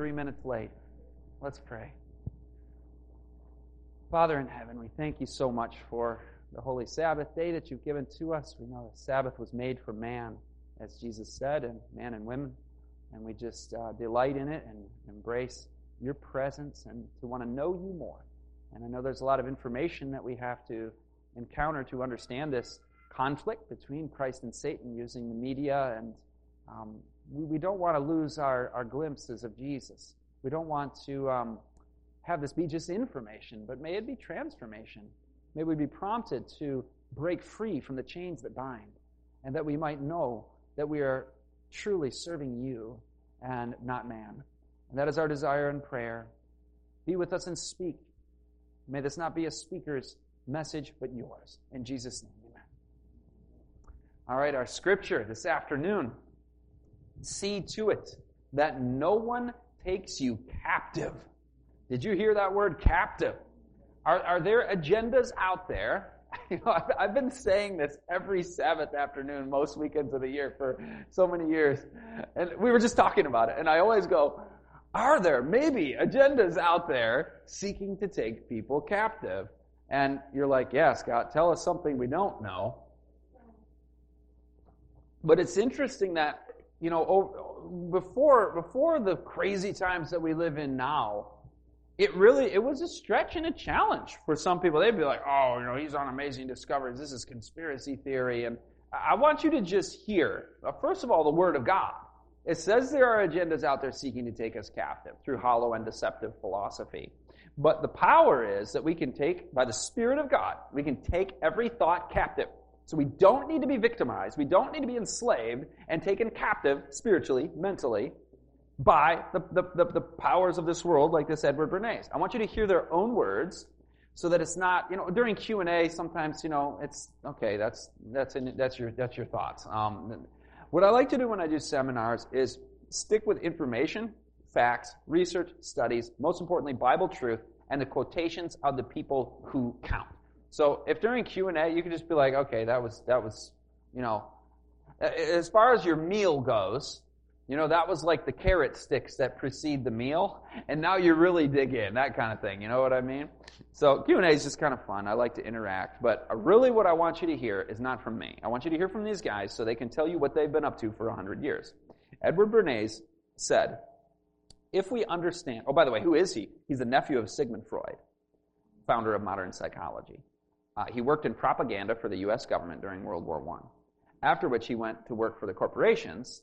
three minutes late. Let's pray. Father in heaven, we thank you so much for the holy Sabbath day that you've given to us. We know the Sabbath was made for man, as Jesus said, and man and women. And we just uh, delight in it and embrace your presence and to want to know you more. And I know there's a lot of information that we have to encounter to understand this conflict between Christ and Satan using the media. And um, we, don't want to lose our, our glimpses of Jesus. We don't want to um, have this be just information, but may it be transformation. May we be prompted to break free from the chains that bind, and that we might know that we are truly serving you and not man. And that is our desire and prayer. Be with us and speak. May this not be a speaker's message, but yours. In Jesus' name, amen. All right, our scripture this afternoon. See to it that no one takes you captive. Did you hear that word captive? Are, are there agendas out there? You know, I've, I've been saying this every Sabbath afternoon, most weekends of the year for so many years. And we were just talking about it. And I always go, are there maybe agendas out there seeking to take people captive? And you're like, yeah, Scott, tell us something we don't know. But it's interesting that, you know, before, before the crazy times that we live in now, it really, it was a stretch and a challenge for some people. They'd be like, oh, you know, he's on amazing discoveries. This is conspiracy theory. And I want you to just hear, uh, first of all, the Word of God. It says there are agendas out there seeking to take us captive through hollow and deceptive philosophy. But the power is that we can take, by the Spirit of God, we can take every thought captive. So we don't need to be victimized. We don't need to be enslaved and taken captive spiritually, mentally, by the, the, the, the powers of this world, like this Edward Bernays. I want you to hear their own words so that it's not, you know, during Q&A, sometimes, you know, it's, okay, that's, that's, in, that's, your, that's your thoughts. Um, what I like to do when I do seminars is stick with information, facts, research, studies, most importantly, Bible truth, and the quotations of the people who count. So if during Q&A, you could just be like, okay, that was, that was, you know, as far as your meal goes, you know, that was like the carrot sticks that precede the meal, and now you really dig in, that kind of thing. You know what I mean? So Q&A is just kind of fun. I like to interact, but uh, really what I want you to hear is not from me. I want you to hear from these guys so they can tell you what they've been up to for 100 years. Edward Bernays said, if we understand, oh, by the way, who is he? He's the nephew of Sigmund Freud, founder of modern psychology. Uh, he worked in propaganda for the U.S. government during World War I, after which he went to work for the corporations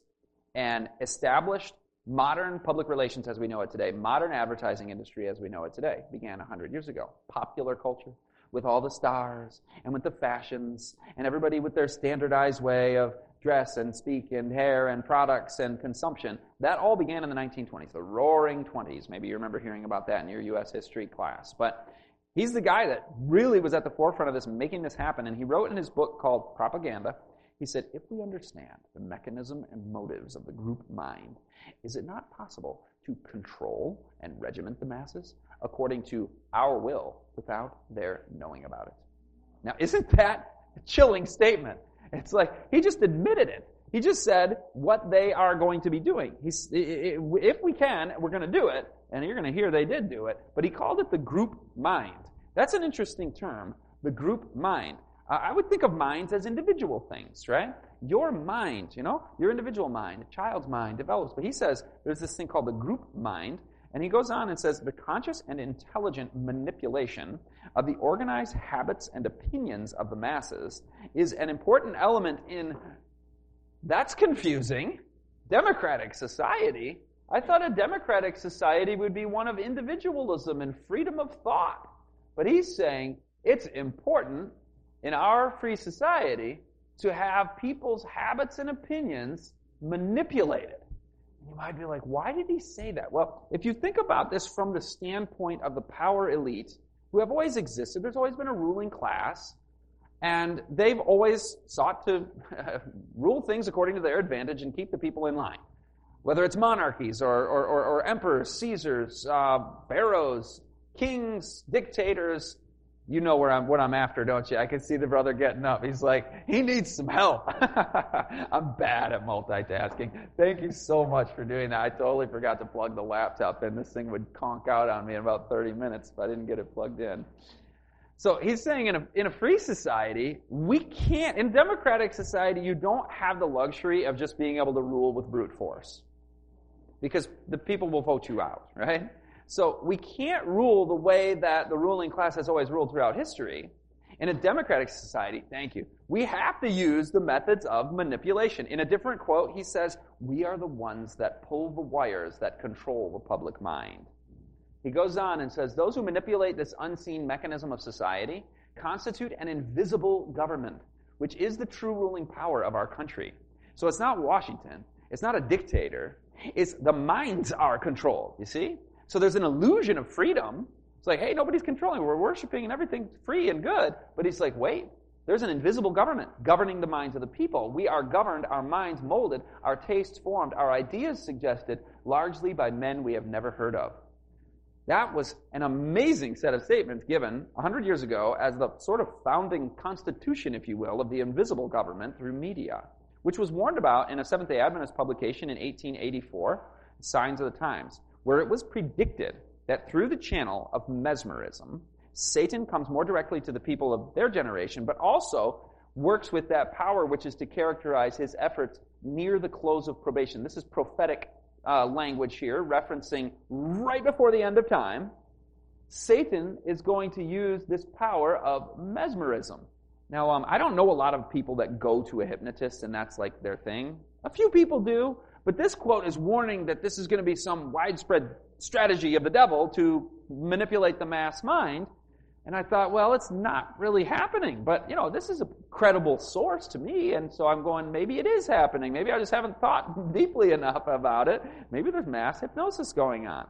and established modern public relations as we know it today, modern advertising industry as we know it today, began 100 years ago. Popular culture with all the stars and with the fashions and everybody with their standardized way of dress and speak and hair and products and consumption. That all began in the 1920s, the roaring 20s. Maybe you remember hearing about that in your U.S. history class. But he's the guy that really was at the forefront of this, making this happen. And he wrote in his book called Propaganda he said, if we understand the mechanism and motives of the group mind, is it not possible to control and regiment the masses according to our will without their knowing about it? Now, isn't that a chilling statement? It's like he just admitted it. He just said what they are going to be doing. He's, if we can, we're going to do it, and you're going to hear they did do it. But he called it the group mind. That's an interesting term, the group mind. I would think of minds as individual things, right? Your mind, you know, your individual mind, a child's mind develops. But he says there's this thing called the group mind. And he goes on and says the conscious and intelligent manipulation of the organized habits and opinions of the masses is an important element in that's confusing. Democratic society. I thought a democratic society would be one of individualism and freedom of thought. But he's saying it's important in our free society to have people's habits and opinions manipulated. You might be like, why did he say that? Well, if you think about this from the standpoint of the power elite, who have always existed, there's always been a ruling class, and they've always sought to rule things according to their advantage and keep the people in line. Whether it's monarchies or, or, or, or emperors, Caesars, uh, pharaohs, kings, dictators, You know where I'm, what I'm after, don't you? I can see the brother getting up. He's like, he needs some help. I'm bad at multitasking. Thank you so much for doing that. I totally forgot to plug the laptop in. This thing would conk out on me in about 30 minutes if I didn't get it plugged in. So he's saying in a, in a free society, we can't, in democratic society, you don't have the luxury of just being able to rule with brute force. Because the people will vote you out, right? So we can't rule the way that the ruling class has always ruled throughout history. In a democratic society, thank you, we have to use the methods of manipulation. In a different quote, he says, We are the ones that pull the wires that control the public mind. He goes on and says, Those who manipulate this unseen mechanism of society constitute an invisible government, which is the true ruling power of our country. So it's not Washington, it's not a dictator, it's the minds are controlled, you see? So there's an illusion of freedom. It's like, hey, nobody's controlling. We're worshiping and everything's free and good. But he's like, wait, there's an invisible government governing the minds of the people. We are governed, our minds molded, our tastes formed, our ideas suggested largely by men we have never heard of. That was an amazing set of statements given 100 years ago as the sort of founding constitution, if you will, of the invisible government through media, which was warned about in a Seventh day Adventist publication in 1884, Signs of the Times where it was predicted that through the channel of mesmerism, Satan comes more directly to the people of their generation, but also works with that power which is to characterize his efforts near the close of probation. This is prophetic uh, language here, referencing right before the end of time. Satan is going to use this power of mesmerism. Now, um, I don't know a lot of people that go to a hypnotist and that's like their thing. A few people do, but this quote is warning that this is going to be some widespread strategy of the devil to manipulate the mass mind. And I thought, well, it's not really happening. But, you know, this is a credible source to me. And so I'm going, maybe it is happening. Maybe I just haven't thought deeply enough about it. Maybe there's mass hypnosis going on.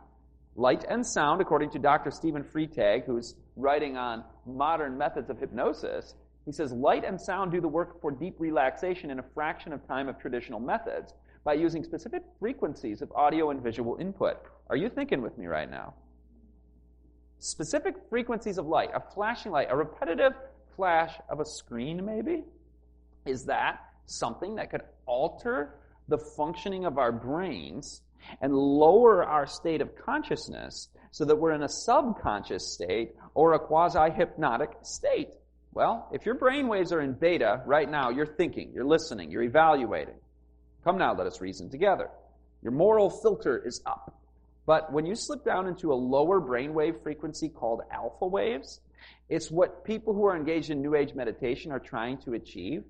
Light and sound, according to Dr. Stephen Freitag, who's writing on modern methods of hypnosis, he says light and sound do the work for deep relaxation in a fraction of time of traditional methods by using specific frequencies of audio and visual input. Are you thinking with me right now? Specific frequencies of light, a flashing light, a repetitive flash of a screen, maybe? Is that something that could alter the functioning of our brains and lower our state of consciousness so that we're in a subconscious state or a quasi hypnotic state? Well, if your brain waves are in beta right now, you're thinking, you're listening, you're evaluating. Come now, let us reason together. Your moral filter is up. But when you slip down into a lower brainwave frequency called alpha waves, it's what people who are engaged in New Age meditation are trying to achieve.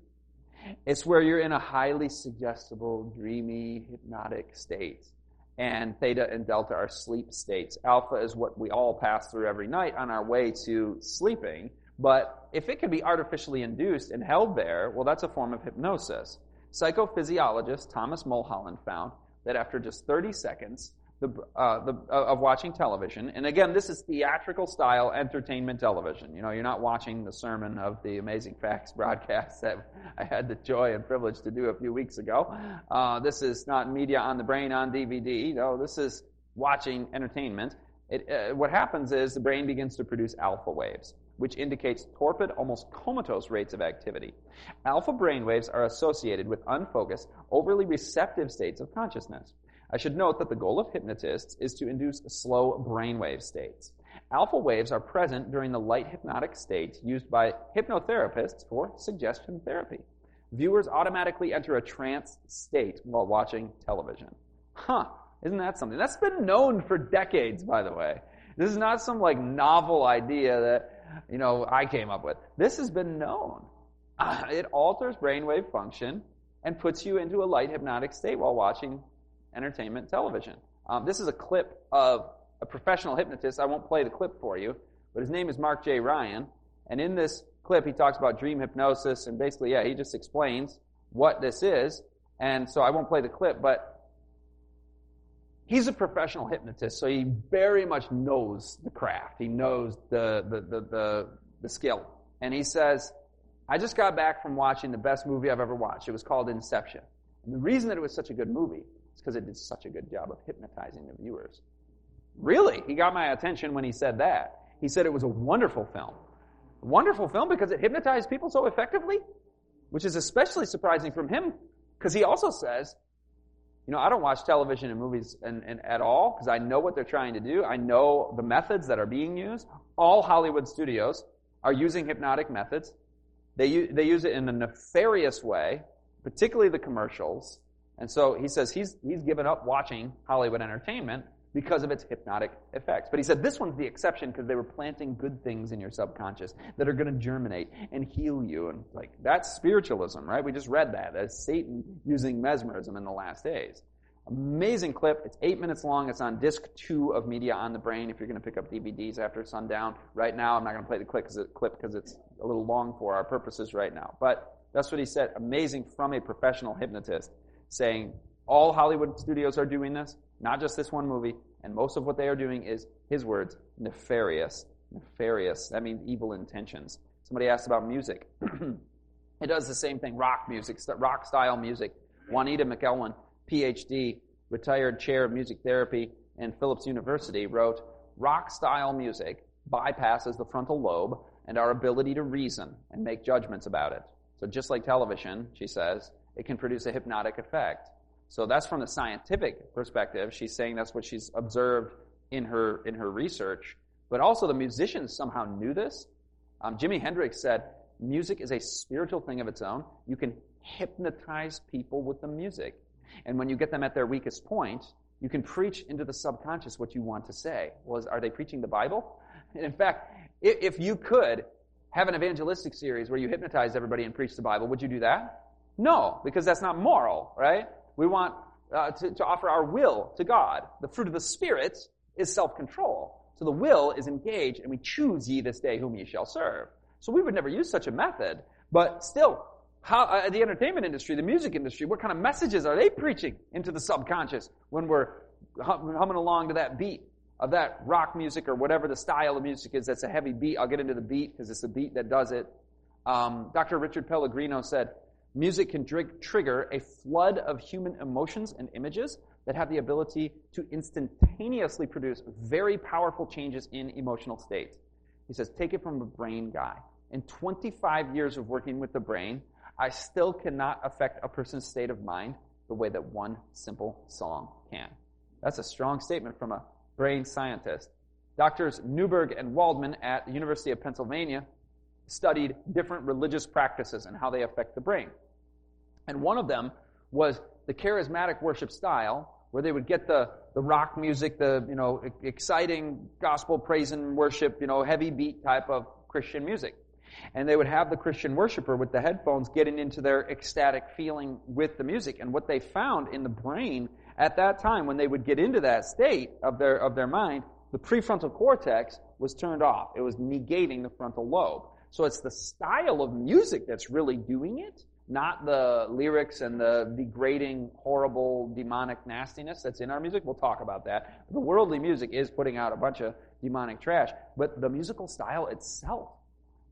It's where you're in a highly suggestible, dreamy, hypnotic state. And theta and delta are sleep states. Alpha is what we all pass through every night on our way to sleeping. But if it can be artificially induced and held there, well, that's a form of hypnosis. Psychophysiologist Thomas Mulholland found that after just 30 seconds the, uh, the, uh, of watching television, and again, this is theatrical style entertainment television. You know, you're not watching the sermon of the Amazing Facts broadcast that I had the joy and privilege to do a few weeks ago. Uh, this is not media on the brain on DVD. No, this is watching entertainment. It, uh, what happens is the brain begins to produce alpha waves which indicates torpid, almost comatose rates of activity. Alpha brainwaves are associated with unfocused, overly receptive states of consciousness. I should note that the goal of hypnotists is to induce slow brainwave states. Alpha waves are present during the light hypnotic states used by hypnotherapists for suggestion therapy. Viewers automatically enter a trance state while watching television. Huh, isn't that something? That's been known for decades, by the way. This is not some like novel idea that you know, I came up with. This has been known. Uh, it alters brainwave function and puts you into a light hypnotic state while watching entertainment television. Um, this is a clip of a professional hypnotist. I won't play the clip for you, but his name is Mark J. Ryan. And in this clip, he talks about dream hypnosis, and basically, yeah, he just explains what this is. And so I won't play the clip, but he's a professional hypnotist, so he very much knows the craft. He knows the, the, the, the, the skill. And he says, I just got back from watching the best movie I've ever watched. It was called Inception. And the reason that it was such a good movie is because it did such a good job of hypnotizing the viewers. Really? He got my attention when he said that. He said it was a wonderful film. Wonderful film because it hypnotized people so effectively, which is especially surprising from him because he also says, you know, I don't watch television and movies and, and at all because I know what they're trying to do. I know the methods that are being used. All Hollywood studios are using hypnotic methods. They, they use it in a nefarious way, particularly the commercials. And so he says he's, he's given up watching Hollywood entertainment because of its hypnotic effects. But he said this one's the exception because they were planting good things in your subconscious that are going to germinate and heal you. And like, that's spiritualism, right? We just read that. as Satan using mesmerism in the last days. Amazing clip. It's eight minutes long. It's on disc two of Media on the Brain if you're going to pick up DVDs after sundown. Right now, I'm not going to play the clip because it's a little long for our purposes right now. But that's what he said. Amazing from a professional hypnotist saying all Hollywood studios are doing this, not just this one movie, and most of what they are doing is, his words, nefarious. Nefarious. That means evil intentions. Somebody asked about music. it does the same thing. Rock music, rock style music. Juanita McElwain, PhD, retired chair of music therapy in Phillips University, wrote, rock style music bypasses the frontal lobe and our ability to reason and make judgments about it. So just like television, she says, it can produce a hypnotic effect. So that's from the scientific perspective. She's saying that's what she's observed in her in her research. But also the musicians somehow knew this. Um, Jimi Hendrix said, "Music is a spiritual thing of its own. You can hypnotize people with the music, and when you get them at their weakest point, you can preach into the subconscious what you want to say. Was are they preaching the Bible? And in fact, if you could have an evangelistic series where you hypnotize everybody and preach the Bible, would you do that? No, because that's not moral, right? We want uh, to, to offer our will to God. The fruit of the Spirit is self-control. So the will is engaged, and we choose ye this day whom ye shall serve. So we would never use such a method. But still, how, uh, the entertainment industry, the music industry, what kind of messages are they preaching into the subconscious when we're hum- humming along to that beat of that rock music or whatever the style of music is that's a heavy beat? I'll get into the beat because it's the beat that does it. Um, Dr. Richard Pellegrino said, Music can dr- trigger a flood of human emotions and images that have the ability to instantaneously produce very powerful changes in emotional states. He says, take it from a brain guy. In 25 years of working with the brain, I still cannot affect a person's state of mind the way that one simple song can. That's a strong statement from a brain scientist. Doctors Newberg and Waldman at the University of Pennsylvania studied different religious practices and how they affect the brain. And one of them was the charismatic worship style, where they would get the, the rock music, the, you know, exciting gospel praise and worship, you know, heavy beat type of Christian music. And they would have the Christian worshiper with the headphones getting into their ecstatic feeling with the music. And what they found in the brain at that time, when they would get into that state of their, of their mind, the prefrontal cortex was turned off. It was negating the frontal lobe. So it's the style of music that's really doing it, not the lyrics and the degrading, horrible, demonic nastiness that's in our music. We'll talk about that. The worldly music is putting out a bunch of demonic trash, but the musical style itself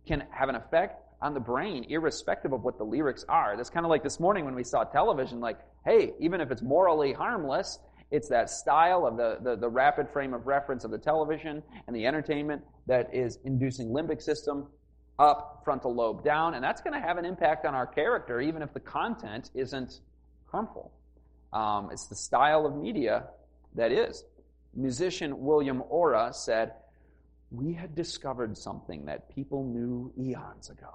can have an effect on the brain, irrespective of what the lyrics are. That's kind of like this morning when we saw television, like, hey, even if it's morally harmless, it's that style of the, the, the rapid frame of reference of the television and the entertainment that is inducing limbic system up, frontal lobe down, and that's going to have an impact on our character, even if the content isn't harmful. Um, it's the style of media that is. Musician William Ora said, We had discovered something that people knew eons ago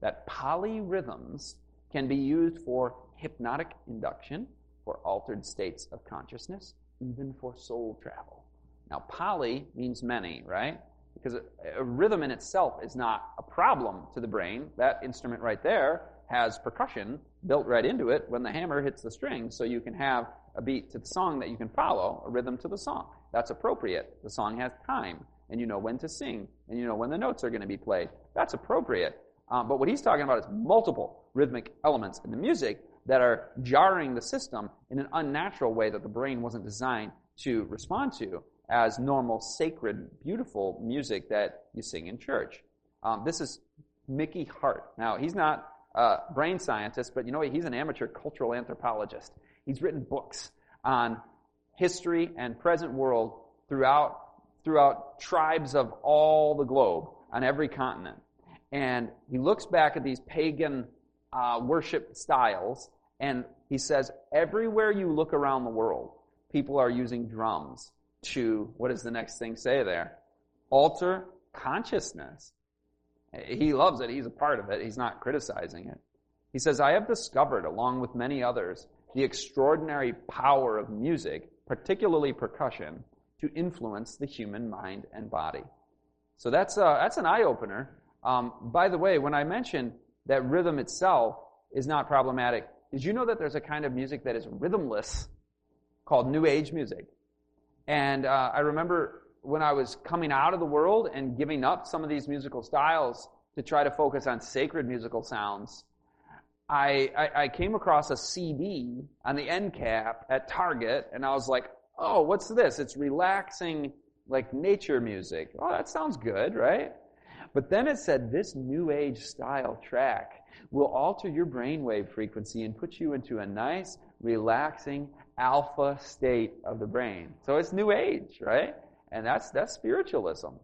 that polyrhythms can be used for hypnotic induction, for altered states of consciousness, even for soul travel. Now, poly means many, right? Because a, a rhythm in itself is not a problem to the brain. That instrument right there has percussion built right into it when the hammer hits the string, so you can have a beat to the song that you can follow, a rhythm to the song. That's appropriate. The song has time, and you know when to sing, and you know when the notes are going to be played. That's appropriate. Um, but what he's talking about is multiple rhythmic elements in the music that are jarring the system in an unnatural way that the brain wasn't designed to respond to as normal, sacred, beautiful music that you sing in church. Um, this is Mickey Hart. Now, he's not a brain scientist, but you know what? He's an amateur cultural anthropologist. He's written books on history and present world throughout, throughout tribes of all the globe on every continent. and he looks back at these pagan uh, worship styles, and he says, everywhere you look around the world, people are using drums to, what does the next thing say there? Alter consciousness. He loves it. He's a part of it. He's not criticizing it. He says, I have discovered, along with many others, the extraordinary power of music, particularly percussion, to influence the human mind and body. So that's, uh, that's an eye opener. Um, by the way, when I mentioned that rhythm itself is not problematic, did you know that there's a kind of music that is rhythmless called New Age music? And uh, I remember when I was coming out of the world and giving up some of these musical styles to try to focus on sacred musical sounds, I, I, I came across a CD on the end cap at Target, and I was like, oh, what's this? It's relaxing, like nature music. Oh, that sounds good, right? But then it said this new age style track will alter your brainwave frequency and put you into a nice, relaxing alpha state of the brain. So it's new age, right? And that's that's spiritualism.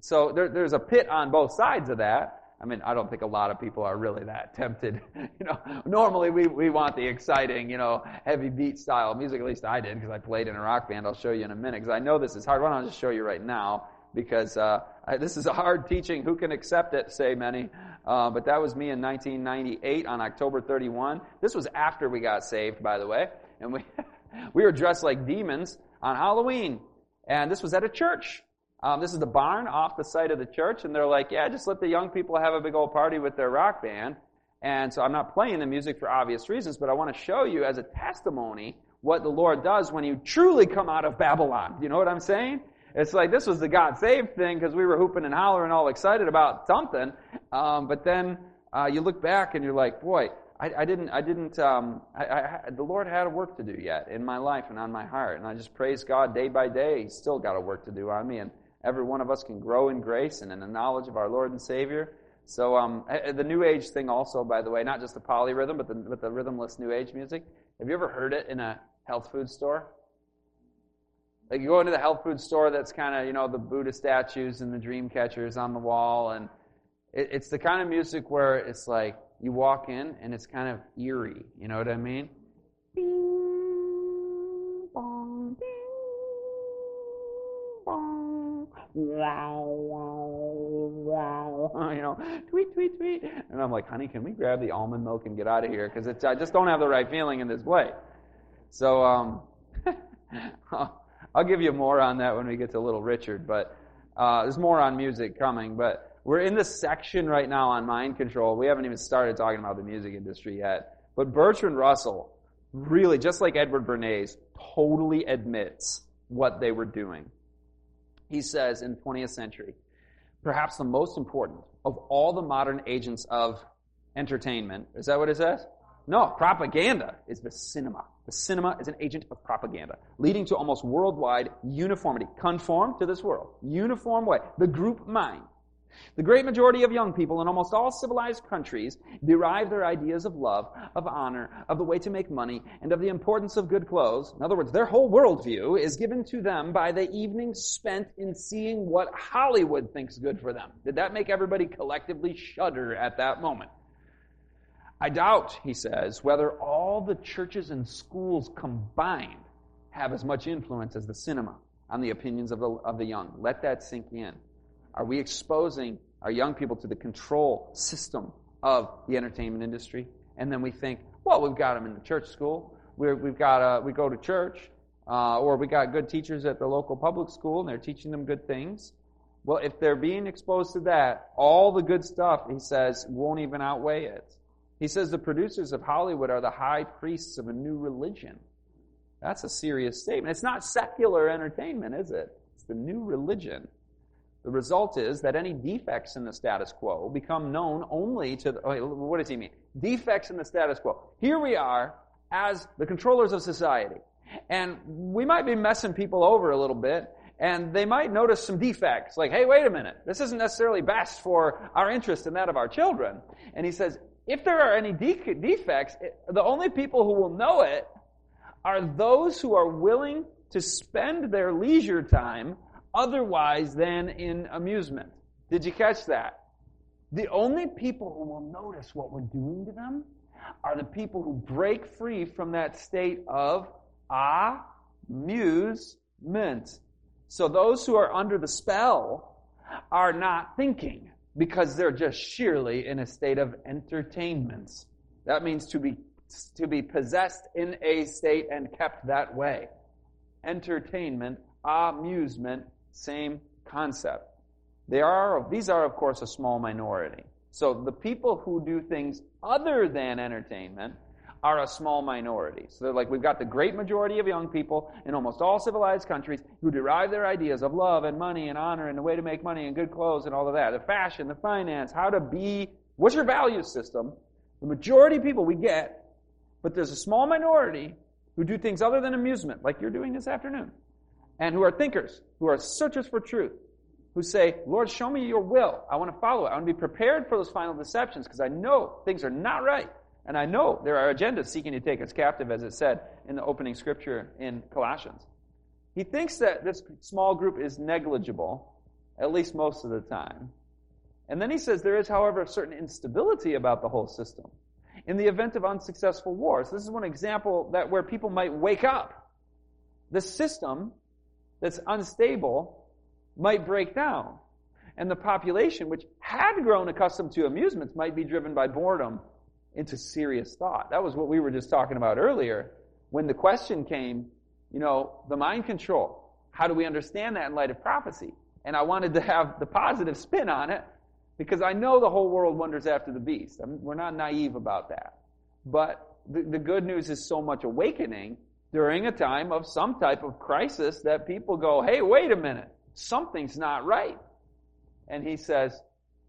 So there, there's a pit on both sides of that. I mean, I don't think a lot of people are really that tempted. you know, normally we, we want the exciting, you know, heavy beat style music. At least I did because I played in a rock band. I'll show you in a minute because I know this is hard. Why don't I just show you right now? Because uh, I, this is a hard teaching. Who can accept it? Say many. Uh, but that was me in 1998 on October 31. This was after we got saved, by the way, and we we were dressed like demons on Halloween, and this was at a church. Um, this is the barn off the site of the church, and they're like, yeah, just let the young people have a big old party with their rock band. And so I'm not playing the music for obvious reasons, but I want to show you as a testimony what the Lord does when you truly come out of Babylon. You know what I'm saying? It's like this was the God saved thing because we were hooping and hollering all excited about something. Um, but then uh, you look back and you're like, boy, I, I didn't, I didn't, um, I, I, the Lord had a work to do yet in my life and on my heart. And I just praise God day by day. He's still got a work to do on me. And Every one of us can grow in grace and in the knowledge of our Lord and Savior. So um, the New Age thing also, by the way, not just the polyrhythm, but the, but the rhythmless New Age music. Have you ever heard it in a health food store? Like you go into the health food store that's kind of, you know, the Buddha statues and the dream catchers on the wall. And it, it's the kind of music where it's like you walk in and it's kind of eerie. You know what I mean? Bing, bong, bing, bong wow, wow, wow, you know, tweet, tweet, tweet. And I'm like, honey, can we grab the almond milk and get out of here? Because I just don't have the right feeling in this way. So um, I'll give you more on that when we get to Little Richard, but uh, there's more on music coming. But we're in this section right now on mind control. We haven't even started talking about the music industry yet. But Bertrand Russell, really, just like Edward Bernays, totally admits what they were doing he says in the 20th century, perhaps the most important of all the modern agents of entertainment. Is that what it says? No, propaganda is the cinema. The cinema is an agent of propaganda, leading to almost worldwide uniformity. Conform to this world. Uniform way. The group mind. The great majority of young people in almost all civilized countries derive their ideas of love, of honor, of the way to make money, and of the importance of good clothes. In other words, their whole worldview is given to them by the evenings spent in seeing what Hollywood thinks good for them. Did that make everybody collectively shudder at that moment? I doubt, he says, whether all the churches and schools combined have as much influence as the cinema on the opinions of the, of the young. Let that sink in. Are we exposing our young people to the control system of the entertainment industry? And then we think, well, we've got them in the church school. we have got uh, we go to church, uh, or we got good teachers at the local public school, and they're teaching them good things. Well, if they're being exposed to that, all the good stuff, he says, won't even outweigh it. He says the producers of Hollywood are the high priests of a new religion. That's a serious statement. It's not secular entertainment, is it? It's the new religion. The result is that any defects in the status quo become known only to the, what does he mean? Defects in the status quo. Here we are as the controllers of society. And we might be messing people over a little bit, and they might notice some defects, like, hey, wait a minute, this isn't necessarily best for our interest and that of our children. And he says, if there are any de- defects, the only people who will know it are those who are willing to spend their leisure time otherwise than in amusement. Did you catch that? The only people who will notice what we're doing to them are the people who break free from that state of amusement. So those who are under the spell are not thinking because they're just sheerly in a state of entertainment. That means to be to be possessed in a state and kept that way. Entertainment, amusement, same concept. They are, these are, of course, a small minority. So the people who do things other than entertainment are a small minority. So like we've got the great majority of young people in almost all civilized countries who derive their ideas of love and money and honor and the way to make money and good clothes and all of that. The fashion, the finance, how to be, what's your value system? The majority of people we get but there's a small minority who do things other than amusement, like you're doing this afternoon, and who are thinkers, who are searchers for truth, who say, Lord, show me your will. I want to follow it. I want to be prepared for those final deceptions because I know things are not right. And I know there are agendas seeking to take us captive, as it said in the opening scripture in Colossians. He thinks that this small group is negligible, at least most of the time. And then he says there is, however, a certain instability about the whole system in the event of unsuccessful wars. This is one example that where people might wake up. The system that's unstable might break down. And the population, which had grown accustomed to amusements, might be driven by boredom into serious thought. That was what we were just talking about earlier. When the question came, you know, the mind control. How do we understand that in light of prophecy? And I wanted to have the positive spin on it because I know the whole world wonders after the beast. I mean, we're not naive about that. But the, the good news is so much awakening during a time of some type of crisis that people go, hey, wait a minute, something's not right. And he says,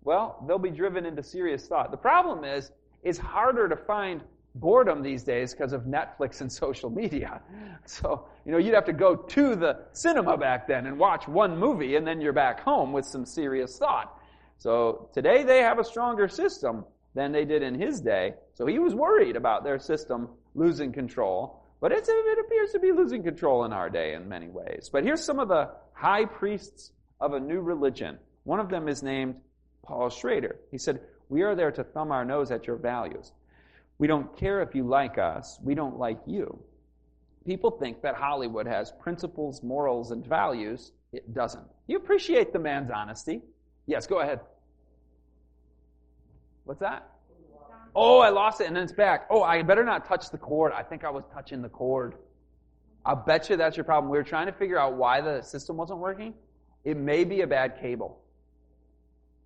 well, they'll be driven into serious thought. The problem is, it's harder to find boredom these days because of Netflix and social media. So, you know, you'd have to go to the cinema back then and watch one movie and then you're back home with some serious thought. So today they have a stronger system than they did in his day. So he was worried about their system losing control. But it appears to be losing control in our day in many ways. But here's some of the high priests of a new religion. One of them is named Paul Schrader. He said, We are there to thumb our nose at your values. We don't care if you like us. We don't like you. People think that Hollywood has principles, morals, and values. It doesn't. You appreciate the man's honesty. Yes, go ahead. What's that? Oh, I lost it and then it's back. Oh, I better not touch the cord. I think I was touching the cord. I'll bet you that's your problem. We were trying to figure out why the system wasn't working. It may be a bad cable.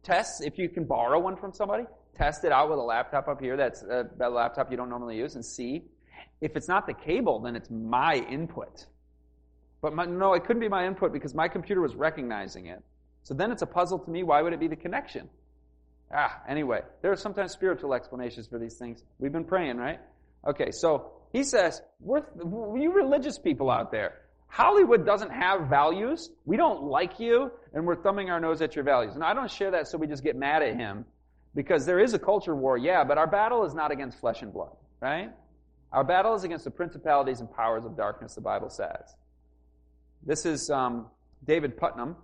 Test if you can borrow one from somebody. Test it out with a laptop up here. That's a, uh, that laptop you don't normally use, and see if it's not the cable. Then it's my input. But my, no, it couldn't be my input because my computer was recognizing it. So then it's a puzzle to me. Why would it be the connection? Ah, anyway, there are sometimes spiritual explanations for these things. We've been praying, right? Okay, so he says, we're, you religious people out there, Hollywood doesn't have values. We don't like you, and we're thumbing our nose at your values. And I don't share that so we just get mad at him, because there is a culture war, yeah, but our battle is not against flesh and blood, right? Our battle is against the principalities and powers of darkness, the Bible says. This is um, David Puttnam,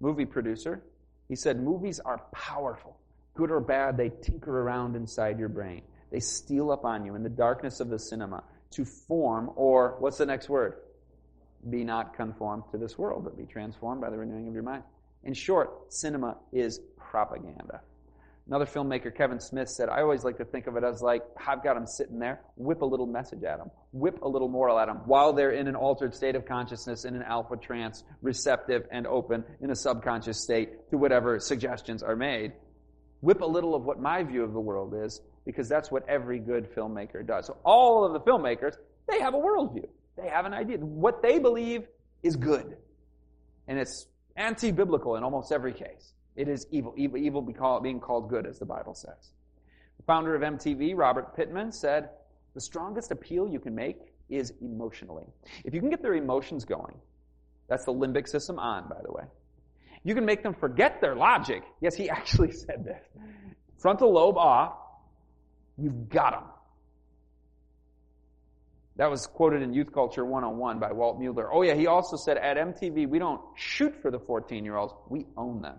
movie producer. He said, Movies are powerful. Good or bad, they tinker around inside your brain. They steal up on you in the darkness of the cinema to form, or what's the next word? Be not conformed to this world, but be transformed by the renewing of your mind. In short, cinema is propaganda. Another filmmaker, Kevin Smith, said, I always like to think of it as like, I've got them sitting there, whip a little message at them, whip a little moral at them, while they're in an altered state of consciousness, in an alpha trance, receptive and open, in a subconscious state to whatever suggestions are made. Whip a little of what my view of the world is, because that's what every good filmmaker does. So all of the filmmakers, they have a worldview. They have an idea. What they believe is good. And it's anti-biblical in almost every case. It is evil. Evil, evil being called good, as the Bible says. The founder of MTV, Robert Pittman, said, the strongest appeal you can make is emotionally. If you can get their emotions going, that's the limbic system on, by the way. You can make them forget their logic. Yes, he actually said this. Frontal lobe off, you've got them. That was quoted in Youth Culture 101 by Walt Mueller. Oh yeah, he also said at MTV, we don't shoot for the 14 year olds, we own them.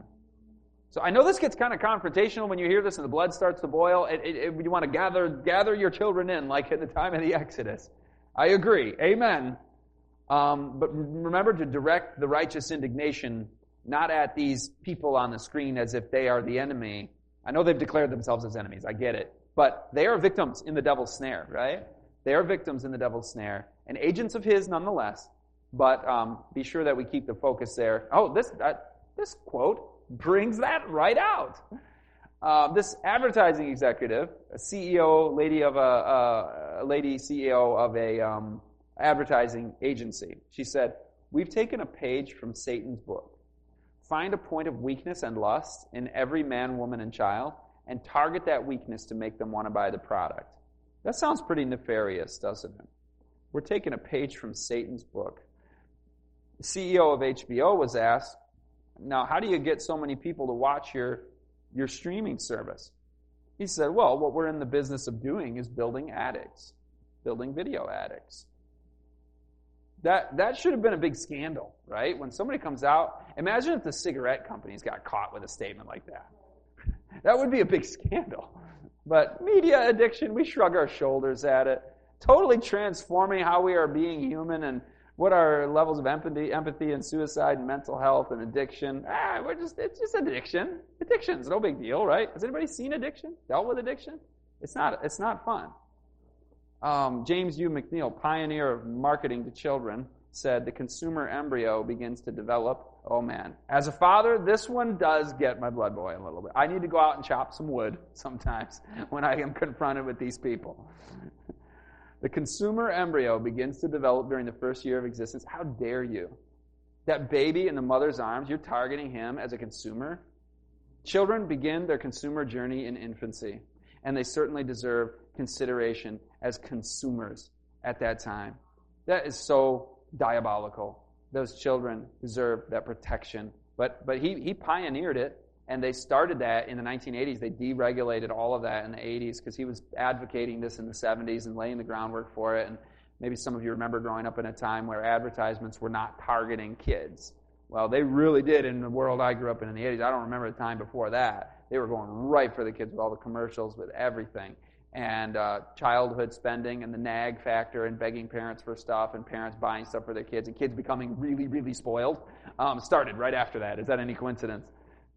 So I know this gets kind of confrontational when you hear this and the blood starts to boil. It, it, it, you want to gather, gather your children in like at the time of the Exodus. I agree. Amen. Um, but remember to direct the righteous indignation not at these people on the screen as if they are the enemy. I know they've declared themselves as enemies. I get it. But they are victims in the devil's snare, right? They are victims in the devil's snare and agents of his nonetheless. But um, be sure that we keep the focus there. Oh, this, this quote brings that right out. Uh, this advertising executive, a CEO, lady of a, a lady CEO of a um, advertising agency, she said, "We've taken a page from Satan's book. Find a point of weakness and lust in every man, woman, and child, and target that weakness to make them want to buy the product." That sounds pretty nefarious, doesn't it? We're taking a page from Satan's book. The CEO of HBO was asked, now, how do you get so many people to watch your, your streaming service? He said, well, what we're in the business of doing is building addicts, building video addicts. That, that should have been a big scandal, right? When somebody comes out, imagine if the cigarette companies got caught with a statement like that. That would be a big scandal. But media addiction, we shrug our shoulders at it. Totally transforming how we are being human and what are levels of empathy, empathy and suicide and mental health and addiction? Ah, we're just, it's just addiction. Addiction's no big deal, right? Has anybody seen addiction? Dealt with addiction? It's not, it's not fun. Um, James U. McNeal, pioneer of marketing to children, said the consumer embryo begins to develop. Oh man. As a father, this one does get my blood boiling a little bit. I need to go out and chop some wood sometimes when I am confronted with these people. The consumer embryo begins to develop during the first year of existence. How dare you? That baby in the mother's arms, you're targeting him as a consumer? Children begin their consumer journey in infancy, and they certainly deserve consideration as consumers at that time. That is so diabolical. Those children deserve that protection. But, but he, he pioneered it and they started that in the 1980s. They deregulated all of that in the 80s because he was advocating this in the 70s and laying the groundwork for it. And maybe some of you remember growing up in a time where advertisements were not targeting kids. Well, they really did in the world I grew up in in the 80s. I don't remember the time before that. They were going right for the kids with all the commercials, with everything. And uh, childhood spending and the nag factor and begging parents for stuff and parents buying stuff for their kids and kids becoming really, really spoiled um, started right after that. Is that any coincidence?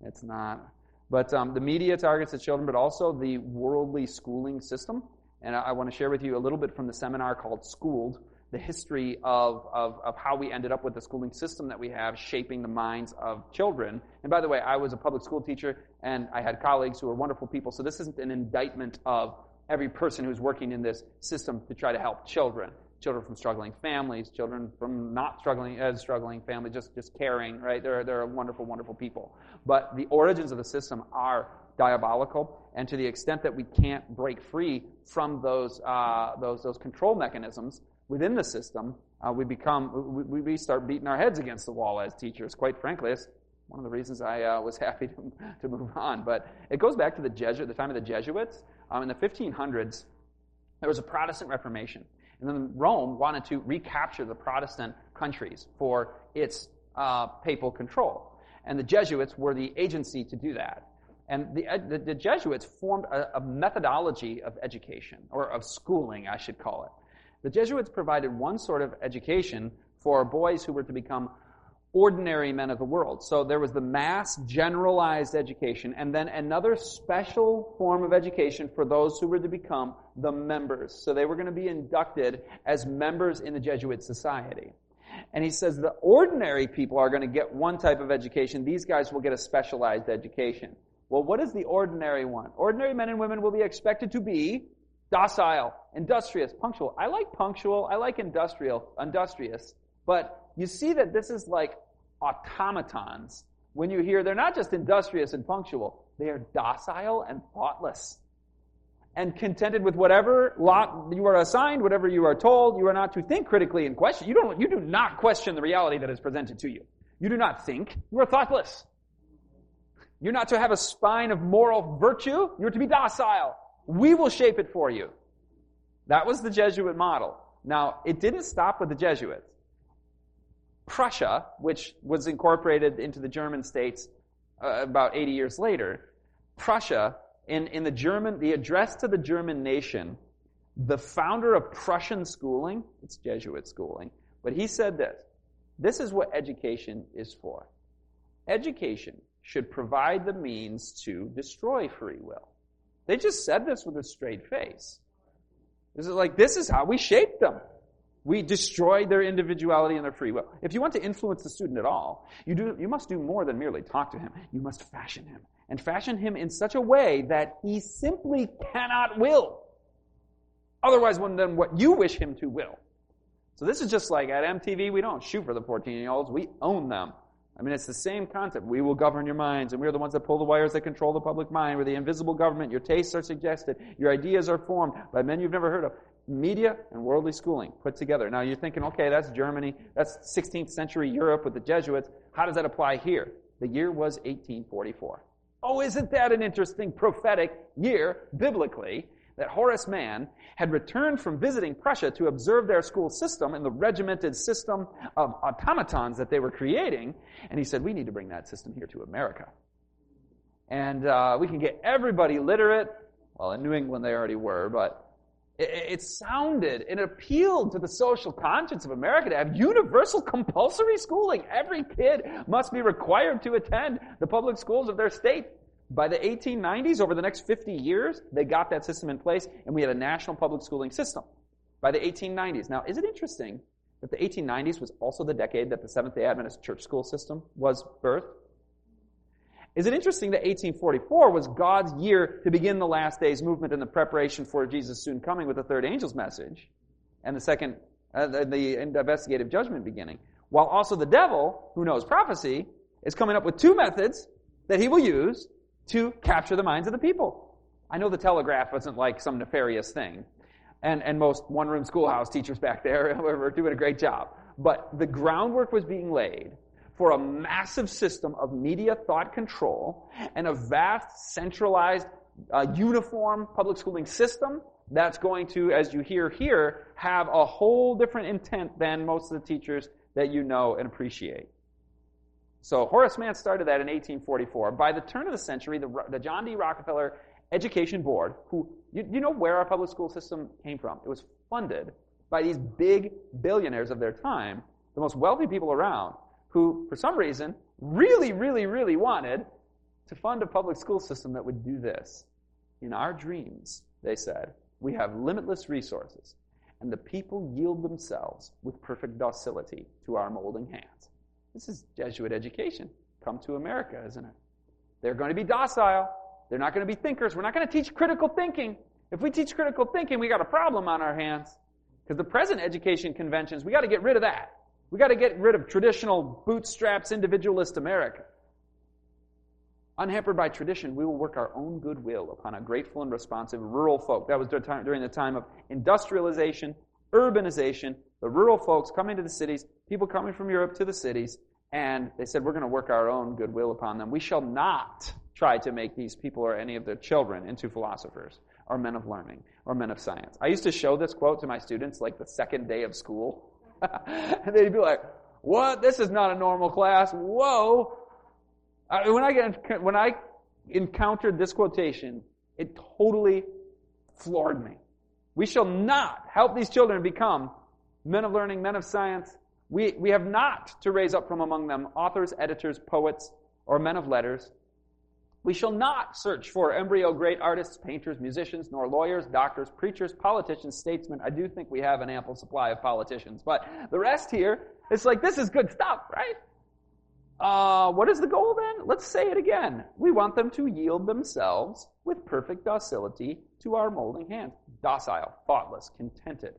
It's not. But um, the media targets the children, but also the worldly schooling system. And I, I want to share with you a little bit from the seminar called Schooled, the history of, of, of how we ended up with the schooling system that we have shaping the minds of children. And by the way, I was a public school teacher, and I had colleagues who were wonderful people, so this isn't an indictment of every person who's working in this system to try to help children children from struggling families, children from not struggling as struggling families, just, just caring, right? They're, they're wonderful, wonderful people. But the origins of the system are diabolical, and to the extent that we can't break free from those, uh, those, those control mechanisms within the system, uh, we become, we, we start beating our heads against the wall as teachers, quite frankly. It's one of the reasons I uh, was happy to, to move on. But it goes back to the Jesuit, the time of the Jesuits. Um, in the 1500s, there was a Protestant Reformation. And then Rome wanted to recapture the Protestant countries for its uh, papal control. And the Jesuits were the agency to do that. And the, the, the Jesuits formed a, a methodology of education, or of schooling, I should call it. The Jesuits provided one sort of education for boys who were to become ordinary men of the world. So there was the mass generalized education, and then another special form of education for those who were to become the members. So they were going to be inducted as members in the Jesuit society. And he says the ordinary people are going to get one type of education. These guys will get a specialized education. Well, what is the ordinary one? Ordinary men and women will be expected to be docile, industrious, punctual. I like punctual. I like industrial, industrious. But you see that this is like automatons when you hear they're not just industrious and punctual, they are docile and thoughtless and contented with whatever lot you are assigned, whatever you are told. You are not to think critically and question. You don't, you do not question the reality that is presented to you. You do not think. You are thoughtless. You're not to have a spine of moral virtue. You're to be docile. We will shape it for you. That was the Jesuit model. Now, it didn't stop with the Jesuits. Prussia, which was incorporated into the German states uh, about 80 years later, Prussia, in, in the German, the address to the German nation, the founder of Prussian schooling, it's Jesuit schooling, but he said this, this is what education is for. Education should provide the means to destroy free will. They just said this with a straight face. This is like, this is how we shape them. We destroy their individuality and their free will. If you want to influence the student at all, you, do, you must do more than merely talk to him. You must fashion him. And fashion him in such a way that he simply cannot will. Otherwise, one than what you wish him to will. So this is just like at MTV, we don't shoot for the 14 year olds, we own them. I mean, it's the same concept. We will govern your minds, and we're the ones that pull the wires that control the public mind. We're the invisible government. Your tastes are suggested. Your ideas are formed by men you've never heard of. Media and worldly schooling put together. Now you're thinking, okay, that's Germany. That's 16th century Europe with the Jesuits. How does that apply here? The year was 1844. Oh, isn't that an interesting prophetic year biblically? that Horace Mann had returned from visiting Prussia to observe their school system and the regimented system of automatons that they were creating. And he said, we need to bring that system here to America. And uh, we can get everybody literate. Well, in New England they already were, but it, sounded, it appealed to the social conscience of America to have universal compulsory schooling. Every kid must be required to attend the public schools of their state. By the 1890s, over the next 50 years, they got that system in place, and we had a national public schooling system. By the 1890s. Now, is it interesting that the 1890s was also the decade that the Seventh day Adventist church school system was birthed? Is it interesting that 1844 was God's year to begin the last days movement and the preparation for Jesus' soon coming with the third angel's message and the second, uh, the, the investigative judgment beginning? While also the devil, who knows prophecy, is coming up with two methods that he will use to capture the minds of the people. I know the telegraph wasn't like some nefarious thing. And, and most one room schoolhouse teachers back there were doing a great job. But the groundwork was being laid for a massive system of media thought control and a vast centralized uh, uniform public schooling system that's going to, as you hear here, have a whole different intent than most of the teachers that you know and appreciate. So Horace Mann started that in 1844. By the turn of the century, the, the John D. Rockefeller Education Board, who, you, you know where our public school system came from? It was funded by these big billionaires of their time, the most wealthy people around, who, for some reason, really, really, really wanted to fund a public school system that would do this. In our dreams, they said, we have limitless resources, and the people yield themselves with perfect docility to our molding hands. This is Jesuit education. Come to America, isn't it? They're going to be docile. They're not going to be thinkers. We're not going to teach critical thinking. If we teach critical thinking, we got a problem on our hands. Because the present education conventions, we got to get rid of that. We got to get rid of traditional bootstraps individualist America. Unhampered by tradition, we will work our own goodwill upon a grateful and responsive rural folk. That was during the time of industrialization, urbanization, the rural folks coming to the cities, people coming from Europe to the cities, and they said, We're going to work our own goodwill upon them. We shall not try to make these people or any of their children into philosophers or men of learning or men of science. I used to show this quote to my students like the second day of school. and they'd be like, What? This is not a normal class. Whoa. I, when, I get, when I encountered this quotation, it totally floored me. We shall not help these children become men of learning, men of science. We, we have not to raise up from among them authors, editors, poets, or men of letters. We shall not search for embryo great artists, painters, musicians, nor lawyers, doctors, preachers, politicians, statesmen. I do think we have an ample supply of politicians, but the rest here, it's like this is good stuff, right? Uh, what is the goal then? Let's say it again. We want them to yield themselves with perfect docility to our molding hand. Docile, thoughtless, contented,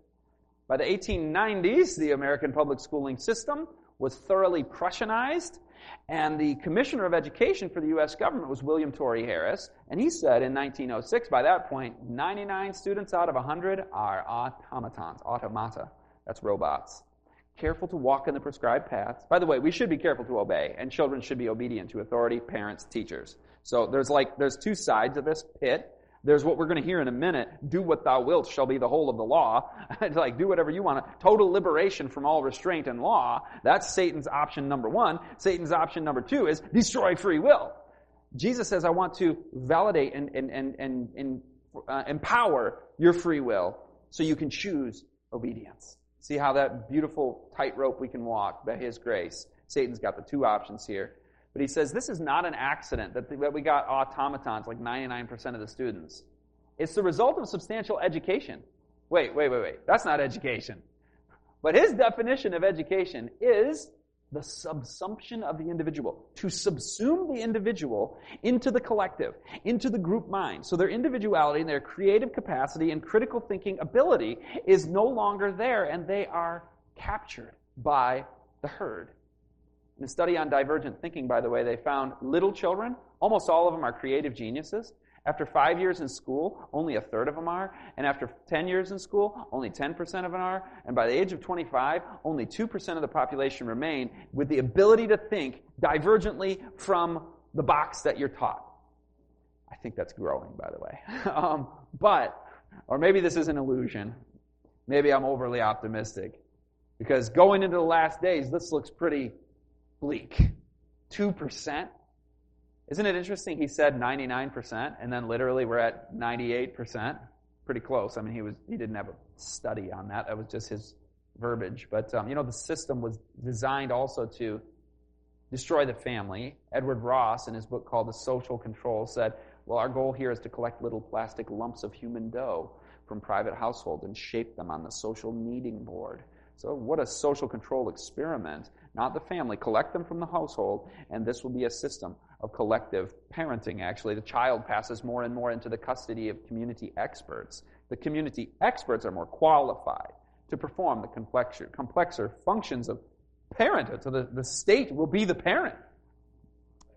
by the 1890s, the American public schooling system was thoroughly Prussianized, and the Commissioner of Education for the U.S. government was William Torrey Harris, and he said in 1906, by that point, 99 students out of 100 are automatons, automata. That's robots. Careful to walk in the prescribed paths. By the way, we should be careful to obey, and children should be obedient to authority, parents, teachers. So there's like, there's two sides of this pit. There's what we're going to hear in a minute. Do what thou wilt shall be the whole of the law. it's like, do whatever you want. Total liberation from all restraint and law. That's Satan's option number one. Satan's option number two is destroy free will. Jesus says, I want to validate and, and, and, and, and uh, empower your free will so you can choose obedience. See how that beautiful tightrope we can walk by His grace. Satan's got the two options here. But he says this is not an accident that, that we got automatons like 99% of the students. It's the result of substantial education. Wait, wait, wait, wait. That's not education. But his definition of education is the subsumption of the individual, to subsume the individual into the collective, into the group mind. So their individuality and their creative capacity and critical thinking ability is no longer there, and they are captured by the herd. In a study on divergent thinking, by the way, they found little children, almost all of them are creative geniuses. After five years in school, only a third of them are. And after 10 years in school, only 10% of them are. And by the age of 25, only 2% of the population remain with the ability to think divergently from the box that you're taught. I think that's growing, by the way. um, but, or maybe this is an illusion. Maybe I'm overly optimistic. Because going into the last days, this looks pretty bleak. 2%? Isn't it interesting? He said 99%, and then literally we're at 98%. Pretty close. I mean, he was he didn't have a study on that. That was just his verbiage. But um, you know, the system was designed also to destroy the family. Edward Ross, in his book called The Social Control, said, "Well, our goal here is to collect little plastic lumps of human dough from private households and shape them on the social kneading board." So, what a social control experiment. Not the family. Collect them from the household, and this will be a system of collective parenting, actually. The child passes more and more into the custody of community experts. The community experts are more qualified to perform the complexer, complexer functions of parenthood. So, the, the state will be the parent.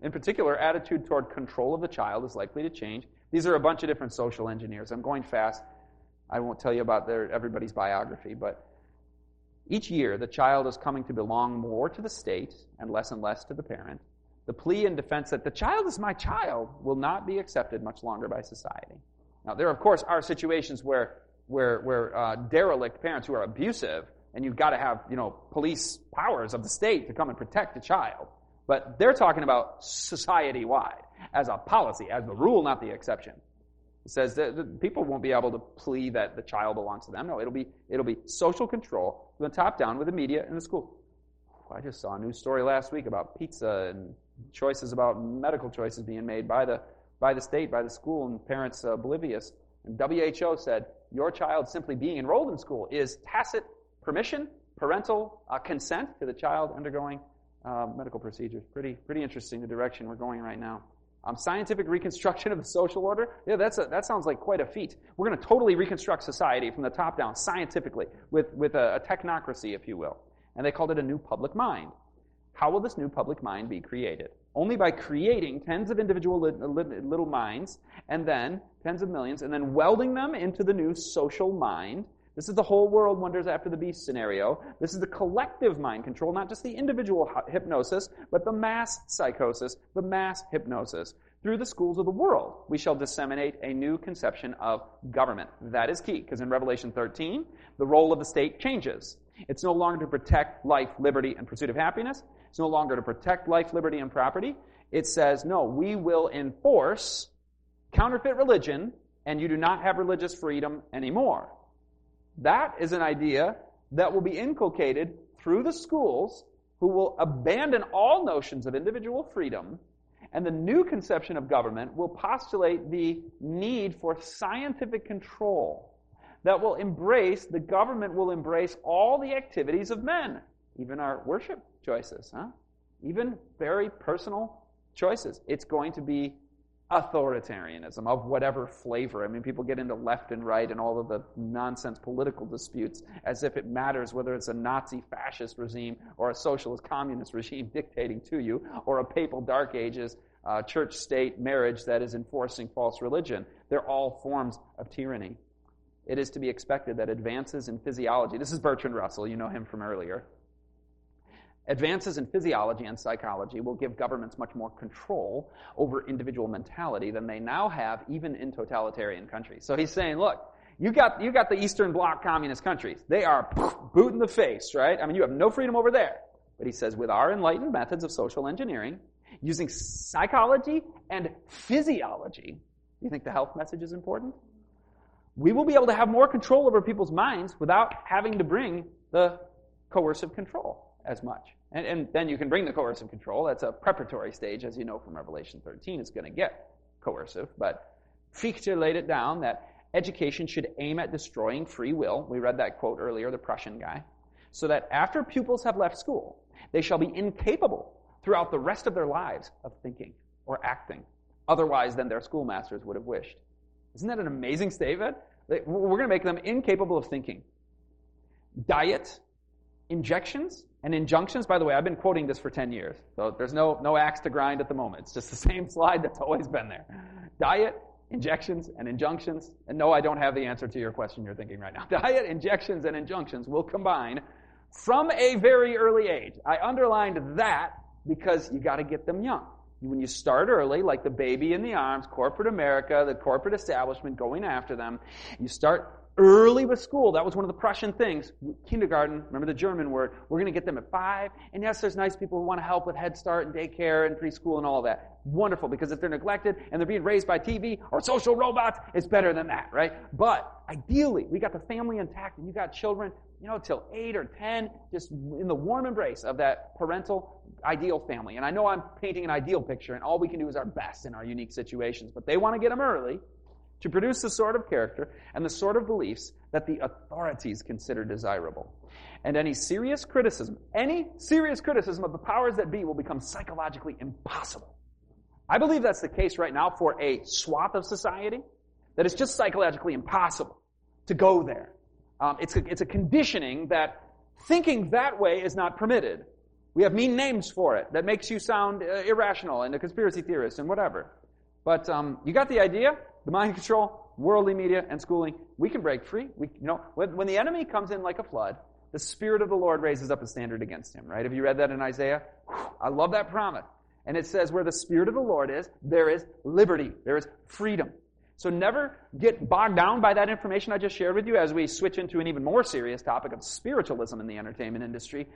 In particular, attitude toward control of the child is likely to change. These are a bunch of different social engineers. I'm going fast. I won't tell you about their, everybody's biography, but each year, the child is coming to belong more to the state and less and less to the parent. The plea in defense that the child is my child will not be accepted much longer by society. Now, there, of course, are situations where, where, where uh, derelict parents who are abusive, and you've got to have, you know, police powers of the state to come and protect the child. But they're talking about society wide, as a policy, as the rule, not the exception. It says that people won't be able to plea that the child belongs to them. No, it'll be, it'll be social control from the top down with the media and the school. I just saw a news story last week about pizza and choices about medical choices being made by the, by the state, by the school, and parents oblivious. And WHO said your child simply being enrolled in school is tacit permission, parental uh, consent to the child undergoing uh, medical procedures. Pretty, pretty interesting the direction we're going right now. Um, scientific reconstruction of the social order, yeah, that's a, that sounds like quite a feat. We're going to totally reconstruct society from the top down, scientifically, with, with a, a technocracy, if you will. And they called it a new public mind. How will this new public mind be created? Only by creating tens of individual little minds, and then tens of millions, and then welding them into the new social mind this is the whole world wonders after the beast scenario. This is the collective mind control, not just the individual hypnosis, but the mass psychosis, the mass hypnosis. Through the schools of the world, we shall disseminate a new conception of government. That is key, because in Revelation 13, the role of the state changes. It's no longer to protect life, liberty, and pursuit of happiness. It's no longer to protect life, liberty, and property. It says, no, we will enforce counterfeit religion, and you do not have religious freedom anymore. That is an idea that will be inculcated through the schools who will abandon all notions of individual freedom, and the new conception of government will postulate the need for scientific control that will embrace, the government will embrace all the activities of men, even our worship choices, huh? even very personal choices. It's going to be authoritarianism of whatever flavor. I mean, people get into left and right and all of the nonsense political disputes as if it matters whether it's a Nazi fascist regime or a socialist communist regime dictating to you or a papal dark ages uh, church state marriage that is enforcing false religion. They're all forms of tyranny. It is to be expected that advances in physiology, this is Bertrand Russell, you know him from earlier, Advances in physiology and psychology will give governments much more control over individual mentality than they now have, even in totalitarian countries. So he's saying, look, you got, you got the Eastern Bloc communist countries. They are boot in the face, right? I mean, you have no freedom over there. But he says, with our enlightened methods of social engineering, using psychology and physiology. You think the health message is important? We will be able to have more control over people's minds without having to bring the coercive control as much. And, and then you can bring the coercive control. That's a preparatory stage, as you know from Revelation 13. It's going to get coercive. But Fichte laid it down that education should aim at destroying free will. We read that quote earlier, the Prussian guy. So that after pupils have left school, they shall be incapable throughout the rest of their lives of thinking or acting otherwise than their schoolmasters would have wished. Isn't that an amazing statement? We're going to make them incapable of thinking. Diet, injections, and injunctions. By the way, I've been quoting this for 10 years, so there's no, no axe to grind at the moment. It's just the same slide that's always been there. Diet, injections, and injunctions. And no, I don't have the answer to your question you're thinking right now. Diet, injections, and injunctions will combine from a very early age. I underlined that because you got to get them young. When you start early, like the baby in the arms, corporate America, the corporate establishment going after them, you start early with school. That was one of the Prussian things. Kindergarten, remember the German word. We're going to get them at five. And yes, there's nice people who want to help with Head Start and daycare and preschool and all that. Wonderful, because if they're neglected and they're being raised by TV or social robots, it's better than that, right? But ideally, we got the family intact and you got children, you know, till eight or ten, just in the warm embrace of that parental ideal family. And I know I'm painting an ideal picture, and all we can do is our best in our unique situations. But they want to get them early to produce the sort of character and the sort of beliefs that the authorities consider desirable. And any serious criticism, any serious criticism of the powers that be will become psychologically impossible. I believe that's the case right now for a swath of society, that it's just psychologically impossible to go there. Um, it's, a, it's a conditioning that thinking that way is not permitted. We have mean names for it that makes you sound uh, irrational and a conspiracy theorist and whatever. But um, you got the idea? The mind control, worldly media, and schooling. We can break free. We, you know, when, when the enemy comes in like a flood, the Spirit of the Lord raises up a standard against him, right? Have you read that in Isaiah? I love that promise. And it says, where the Spirit of the Lord is, there is liberty. There is freedom. So never get bogged down by that information I just shared with you as we switch into an even more serious topic of spiritualism in the entertainment industry.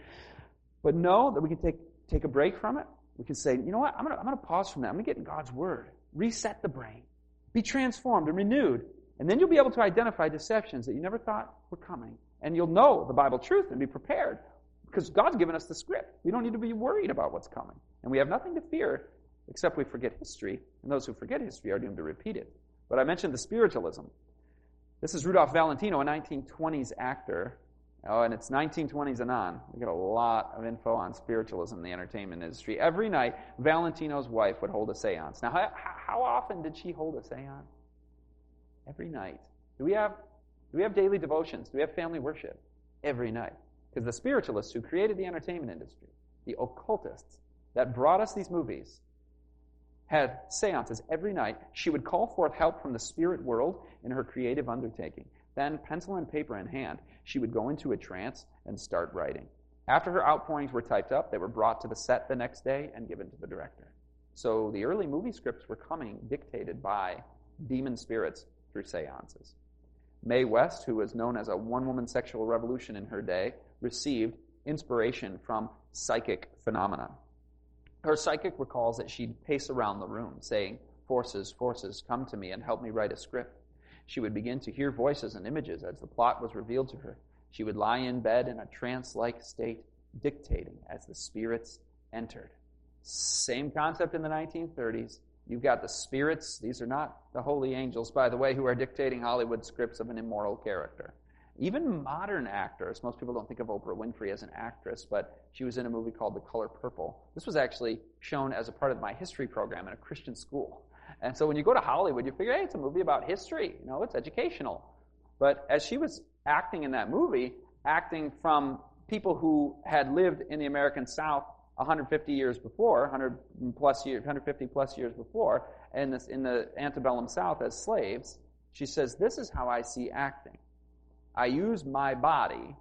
But know that we can take, take a break from it. We can say, you know what? I'm going to I'm going to pause from that. I'm going to get in God's Word. Reset the brain. Be transformed and renewed. And then you'll be able to identify deceptions that you never thought were coming. And you'll know the Bible truth and be prepared. Because God's given us the script. We don't need to be worried about what's coming. And we have nothing to fear except we forget history. And those who forget history are doomed to repeat it. But I mentioned the spiritualism. This is Rudolph Valentino, a 1920s actor Oh, and it's 1920s and on. We get a lot of info on spiritualism in the entertainment industry. Every night, Valentino's wife would hold a seance. Now, how, how often did she hold a seance? Every night. Do we have do we have daily devotions? Do we have family worship? Every night. Because the spiritualists who created the entertainment industry, the occultists that brought us these movies, had seances every night. She would call forth help from the spirit world in her creative undertaking. Then, pencil and paper in hand, she would go into a trance and start writing. After her outpourings were typed up, they were brought to the set the next day and given to the director. So the early movie scripts were coming dictated by demon spirits through seances. Mae West, who was known as a one woman sexual revolution in her day, received inspiration from psychic phenomena. Her psychic recalls that she'd pace around the room saying, Forces, forces, come to me and help me write a script. She would begin to hear voices and images as the plot was revealed to her. She would lie in bed in a trance like state, dictating as the spirits entered. Same concept in the 1930s. You've got the spirits, these are not the holy angels, by the way, who are dictating Hollywood scripts of an immoral character. Even modern actors, most people don't think of Oprah Winfrey as an actress, but she was in a movie called The Color Purple. This was actually shown as a part of my history program in a Christian school. And so when you go to Hollywood, you figure, hey, it's a movie about history. You know, it's educational. But as she was acting in that movie, acting from people who had lived in the American South 150 years before, 100 plus years, 150 plus years before, in, this, in the antebellum South as slaves, she says, this is how I see acting. I use my body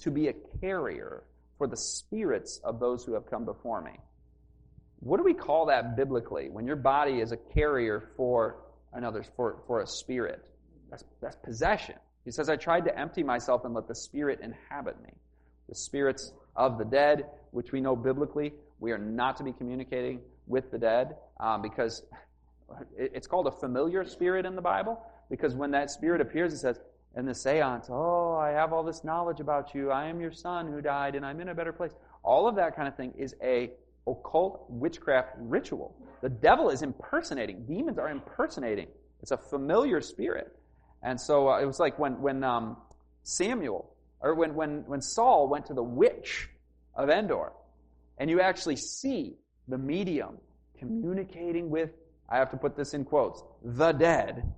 to be a carrier for the spirits of those who have come before me. What do we call that biblically? When your body is a carrier for another, for, for a spirit. That's, that's possession. He says, I tried to empty myself and let the spirit inhabit me. The spirits of the dead, which we know biblically, we are not to be communicating with the dead um, because it's called a familiar spirit in the Bible because when that spirit appears, it says, in the seance, oh, I have all this knowledge about you. I am your son who died and I'm in a better place. All of that kind of thing is a occult witchcraft ritual. The devil is impersonating. Demons are impersonating. It's a familiar spirit. And so uh, it was like when, when um, Samuel, or when, when, when Saul went to the witch of Endor, and you actually see the medium communicating with, I have to put this in quotes, the dead.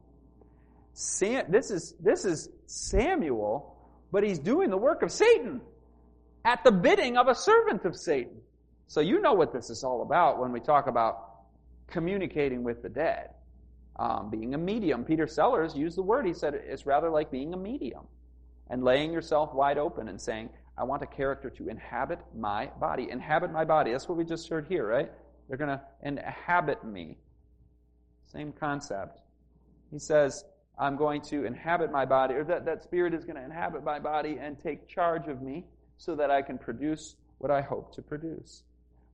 Sam, this, is, this is Samuel, but he's doing the work of Satan at the bidding of a servant of Satan. So you know what this is all about when we talk about communicating with the dead. Um, being a medium. Peter Sellers used the word. He said it's rather like being a medium and laying yourself wide open and saying, I want a character to inhabit my body. Inhabit my body. That's what we just heard here, right? They're going to inhabit me. Same concept. He says, I'm going to inhabit my body, or that, that spirit is going to inhabit my body and take charge of me so that I can produce what I hope to produce.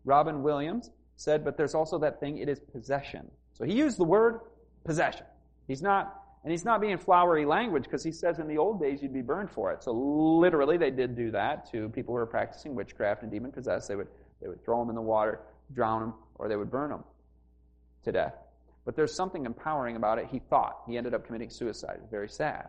Robin Williams said, but there's also that thing, it is possession. So he used the word possession. He's not, and he's not being flowery language because he says in the old days you'd be burned for it. So literally they did do that to people who were practicing witchcraft and demon possessed. They would, they would throw them in the water, drown them, or they would burn them to death. But there's something empowering about it. He thought. He ended up committing suicide. Very sad.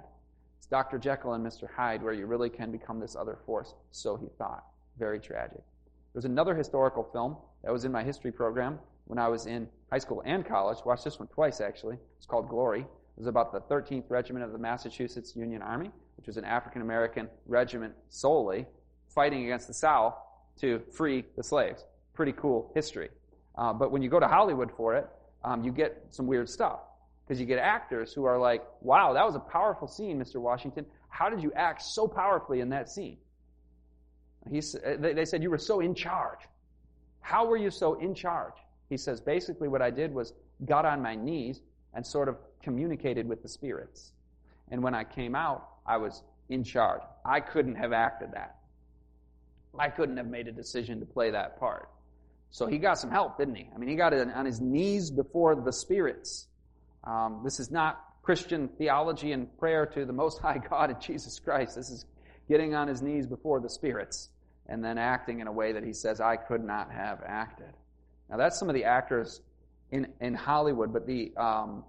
It's Dr. Jekyll and Mr. Hyde where you really can become this other force. So he thought. Very tragic. There's another historical film that was in my history program when I was in high school and college. Watched this one twice, actually. It's called Glory. It was about the 13th Regiment of the Massachusetts Union Army, which was an African American regiment solely fighting against the South to free the slaves. Pretty cool history. Uh, but when you go to Hollywood for it, um, you get some weird stuff. Because you get actors who are like, wow, that was a powerful scene, Mr. Washington. How did you act so powerfully in that scene? He, they said, you were so in charge. How were you so in charge? He says, basically, what I did was got on my knees and sort of communicated with the spirits. And when I came out, I was in charge. I couldn't have acted that. I couldn't have made a decision to play that part. So he got some help, didn't he? I mean, he got on his knees before the spirits. Um, this is not Christian theology and prayer to the Most High God and Jesus Christ. This is getting on his knees before the spirits and then acting in a way that he says, I could not have acted. Now, that's some of the actors in, in Hollywood, but the um,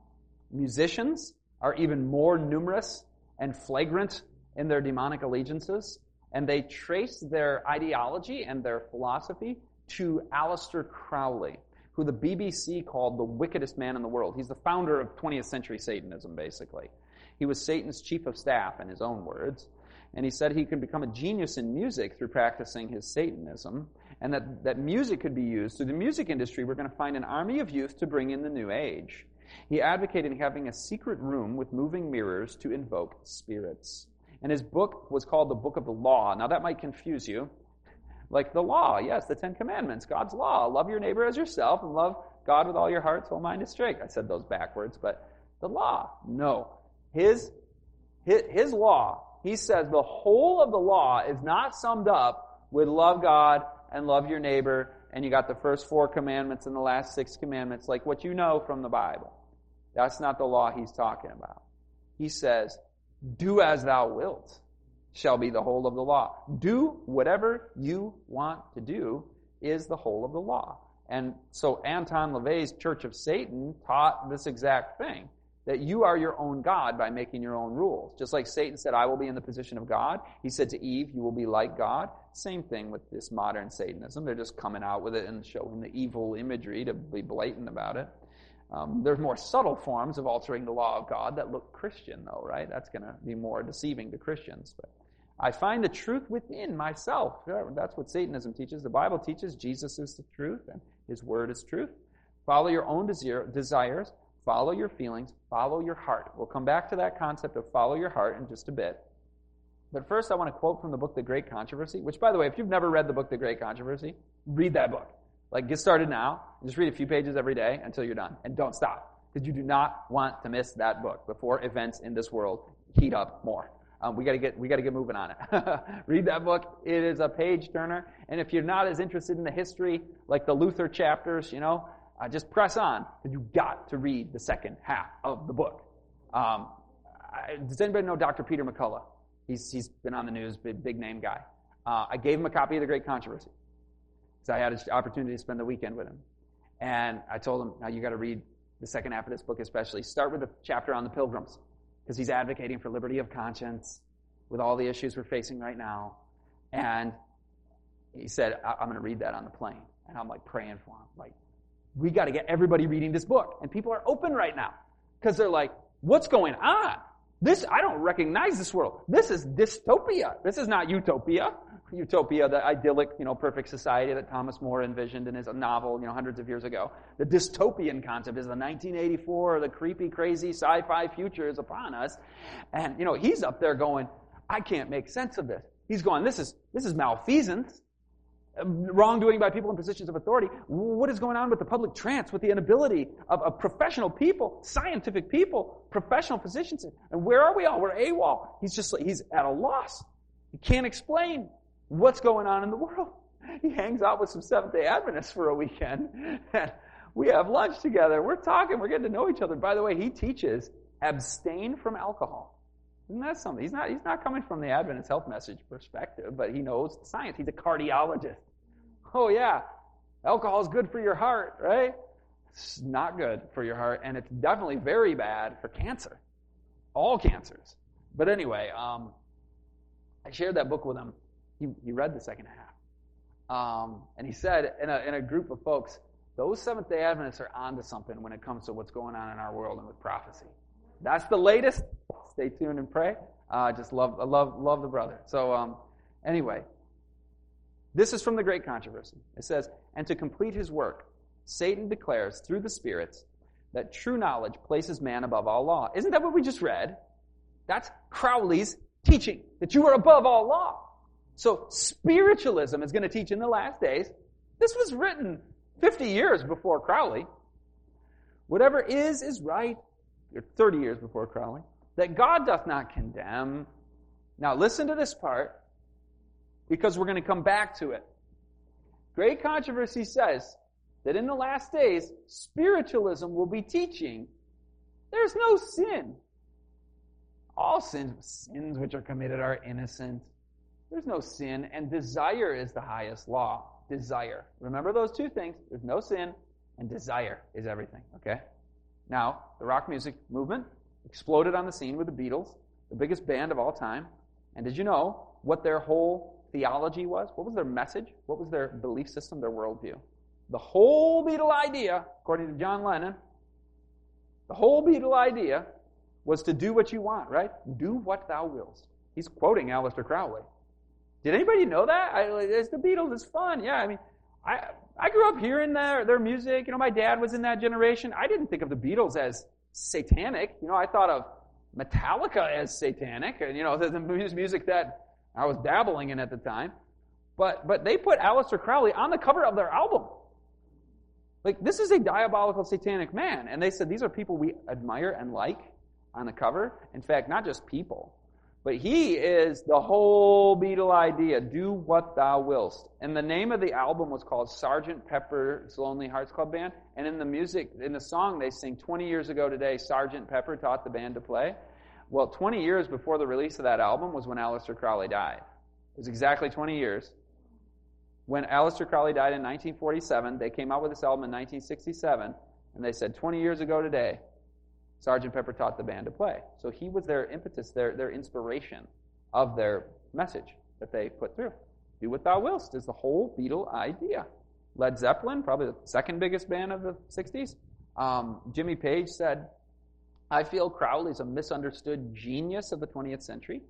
musicians are even more numerous and flagrant in their demonic allegiances, and they trace their ideology and their philosophy to Aleister Crowley, who the BBC called the wickedest man in the world. He's the founder of 20th century Satanism, basically. He was Satan's chief of staff, in his own words. And he said he could become a genius in music through practicing his Satanism, and that, that music could be used. Through the music industry, we're going to find an army of youth to bring in the new age. He advocated having a secret room with moving mirrors to invoke spirits. And his book was called the Book of the Law. Now, that might confuse you. Like the law, yes, the Ten Commandments, God's law. Love your neighbor as yourself and love God with all your heart, soul, mind, and strength. I said those backwards, but the law, no. His, his, his law he says the whole of the law is not summed up with love God and love your neighbor, and you got the first four commandments and the last six commandments, like what you know from the Bible. That's not the law he's talking about. He says, do as thou wilt shall be the whole of the law. Do whatever you want to do is the whole of the law. And so Anton LaVey's Church of Satan taught this exact thing that you are your own God by making your own rules. Just like Satan said, I will be in the position of God. He said to Eve, you will be like God. Same thing with this modern Satanism. They're just coming out with it and showing the evil imagery to be blatant about it. Um, there's more subtle forms of altering the law of God that look Christian, though, right? That's going to be more deceiving to Christians. But I find the truth within myself. That's what Satanism teaches. The Bible teaches Jesus is the truth and His Word is truth. Follow your own desire, desires Follow your feelings, follow your heart. We'll come back to that concept of follow your heart in just a bit. But first, I want to quote from the book The Great Controversy, which, by the way, if you've never read the book The Great Controversy, read that book. Like, get started now. Just read a few pages every day until you're done. And don't stop. Because you do not want to miss that book before events in this world heat up more. Um, we got to get we got to get moving on it. Read that book; it is a page turner. And if you're not as interested in the history, like the Luther chapters, you know, uh, just press on, because you got to read the second half of the book. Um, I, does anybody know Dr. Peter McCullough? He's, he's been on the news, big, big name guy. Uh, I gave him a copy of The Great Controversy because I had an opportunity to spend the weekend with him. And I told him, now you got to read the second half of this book, especially. Start with the chapter on the pilgrims because he's advocating for liberty of conscience with all the issues we're facing right now. And he said, I'm going to read that on the plane. And I'm like praying for him. Like, we got to get everybody reading this book. And people are open right now because they're like, what's going on? This, I don't recognize this world. This is dystopia. This is not utopia. Utopia, the idyllic, you know, perfect society that Thomas More envisioned in his novel, you know, hundreds of years ago. The dystopian concept is the 1984, the creepy, crazy sci-fi future is upon us. And, you know, he's up there going, I can't make sense of this. He's going, this is, this is malfeasance wrongdoing by people in positions of authority. What is going on with the public trance, with the inability of, of, professional people, scientific people, professional physicians? And where are we all? We're AWOL. He's just, he's at a loss. He can't explain what's going on in the world. He hangs out with some Seventh day Adventists for a weekend, and we have lunch together. We're talking, we're getting to know each other. By the way, he teaches abstain from alcohol. Isn't that something? He's not, he's not coming from the Adventist health message perspective, but he knows science. He's a cardiologist. Oh, yeah, alcohol is good for your heart, right? It's not good for your heart, and it's definitely very bad for cancer. All cancers. But anyway, um, I shared that book with him. He, he read the second half. Um, and he said in a, in a group of folks, those Seventh day Adventists are onto something when it comes to what's going on in our world and with prophecy. That's the latest. Stay tuned and pray. I uh, just love, I love, love the brother. So, um, anyway, this is from the Great Controversy. It says, And to complete his work, Satan declares through the spirits that true knowledge places man above all law. Isn't that what we just read? That's Crowley's teaching, that you are above all law. So spiritualism is going to teach in the last days. This was written 50 years before Crowley. Whatever is, is right. 30 years before Crowley. That God doth not condemn. Now listen to this part because we're going to come back to it. Great Controversy says that in the last days, spiritualism will be teaching there's no sin. All sins, sins which are committed are innocent. There's no sin, and desire is the highest law. Desire. Remember those two things. There's no sin, and desire is everything. Okay? Now, the rock music movement exploded on the scene with the Beatles, the biggest band of all time. And did you know what their whole theology was? What was their message? What was their belief system, their worldview? The whole Beatle idea, according to John Lennon, the whole Beatle idea was to do what you want, right? Do what thou willst. He's quoting Aleister Crowley. Did anybody know that? I, it's the Beatles. It's fun. Yeah, I mean, I I grew up hearing their their music. You know, my dad was in that generation. I didn't think of the Beatles as satanic. You know, I thought of Metallica as satanic. And you know, the, the music that I was dabbling in at the time. But, but they put Aleister Crowley on the cover of their album. Like, this is a diabolical satanic man. And they said these are people we admire and like on the cover. In fact, not just people. But he is the whole Beatle idea. Do what thou willst. And the name of the album was called Sergeant Pepper's Lonely Hearts Club Band. And in the music, in the song they sing 20 years ago today, Sergeant Pepper taught the band to play. Well, 20 years before the release of that album was when Aleister Crowley died. It was exactly 20 years. When Aleister Crowley died in 1947, they came out with this album in 1967, and they said 20 years ago today, Sergeant Pepper taught the band to play. So he was their impetus, their, their inspiration of their message that they put through. Do what thou willst is the whole Beatle idea. Led Zeppelin, probably the second biggest band of the 60s. Um, Jimmy Page said, I feel Crowley's a misunderstood genius of the 20th century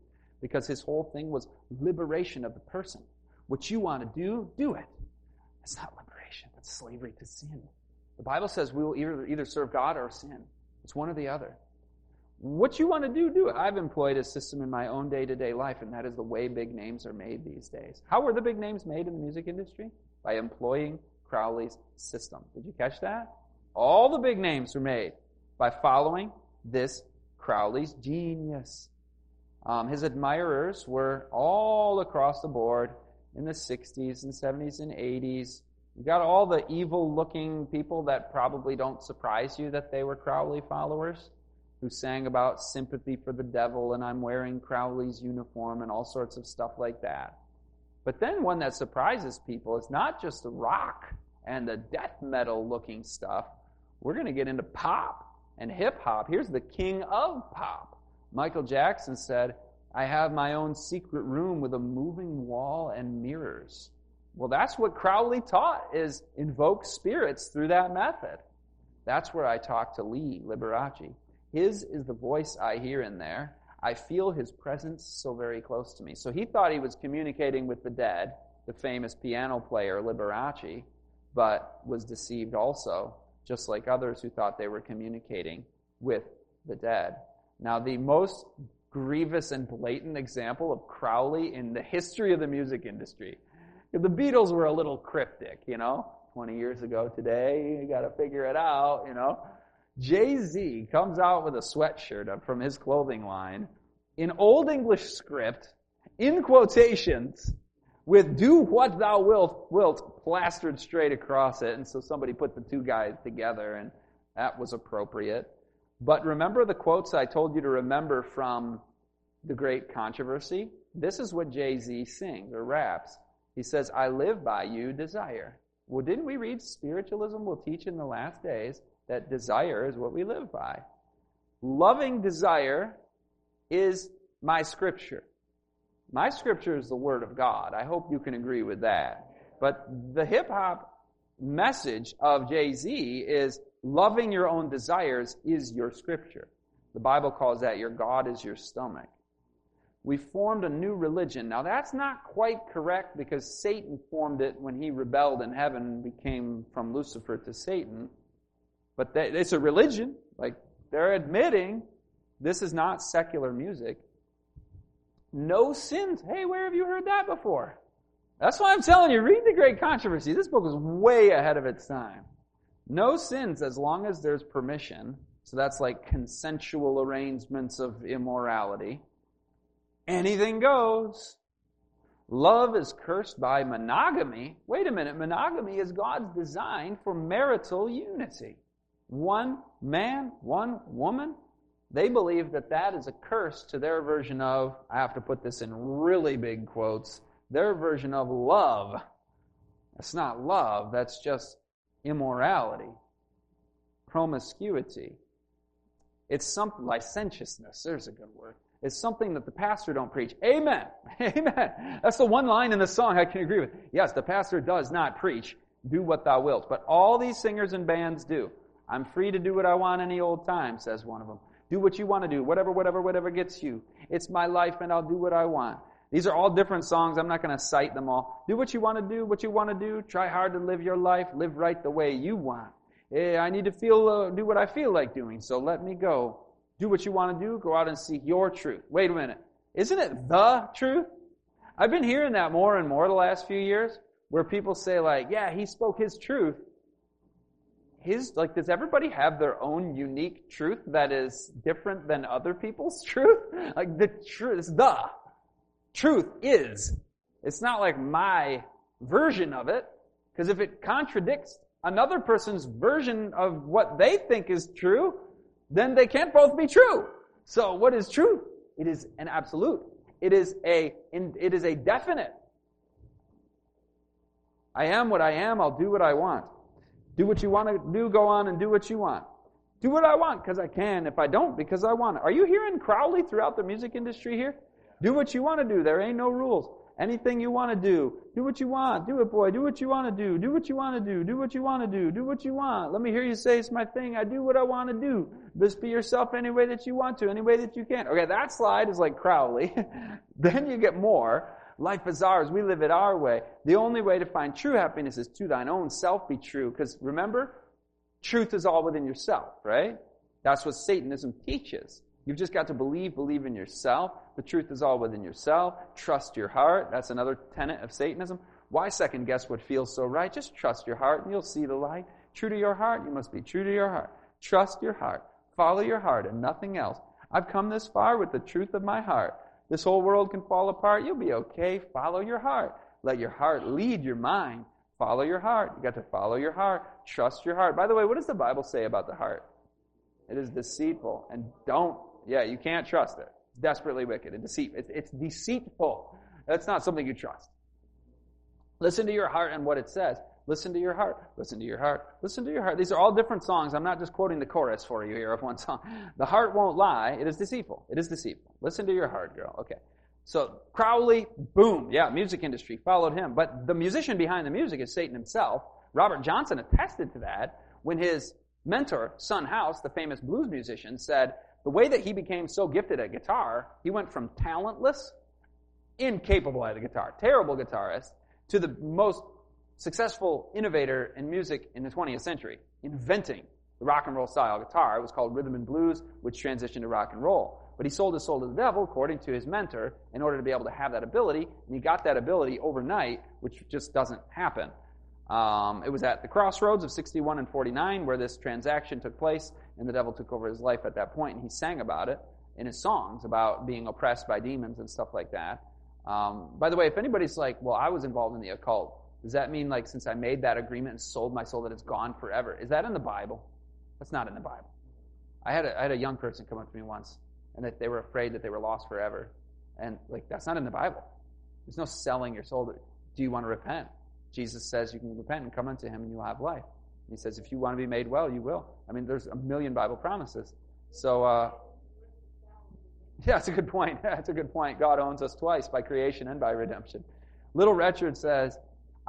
because his whole thing was liberation of the person. What you want to do, do it. It's not liberation, that's slavery to sin. The Bible says we will either, either serve God or sin. It's one or the other. What you want to do, do it. I've employed a system in my own day to day life, and that is the way big names are made these days. How were the big names made in the music industry? By employing Crowley's system. Did you catch that? All the big names were made by following this Crowley's genius. Um, his admirers were all across the board in the 60s and 70s and 80s. You got all the evil looking people that probably don't surprise you that they were Crowley followers, who sang about sympathy for the devil and I'm wearing Crowley's uniform and all sorts of stuff like that. But then one that surprises people is not just the rock and the death metal looking stuff. We're going to get into pop and hip hop. Here's the king of pop. Michael Jackson said, I have my own secret room with a moving wall and mirrors. Well, that's what Crowley taught is invoke spirits through that method. That's where I talked to Lee Liberace. His is the voice I hear in there. I feel his presence so very close to me. So he thought he was communicating with the dead, the famous piano player Liberace, but was deceived also, just like others who thought they were communicating with the dead. Now, the most grievous and blatant example of Crowley in the history of the music industry. The Beatles were a little cryptic, you know. 20 years ago today, you got to figure it out, you know. Jay Z comes out with a sweatshirt from his clothing line in Old English script, in quotations, with do what thou wilt, wilt plastered straight across it. And so somebody put the two guys together, and that was appropriate. But remember the quotes I told you to remember from the great controversy? This is what Jay Z sings or raps. He says, I live by you, desire. Well, didn't we read spiritualism will teach in the last days that desire is what we live by? Loving desire is my scripture. My scripture is the Word of God. I hope you can agree with that. But the hip hop message of Jay Z is loving your own desires is your scripture. The Bible calls that your God is your stomach. We formed a new religion. Now that's not quite correct because Satan formed it when he rebelled in heaven and became from Lucifer to Satan. But it's a religion. Like they're admitting this is not secular music. No sins. Hey, where have you heard that before? That's why I'm telling you, read the Great Controversy. This book is way ahead of its time. No sins as long as there's permission. So that's like consensual arrangements of immorality. Anything goes. Love is cursed by monogamy. Wait a minute, monogamy is God's design for marital unity. One man, one woman. They believe that that is a curse to their version of, I have to put this in really big quotes, their version of love. That's not love, that's just immorality, promiscuity. It's some licentiousness. There's a good word. It's something that the pastor don't preach. Amen. Amen. That's the one line in the song I can agree with. Yes, the pastor does not preach, do what thou wilt. But all these singers and bands do. I'm free to do what I want any old time, says one of them. Do what you want to do, whatever, whatever, whatever gets you. It's my life and I'll do what I want. These are all different songs. I'm not going to cite them all. Do what you want to do, what you want to do. Try hard to live your life. Live right the way you want. Hey, I need to feel, uh, do what I feel like doing, so let me go. Do what you want to do. Go out and seek your truth. Wait a minute. Isn't it the truth? I've been hearing that more and more the last few years, where people say like, yeah, he spoke his truth. His, like, does everybody have their own unique truth that is different than other people's truth? Like, the truth, the truth is. It's not like my version of it, because if it contradicts another person's version of what they think is true, then they can't both be true. So what is true? It is an absolute. It is a, it is a definite. I am what I am. I'll do what I want. Do what you want to do. Go on and do what you want. Do what I want because I can. If I don't, because I want. it. Are you hearing Crowley throughout the music industry here? Do what you want to do. There ain't no rules. Anything you want to do, do what you want. Do it, boy. Do what you want to do. Do what you want to do. Do what you want to do. Do what you want. Let me hear you say it's my thing. I do what I want to do. Just be yourself any way that you want to, any way that you can. Okay, that slide is like Crowley. then you get more. Life is ours. We live it our way. The only way to find true happiness is to thine own self be true. Because remember, truth is all within yourself, right? That's what Satanism teaches. You've just got to believe, believe in yourself. The truth is all within yourself. Trust your heart. That's another tenet of Satanism. Why second guess what feels so right? Just trust your heart and you'll see the light. True to your heart, you must be true to your heart. Trust your heart. Follow your heart and nothing else. I've come this far with the truth of my heart. This whole world can fall apart. You'll be okay. Follow your heart. Let your heart lead your mind. Follow your heart. You got to follow your heart. Trust your heart. By the way, what does the Bible say about the heart? It is deceitful. And don't, yeah, you can't trust it. It's desperately wicked and deceit. It's, it's deceitful. That's not something you trust. Listen to your heart and what it says. Listen to your heart. Listen to your heart. Listen to your heart. These are all different songs. I'm not just quoting the chorus for you here of one song. The heart won't lie. It is deceitful. It is deceitful. Listen to your heart, girl. Okay. So Crowley, boom, yeah, music industry followed him. But the musician behind the music is Satan himself. Robert Johnson attested to that when his mentor, Son House, the famous blues musician, said the way that he became so gifted at guitar, he went from talentless, incapable at the guitar, terrible guitarist, to the most successful innovator in music in the 20th century, inventing the rock and roll style guitar. It was called rhythm and blues, which transitioned to rock and roll. But he sold his soul to the devil, according to his mentor, in order to be able to have that ability. And he got that ability overnight, which just doesn't happen. Um, it was at the crossroads of 61 and 49 where this transaction took place, and the devil took over his life at that point, and he sang about it in his songs about being oppressed by demons and stuff like that. Um, by the way, if anybody's like, well, I was involved in the occult, does that mean like since I made that agreement and sold my soul that it's gone forever? Is that in the Bible? That's not in the Bible. I had a, I had a young person come up to me once and that they were afraid that they were lost forever. And like that's not in the Bible. There's no selling your soul. Do you want to repent? Jesus says you can repent and come unto him and you'll have life. he says if you want to be made well, you will. I mean, there's a million Bible promises. So uh, yeah, that's a good point. That's a good point. God owns us twice by creation and by redemption. Little Richard says,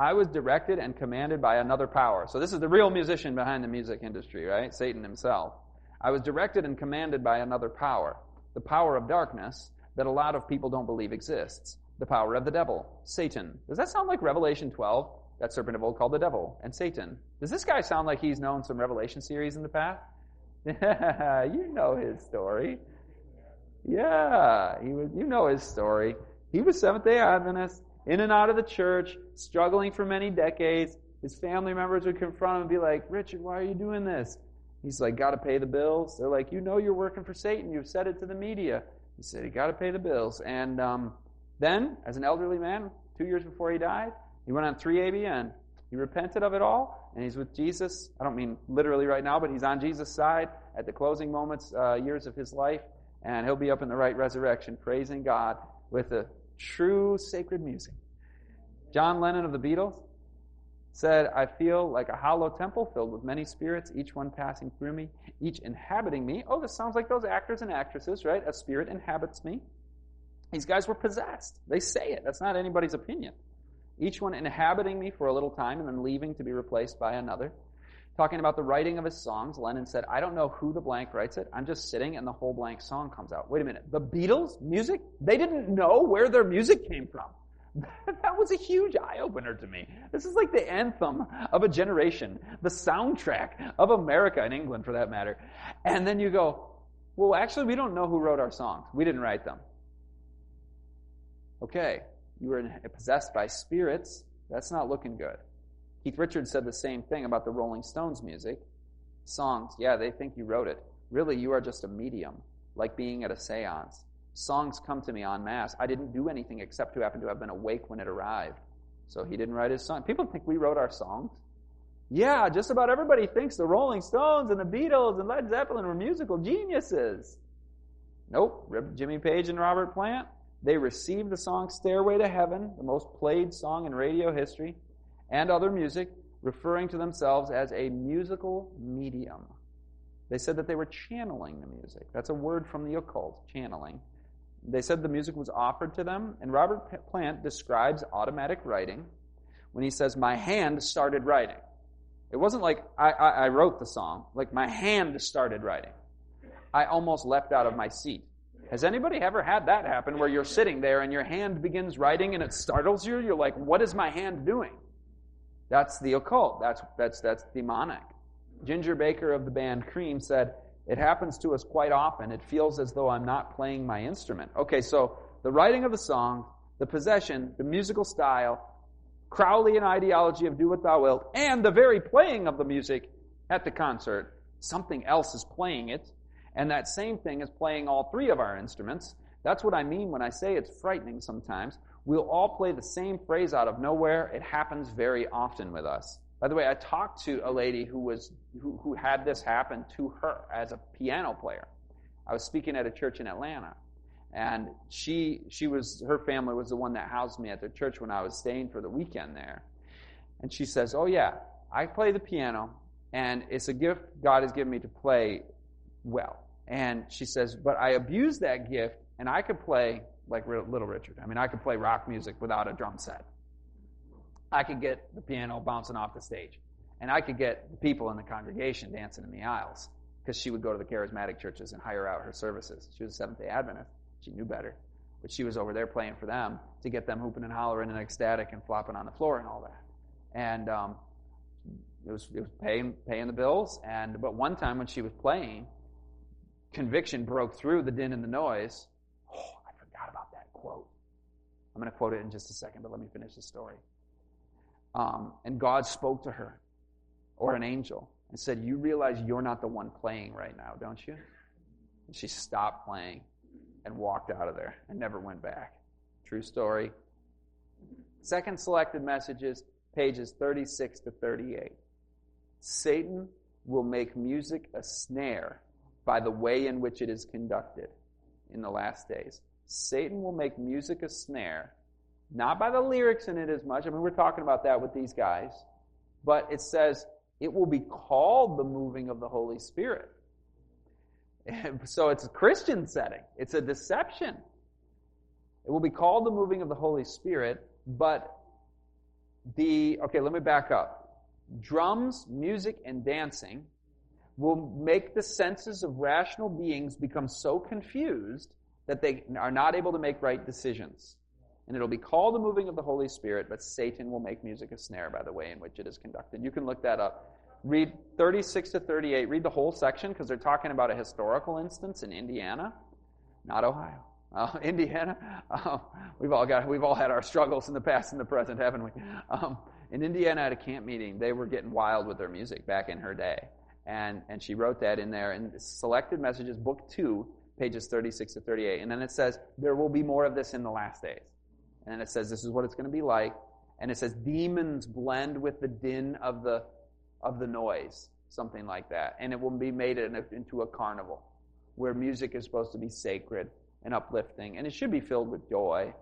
I was directed and commanded by another power. So this is the real musician behind the music industry, right? Satan himself. I was directed and commanded by another power the power of darkness that a lot of people don't believe exists. The power of the devil, Satan. Does that sound like Revelation 12? That serpent of old called the devil and Satan. Does this guy sound like he's known some Revelation series in the past? Yeah, you know his story. Yeah, he was. You know his story. He was Seventh Day Adventist, in and out of the church, struggling for many decades. His family members would confront him and be like, "Richard, why are you doing this?" He's like, got to pay the bills. They're like, you know you're working for Satan. You've said it to the media. He said, you got to pay the bills. And um, then, as an elderly man, two years before he died, he went on 3ABN. He repented of it all, and he's with Jesus. I don't mean literally right now, but he's on Jesus' side at the closing moments, uh, years of his life, and he'll be up in the right resurrection, praising God with a true sacred music. John Lennon of the Beatles, said, I feel like a hollow temple filled with many spirits, each one passing through me, each inhabiting me. Oh, this sounds like those actors and actresses, right? A spirit inhabits me. These guys were possessed. They say it. That's not anybody's opinion. Each one inhabiting me for a little time and then leaving to be replaced by another. Talking about the writing of his songs, Lennon said, I don't know who the blank writes it. I'm just sitting and the whole blank song comes out. Wait a minute. The Beatles' music? They didn't know where their music came from. that was a huge eye opener to me. This is like the anthem of a generation, the soundtrack of America and England for that matter. And then you go, well, actually, we don't know who wrote our songs. We didn't write them. Okay, you were possessed by spirits. That's not looking good. Keith Richards said the same thing about the Rolling Stones music. Songs, yeah, they think you wrote it. Really, you are just a medium, like being at a seance. Songs come to me en masse. I didn't do anything except to happen to have been awake when it arrived. So he didn't write his song. People think we wrote our songs. Yeah, just about everybody thinks the Rolling Stones and the Beatles and Led Zeppelin were musical geniuses. Nope. Jimmy Page and Robert Plant, they received the song Stairway to Heaven, the most played song in radio history, and other music, referring to themselves as a musical medium. They said that they were channeling the music. That's a word from the occult, channeling. They said the music was offered to them, and Robert Plant describes automatic writing when he says, My hand started writing. It wasn't like I, I, I wrote the song, like my hand started writing. I almost leapt out of my seat. Has anybody ever had that happen where you're sitting there and your hand begins writing and it startles you? You're like, what is my hand doing? That's the occult. That's, that's, that's demonic. Ginger Baker of the band Cream said, it happens to us quite often. It feels as though I'm not playing my instrument. Okay, so the writing of the song, the possession, the musical style, Crowleyan ideology of do what thou wilt, and the very playing of the music at the concert. Something else is playing it, and that same thing is playing all three of our instruments. That's what I mean when I say it's frightening sometimes. We'll all play the same phrase out of nowhere. It happens very often with us. By the way, I talked to a lady who was who, who had this happen to her as a piano player. I was speaking at a church in Atlanta, and she she was her family was the one that housed me at their church when I was staying for the weekend there. And she says, "Oh yeah, I play the piano, and it's a gift God has given me to play well." And she says, "But I abuse that gift, and I could play like Little Richard. I mean, I could play rock music without a drum set. I could get the piano bouncing off the stage. And I could get the people in the congregation dancing in the aisles because she would go to the charismatic churches and hire out her services. She was a Seventh day Adventist. She knew better. But she was over there playing for them to get them hooping and hollering and ecstatic and flopping on the floor and all that. And um, it was, it was paying, paying the bills. And But one time when she was playing, conviction broke through the din and the noise. Oh, I forgot about that quote. I'm going to quote it in just a second, but let me finish the story. Um, and God spoke to her, or an angel, and said, You realize you're not the one playing right now, don't you? And she stopped playing and walked out of there and never went back. True story. Second selected messages, pages 36 to 38. Satan will make music a snare by the way in which it is conducted in the last days. Satan will make music a snare not by the lyrics in it as much. I mean, we're talking about that with these guys. But it says it will be called the moving of the Holy Spirit. so it's a Christian setting, it's a deception. It will be called the moving of the Holy Spirit, but the, okay, let me back up. Drums, music, and dancing will make the senses of rational beings become so confused that they are not able to make right decisions and it'll be called the moving of the Holy Spirit, but Satan will make music a snare by the way in which it is conducted. You can look that up. Read 36 to 38. Read the whole section because they're talking about a historical instance in Indiana, not Ohio. Uh, Indiana, uh, we've all got, we've all had our struggles in the past and the present, haven't we? Um, in Indiana, at a camp meeting, they were getting wild with their music back in her day, and and she wrote that in there. in selected messages, book two, pages 36 to 38, and then it says there will be more of this in the last days. And it says this is what it's going to be like. And it says demons blend with the din of the of the noise, something like that. And it will be made into a carnival where music is supposed to be sacred and uplifting, and it should be filled with joy.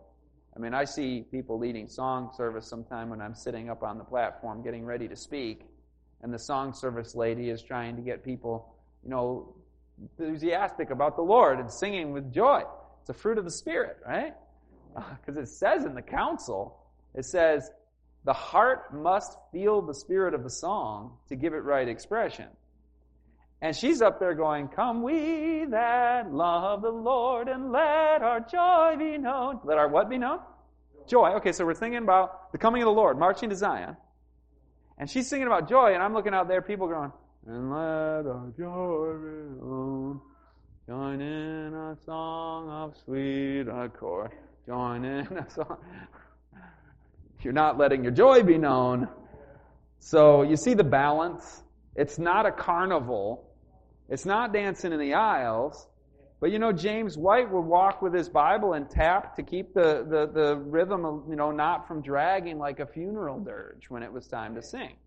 I mean, I see people leading song service sometime when I'm sitting up on the platform getting ready to speak, and the song service lady is trying to get people, you know, enthusiastic about the Lord and singing with joy. It's a fruit of the Spirit, right? Uh, because it says in the counsel, it says, the heart must feel the spirit of the song to give it right expression. And she's up there going, Come we that love the Lord and let our joy be known. Let our what be known? Joy. Okay, so we're thinking about the coming of the Lord, marching to Zion. And she's singing about joy, and I'm looking out there, people going, And let our joy be known. Join in a song of sweet accord join in. A song. You're not letting your joy be known. So you see the balance. It's not a carnival. It's not dancing in the aisles. But you know, James White would walk with his Bible and tap to keep the, the, the rhythm, you know, not from dragging like a funeral dirge when it was time to sing.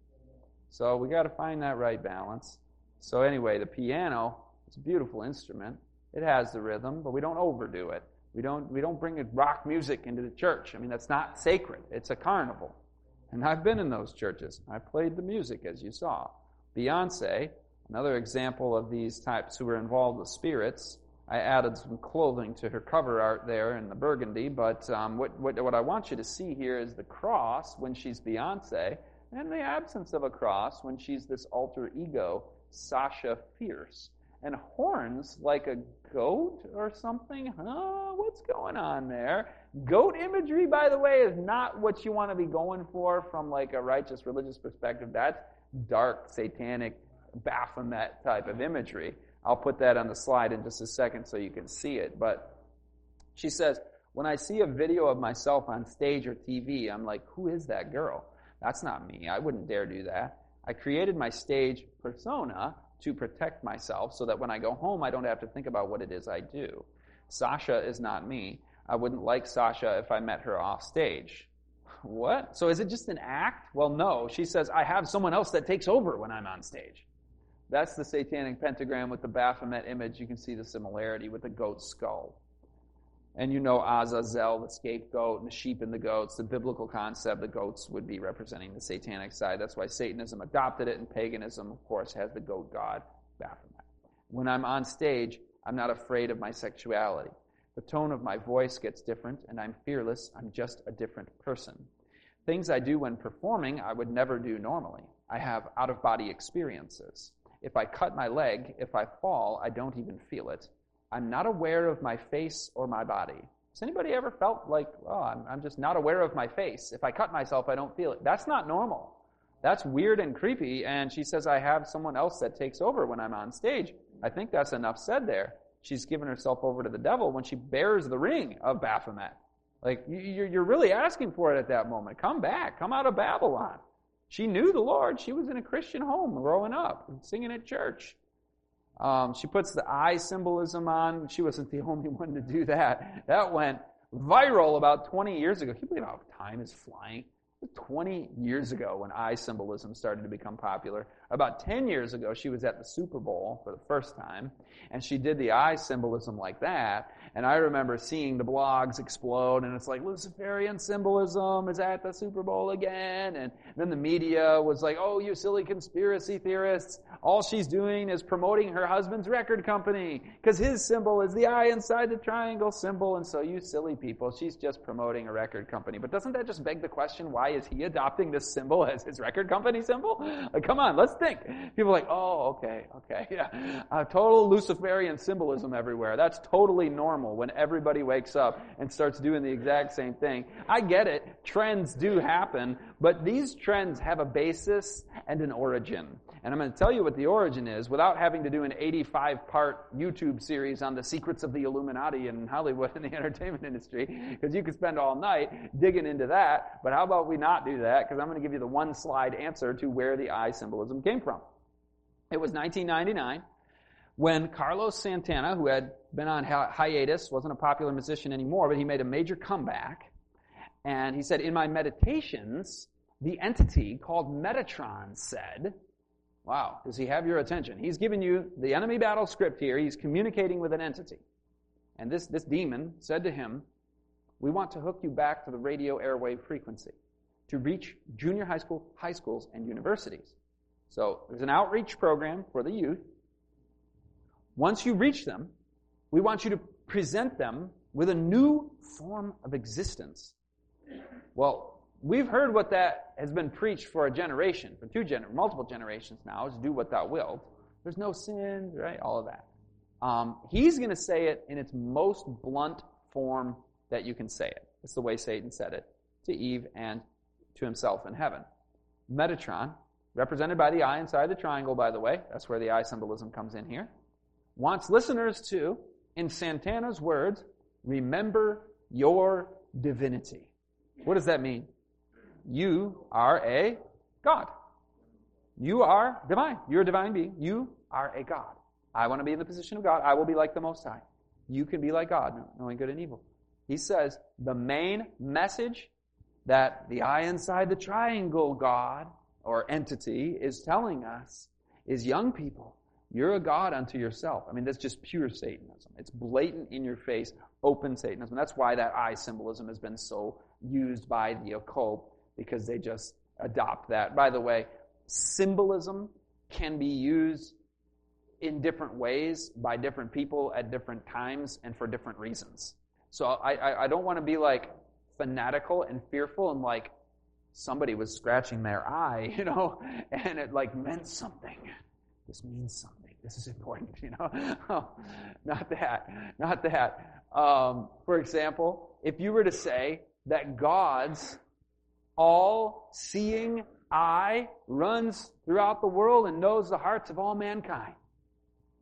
So we got to find that right balance. So anyway, the piano, it's a beautiful instrument. It has the rhythm, but we don't overdo it. We don't, we don't bring rock music into the church. I mean, that's not sacred. It's a carnival. And I've been in those churches. I played the music, as you saw. Beyonce, another example of these types who were involved with spirits. I added some clothing to her cover art there in the burgundy, but um, what, what, what I want you to see here is the cross when she's Beyonce, and the absence of a cross when she's this alter ego, Sasha Fierce and horns like a goat or something? Huh? What's going on there? Goat imagery, by the way, is not what you want to be going for from like a righteous religious perspective. That's dark, satanic, Baphomet type of imagery. I'll put that on the slide in just a second so you can see it. But she says, when I see a video of myself on stage or TV, I'm like, who is that girl? That's not me. I wouldn't dare do that. I created my stage persona to protect myself so that when I go home, I don't have to think about what it is I do. Sasha is not me. I wouldn't like Sasha if I met her off stage. What? So is it just an act? Well, no. She says, I have someone else that takes over when I'm on stage. That's the satanic pentagram with the Baphomet image. You can see the similarity with the goat skull. And you know Azazel, the scapegoat, and the sheep and the goats, the biblical concept, the goats would be representing the satanic side. That's why Satanism adopted it, and paganism, of course, has the goat god, Baphomet. When I'm on stage, I'm not afraid of my sexuality. The tone of my voice gets different, and I'm fearless. I'm just a different person. Things I do when performing, I would never do normally. I have out of body experiences. If I cut my leg, if I fall, I don't even feel it. I'm not aware of my face or my body. Has anybody ever felt like, oh, I'm, I'm just not aware of my face? If I cut myself, I don't feel it. That's not normal. That's weird and creepy. And she says, I have someone else that takes over when I'm on stage. I think that's enough said there. She's given herself over to the devil when she bears the ring of Baphomet. Like, you're really asking for it at that moment. Come back. Come out of Babylon. She knew the Lord. She was in a Christian home growing up, singing at church. Um, she puts the eye symbolism on. She wasn't the only one to do that. That went viral about 20 years ago. Can you believe how time is flying? 20 years ago when eye symbolism started to become popular. About 10 years ago, she was at the Super Bowl for the first time, and she did the eye symbolism like that. And I remember seeing the blogs explode, and it's like, Luciferian symbolism is at the Super Bowl again. And then the media was like, oh, you silly conspiracy theorists. All she's doing is promoting her husband's record company, because his symbol is the eye inside the triangle symbol. And so, you silly people, she's just promoting a record company. But doesn't that just beg the question, why is he adopting this symbol as his record company symbol? Like, come on, let's think. People are like, oh, okay, okay, yeah. Uh, total Luciferian symbolism everywhere. That's totally normal when everybody wakes up and starts doing the exact same thing. I get it. Trends do happen, but these trends have a basis and an origin. And I'm going to tell you what the origin is without having to do an 85 part YouTube series on the secrets of the Illuminati in Hollywood and the entertainment industry, because you could spend all night digging into that. But how about we not do that? Because I'm going to give you the one slide answer to where the eye symbolism came from. It was 1999 when Carlos Santana, who had been on hiatus, wasn't a popular musician anymore, but he made a major comeback. And he said, In my meditations, the entity called Metatron said, Wow, does he have your attention? He's giving you the enemy battle script here. He's communicating with an entity. And this, this demon said to him, We want to hook you back to the radio airwave frequency to reach junior high school, high schools, and universities. So there's an outreach program for the youth. Once you reach them, we want you to present them with a new form of existence. Well, we've heard what that has been preached for a generation, for two gener- multiple generations now, is do what thou wilt. There's no sin, right? All of that. Um, he's going to say it in its most blunt form that you can say it. It's the way Satan said it to Eve and to himself in heaven. Metatron, represented by the eye inside the triangle, by the way, that's where the eye symbolism comes in here, wants listeners to, in Santana's words, remember your divinity. What does that mean? You are a God. You are divine. You're a divine being. You are a God. I want to be in the position of God. I will be like the Most High. You can be like God, knowing good and evil. He says the main message that the eye inside the triangle God or entity is telling us is young people, you're a God unto yourself. I mean, that's just pure Satanism. It's blatant in your face, open Satanism. That's why that eye symbolism has been so used by the occult because they just adopt that. By the way, symbolism can be used in different ways by different people at different times and for different reasons. So I, I, don't want to be like fanatical and fearful and like somebody was scratching their eye, you know, and it like meant something. This means something. This is important, you know. not that. Not that. Um, for example, if you were to say that God's all seeing eye runs throughout the world and knows the hearts of all mankind.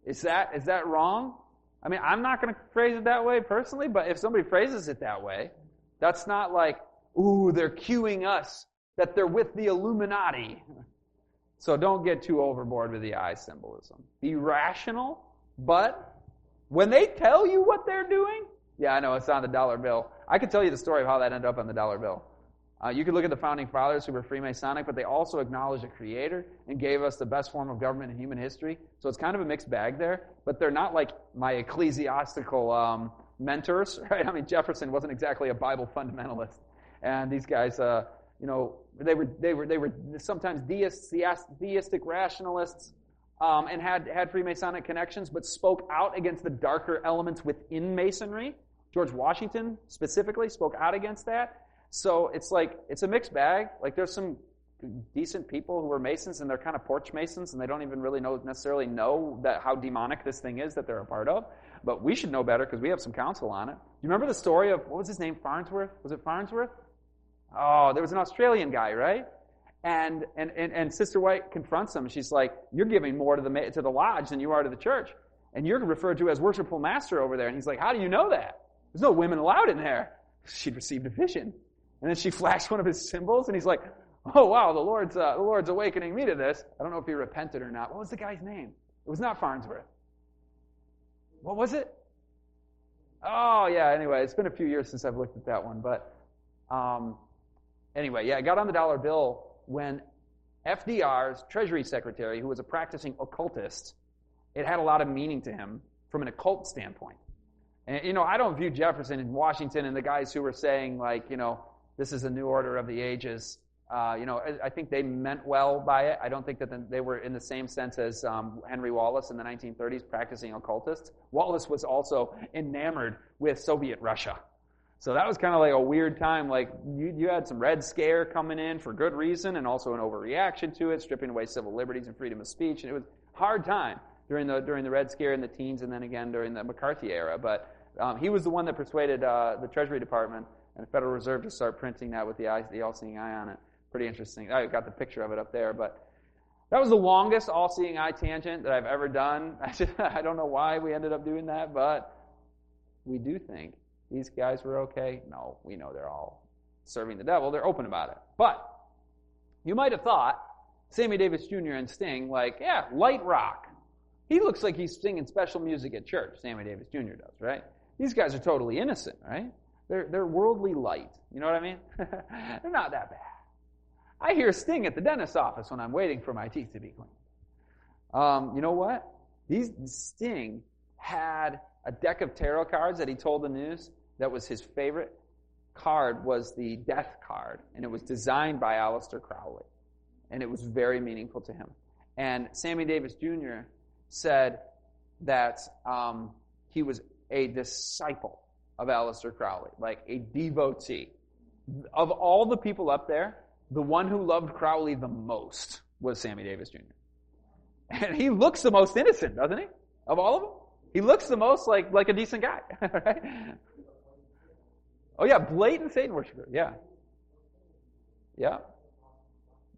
Is that, is that wrong? I mean, I'm not going to phrase it that way personally, but if somebody phrases it that way, that's not like, ooh, they're cueing us that they're with the Illuminati. So don't get too overboard with the eye symbolism. Be rational, but when they tell you what they're doing, Yeah, I know. It's on the dollar bill. I could tell you the story of how that ended up on the dollar bill. Uh, you could look at the founding fathers who were Freemasonic, but they also acknowledged a creator and gave us the best form of government in human history. So it's kind of a mixed bag there, but they're not like my ecclesiastical um, mentors, right? I mean, Jefferson wasn't exactly a Bible fundamentalist, and these guys, uh, you know, they were they were they were sometimes deists, theistic rationalists, um, and had had Freemasonic connections, but spoke out against the darker elements within Masonry. George Washington specifically spoke out against that. So it's like, it's a mixed bag. Like there's some decent people who are Masons and they're kind of porch Masons and they don't even really know, necessarily know that how demonic this thing is that they're a part of. But we should know better because we have some counsel on it. You remember the story of, what was his name? Farnsworth? Was it Farnsworth? Oh, there was an Australian guy, right? And, and, and, and Sister White confronts him. She's like, you're giving more to the, to the lodge than you are to the church. And you're referred to as worshipful master over there. And he's like, how do you know that? There's no women allowed in there. She'd received a vision. And then she flashed one of his symbols, and he's like, "Oh wow, the Lord's uh, the Lord's awakening me to this." I don't know if he repented or not. What was the guy's name? It was not Farnsworth. What was it? Oh yeah. Anyway, it's been a few years since I've looked at that one, but um, anyway, yeah, I got on the dollar bill when FDR's Treasury Secretary, who was a practicing occultist, it had a lot of meaning to him from an occult standpoint. And you know, I don't view Jefferson and Washington and the guys who were saying like, you know, this is a new order of the ages. Uh, you know, I, think they meant well by it. I don't think that they were in the same sense as um, Henry Wallace in the 1930s practicing occultists. Wallace was also enamored with Soviet Russia. So that was kind of like a weird time. Like you, you had some Red Scare coming in for good reason, and also an overreaction to it, stripping away civil liberties and freedom of speech. And it was a hard time during the during the Red Scare in the teens, and then again during the McCarthy era. But um, he was the one that persuaded uh, the Treasury Department and the Federal Reserve to start printing that with the, eye, the all-seeing eye on it. Pretty interesting. I got the picture of it up there, but that was the longest all-seeing eye tangent that I've ever done. I, just, I don't know why we ended up doing that, but we do think these guys were okay. No, we know they're all serving the devil. They're open about it. But you might have thought Sammy Davis Jr. and Sting, like, yeah, light rock. He looks like he's singing special music at church. Sammy Davis Jr. does, right? These guys are totally innocent, right? They're, they're worldly light. You know what I mean? they're not that bad. I hear Sting at the dentist's office when I'm waiting for my teeth to be cleaned. Um, you know what? These Sting had a deck of tarot cards that he told the news that was his favorite card was the death card, and it was designed by Aleister Crowley, and it was very meaningful to him. And Sammy Davis Jr. said that um, he was a disciple of Aleister Crowley, like a devotee. Of all the people up there, the one who loved Crowley the most was Sammy Davis Jr. And he looks the most innocent, doesn't he? Of all of them? He looks the most like, like a decent guy, right? Oh yeah, blatant Satan worshiper. Yeah. Yeah.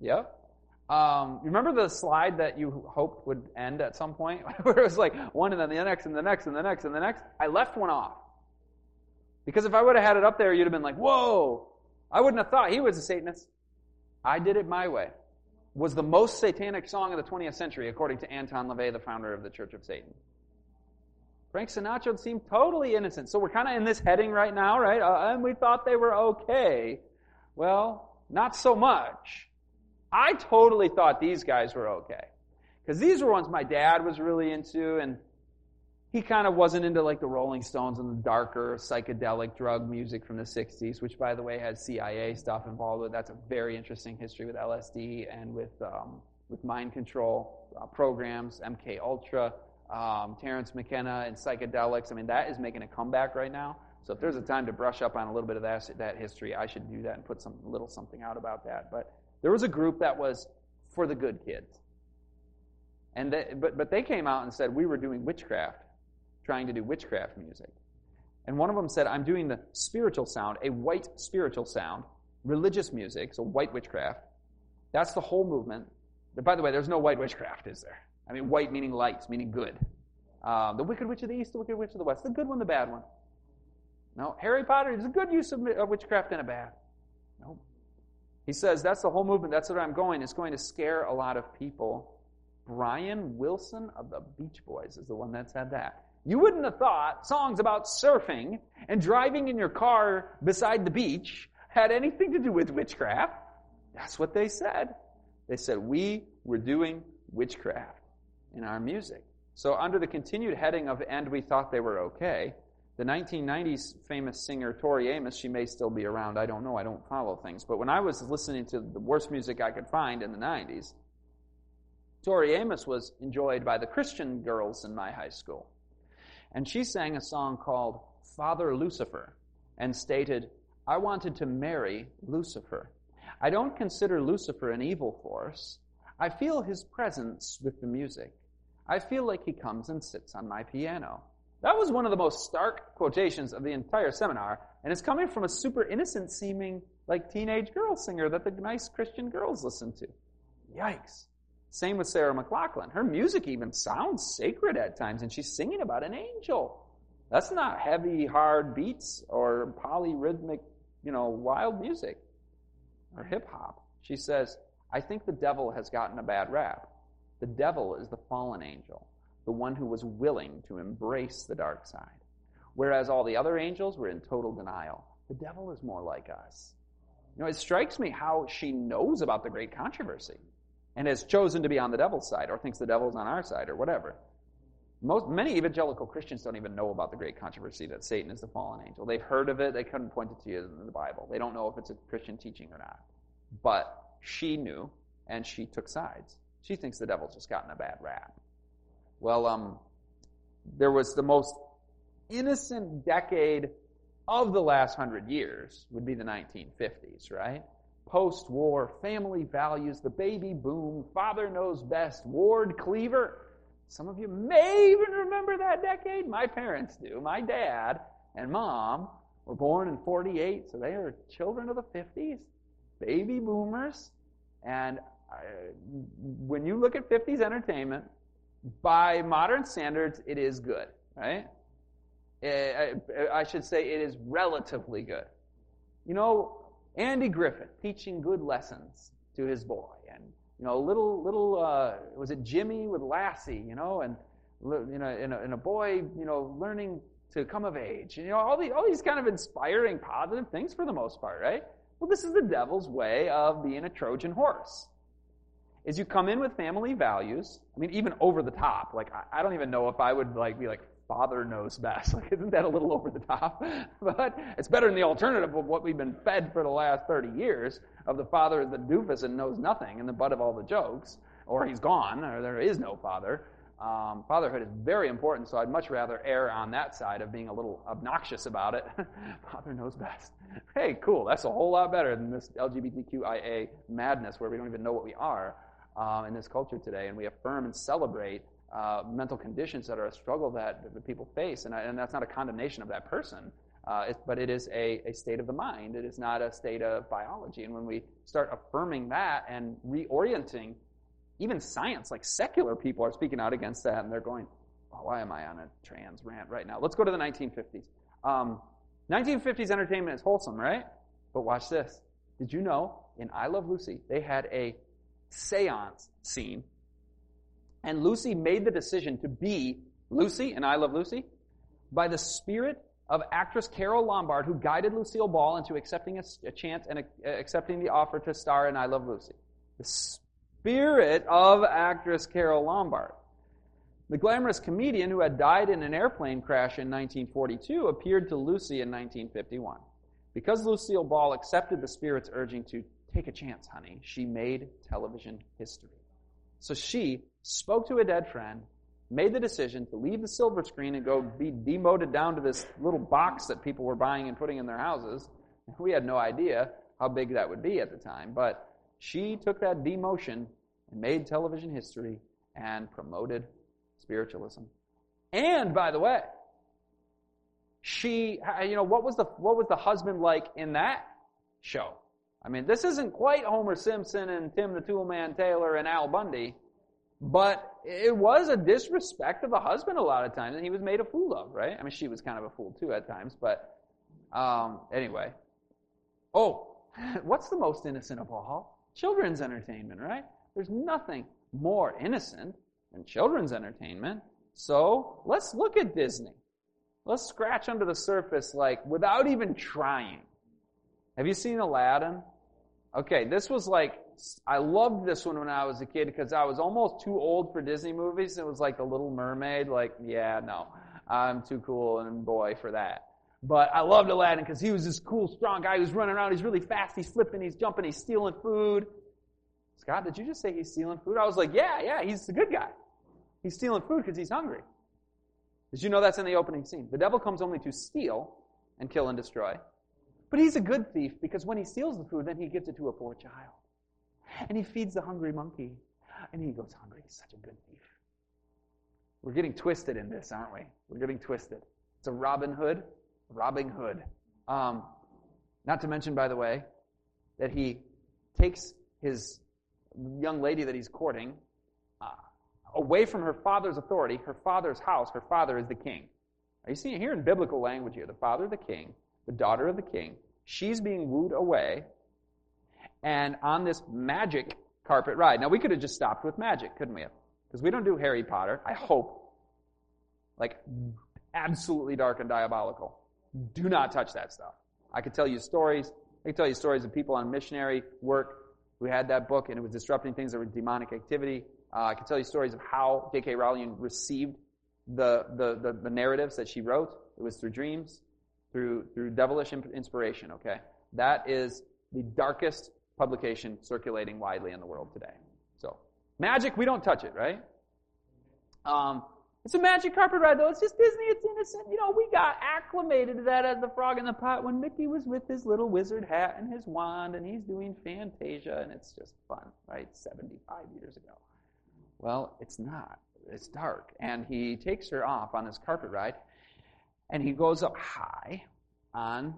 Yeah. Um, remember the slide that you hoped would end at some point? Where it was like one and then the next and the next and the next and the next? I left one off. Because if I would have had it up there, you'd have been like, whoa, I wouldn't have thought he was a Satanist. I did it my way. Was the most satanic song of the 20th century, according to Anton LaVey, the founder of the Church of Satan. Frank Sinatra seemed totally innocent. So we're kind of in this heading right now, right? Uh, and we thought they were okay. Well, not so much. I totally thought these guys were okay. Because these were ones my dad was really into, and he kind of wasn't into like the Rolling Stones and the darker psychedelic drug music from the 60s, which by the way has CIA stuff involved with. That's a very interesting history with LSD and with um, with mind control uh, programs, MK Ultra, um, Terence McKenna and psychedelics. I mean, that is making a comeback right now. So if there's a time to brush up on a little bit of that that history, I should do that and put some little something out about that. But there was a group that was for the good kids. And they, but, but they came out and said we were doing witchcraft trying to do witchcraft music. And one of them said, I'm doing the spiritual sound, a white spiritual sound, religious music, so white witchcraft. That's the whole movement. By the way, there's no white witchcraft, is there? I mean, white meaning light, meaning good. Um, the Wicked Witch of the East, the Wicked Witch of the West, the good one, the bad one. No, Harry Potter is a good use of, of witchcraft and a bad. No. He says that's the whole movement. That's where I'm going. It's going to scare a lot of people Brian Wilson of the Beach Boys is the one that said that. You wouldn't have thought songs about surfing and driving in your car beside the beach had anything to do with witchcraft. That's what they said. They said we were doing witchcraft in our music. So, under the continued heading of And We Thought They Were Okay, the 1990s famous singer Tori Amos, she may still be around, I don't know, I don't follow things, but when I was listening to the worst music I could find in the 90s, Tori Amos was enjoyed by the Christian girls in my high school. And she sang a song called Father Lucifer and stated, I wanted to marry Lucifer. I don't consider Lucifer an evil force. I feel his presence with the music. I feel like he comes and sits on my piano. That was one of the most stark quotations of the entire seminar, and it's coming from a super innocent seeming, like teenage girl singer that the nice Christian girls listen to. Yikes. Same with Sarah McLachlan. Her music even sounds sacred at times, and she's singing about an angel. That's not heavy, hard beats or polyrhythmic, you know, wild music or hip hop. She says, I think the devil has gotten a bad rap. The devil is the fallen angel, the one who was willing to embrace the dark side. Whereas all the other angels were in total denial. The devil is more like us. You know, it strikes me how she knows about the great controversy and has chosen to be on the devil's side or thinks the devil's on our side or whatever. Most, many evangelical Christians don't even know about the great controversy that Satan is the fallen angel. They've heard of it, they couldn't point it to you in the Bible. They don't know if it's a Christian teaching or not. But she knew, and she took sides. She thinks the devil's just gotten a bad rap. Well, um, there was the most innocent decade of the last hundred years would be the 1950s, right? Post-war, family values, the baby boom, father knows best, Ward Cleaver. Some of you may even remember that decade. My parents do. My dad and mom were born in 48, so they are children of the 50s, baby boomers. And when you look at 50s entertainment, by modern standards, it is good, right? Eh, I should say it is relatively good. You know, Andy Griffith teaching good lessons to his boy, and you know, little little uh, was it Jimmy with Lassie, you know, and you know, a, and a boy, you know, learning to come of age, and you know, all these all these kind of inspiring, positive things for the most part, right? Well, this is the devil's way of being a Trojan horse. Is you come in with family values. I mean, even over the top. Like, I, I don't even know if I would like be like, father knows best. Like, isn't that a little over the top? but it's better than the alternative of what we've been fed for the last 30 years of the father is the doofus and knows nothing and the butt of all the jokes, or he's gone, or there is no father. Um, fatherhood is very important, so I'd much rather err on that side of being a little obnoxious about it. Father knows best. Hey, cool. That's a whole lot better than this LGBTQIA madness where we don't even know what we are in this culture today, and we affirm and celebrate uh, mental conditions that are a struggle that, that people face, and, I, and, that's not a condemnation of that person, uh, it, but it is a, a state of the mind. It is not a state of biology. And when we start affirming that and reorienting, even science, like secular people, are speaking out against that, and they're going, oh, "Why am I on a trans rant right now?" Let's go to the 1950s. Um, 1950s entertainment is wholesome, right? But watch this. Did you know in I Love Lucy they had a seance scene and Lucy made the decision to be Lucy, and I Love Lucy, by the spirit of actress Carole Lombard, who guided Lucille Ball into accepting a, a chance and uh, accepting the offer to star in I Love Lucy. The spirit of actress Carole Lombard. The glamorous comedian who had died in an airplane crash in 1942 appeared to Lucy in 1951. Because Lucille Ball accepted the spirit's urging to take a chance, honey, she made television history. So she spoke to a dead friend, made the decision to leave the silver screen and go be demoted down to this little box that people were buying and putting in their houses. We had no idea how big that would be at the time, but she took that demotion and made television history and promoted spiritualism. And by the way, she, you know, what was the what was the husband like in that show? I mean, this isn't quite Homer Simpson and Tim the Toolman Taylor and Al Bundy, but it was a disrespect of the husband a lot of times, and he was made a fool of, right? I mean, she was kind of a fool too at times, but um, anyway. Oh, what's the most innocent of all? Children's entertainment, right? There's nothing more innocent than children's entertainment. So let's look at Disney. Let's scratch under the surface, like, without even trying. Have you seen Aladdin? Okay, this was like, I loved this one when I was a kid because I was almost too old for Disney movies. It was like The Little Mermaid. Like, yeah, no, I'm too cool and boy for that. But I loved Aladdin because he was this cool, strong guy who's running around. He's really fast. He's flipping. He's jumping. He's stealing food. Scott, did you just say he's stealing food? I was like, yeah, yeah, he's the good guy. He's stealing food because he's hungry. Did you know that's in the opening scene? The devil comes only to steal and kill and destroy. But he's a good thief because when he steals the food, then he gives it to a poor child. And he feeds the hungry monkey. And he goes hungry. He's such a good thief. We're getting twisted in this, aren't we? We're getting twisted. It's a Robin Hood. Robin Hood. Um, not to mention, by the way, that he takes his young lady that he's courting uh, away from her father's authority, her father's house. Her father is the king. Are you seeing here in biblical language here? The father the king, the daughter of the king. She's being wooed away, and on this magic carpet ride. Now we could have just stopped with magic, couldn't we? Because we don't do Harry Potter. I hope. Like absolutely dark and diabolical. Do not touch that stuff. I could tell you stories. I could tell you stories of people on missionary work who had that book and it was disrupting things that were demonic activity. Uh, I can tell you stories of how J.K. Rowling received the, the, the, the, narratives that she wrote. It was through dreams, through, through devilish inspiration, okay? That is the darkest publication circulating widely in the world today. So, magic, we don't touch it, right? Um, it's a magic carpet ride, though. It's just Disney. It's innocent. You know, we got acclimated to that as the frog in the pot when Mickey was with his little wizard hat and his wand, and he's doing Fantasia, and it's just fun, right? 75 years ago. Well, it's not. It's dark. And he takes her off on this carpet ride, and he goes up high on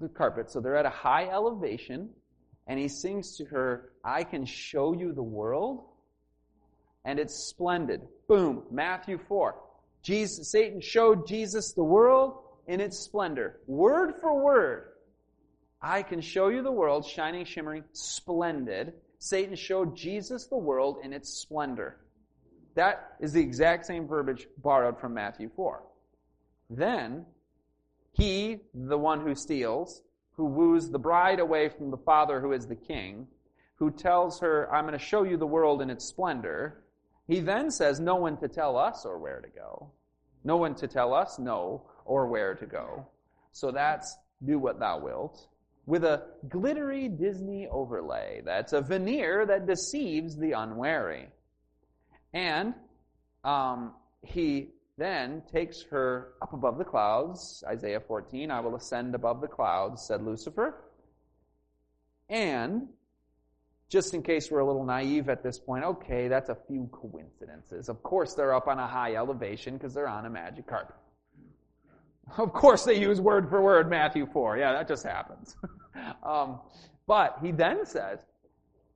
the carpet. So they're at a high elevation, and he sings to her, I can show you the world and it's splendid. Boom, Matthew 4. Jesus, Satan showed Jesus the world in its splendor. Word for word. I can show you the world, shining, shimmering, splendid. Satan showed Jesus the world in its splendor. That is the exact same verbiage borrowed from Matthew 4. Then, he, the one who steals, who woos the bride away from the father who is the king, who tells her, I'm going to show you the world in its splendor, he then says, No one to tell us or where to go. No one to tell us no or where to go. So that's do what thou wilt. With a glittery Disney overlay. That's a veneer that deceives the unwary. And um, he then takes her up above the clouds. Isaiah 14, I will ascend above the clouds, said Lucifer. And just in case we're a little naive at this point, okay, that's a few coincidences. Of course, they're up on a high elevation because they're on a magic carpet. Of course, they use word for word Matthew 4. Yeah, that just happens. um, but he then says,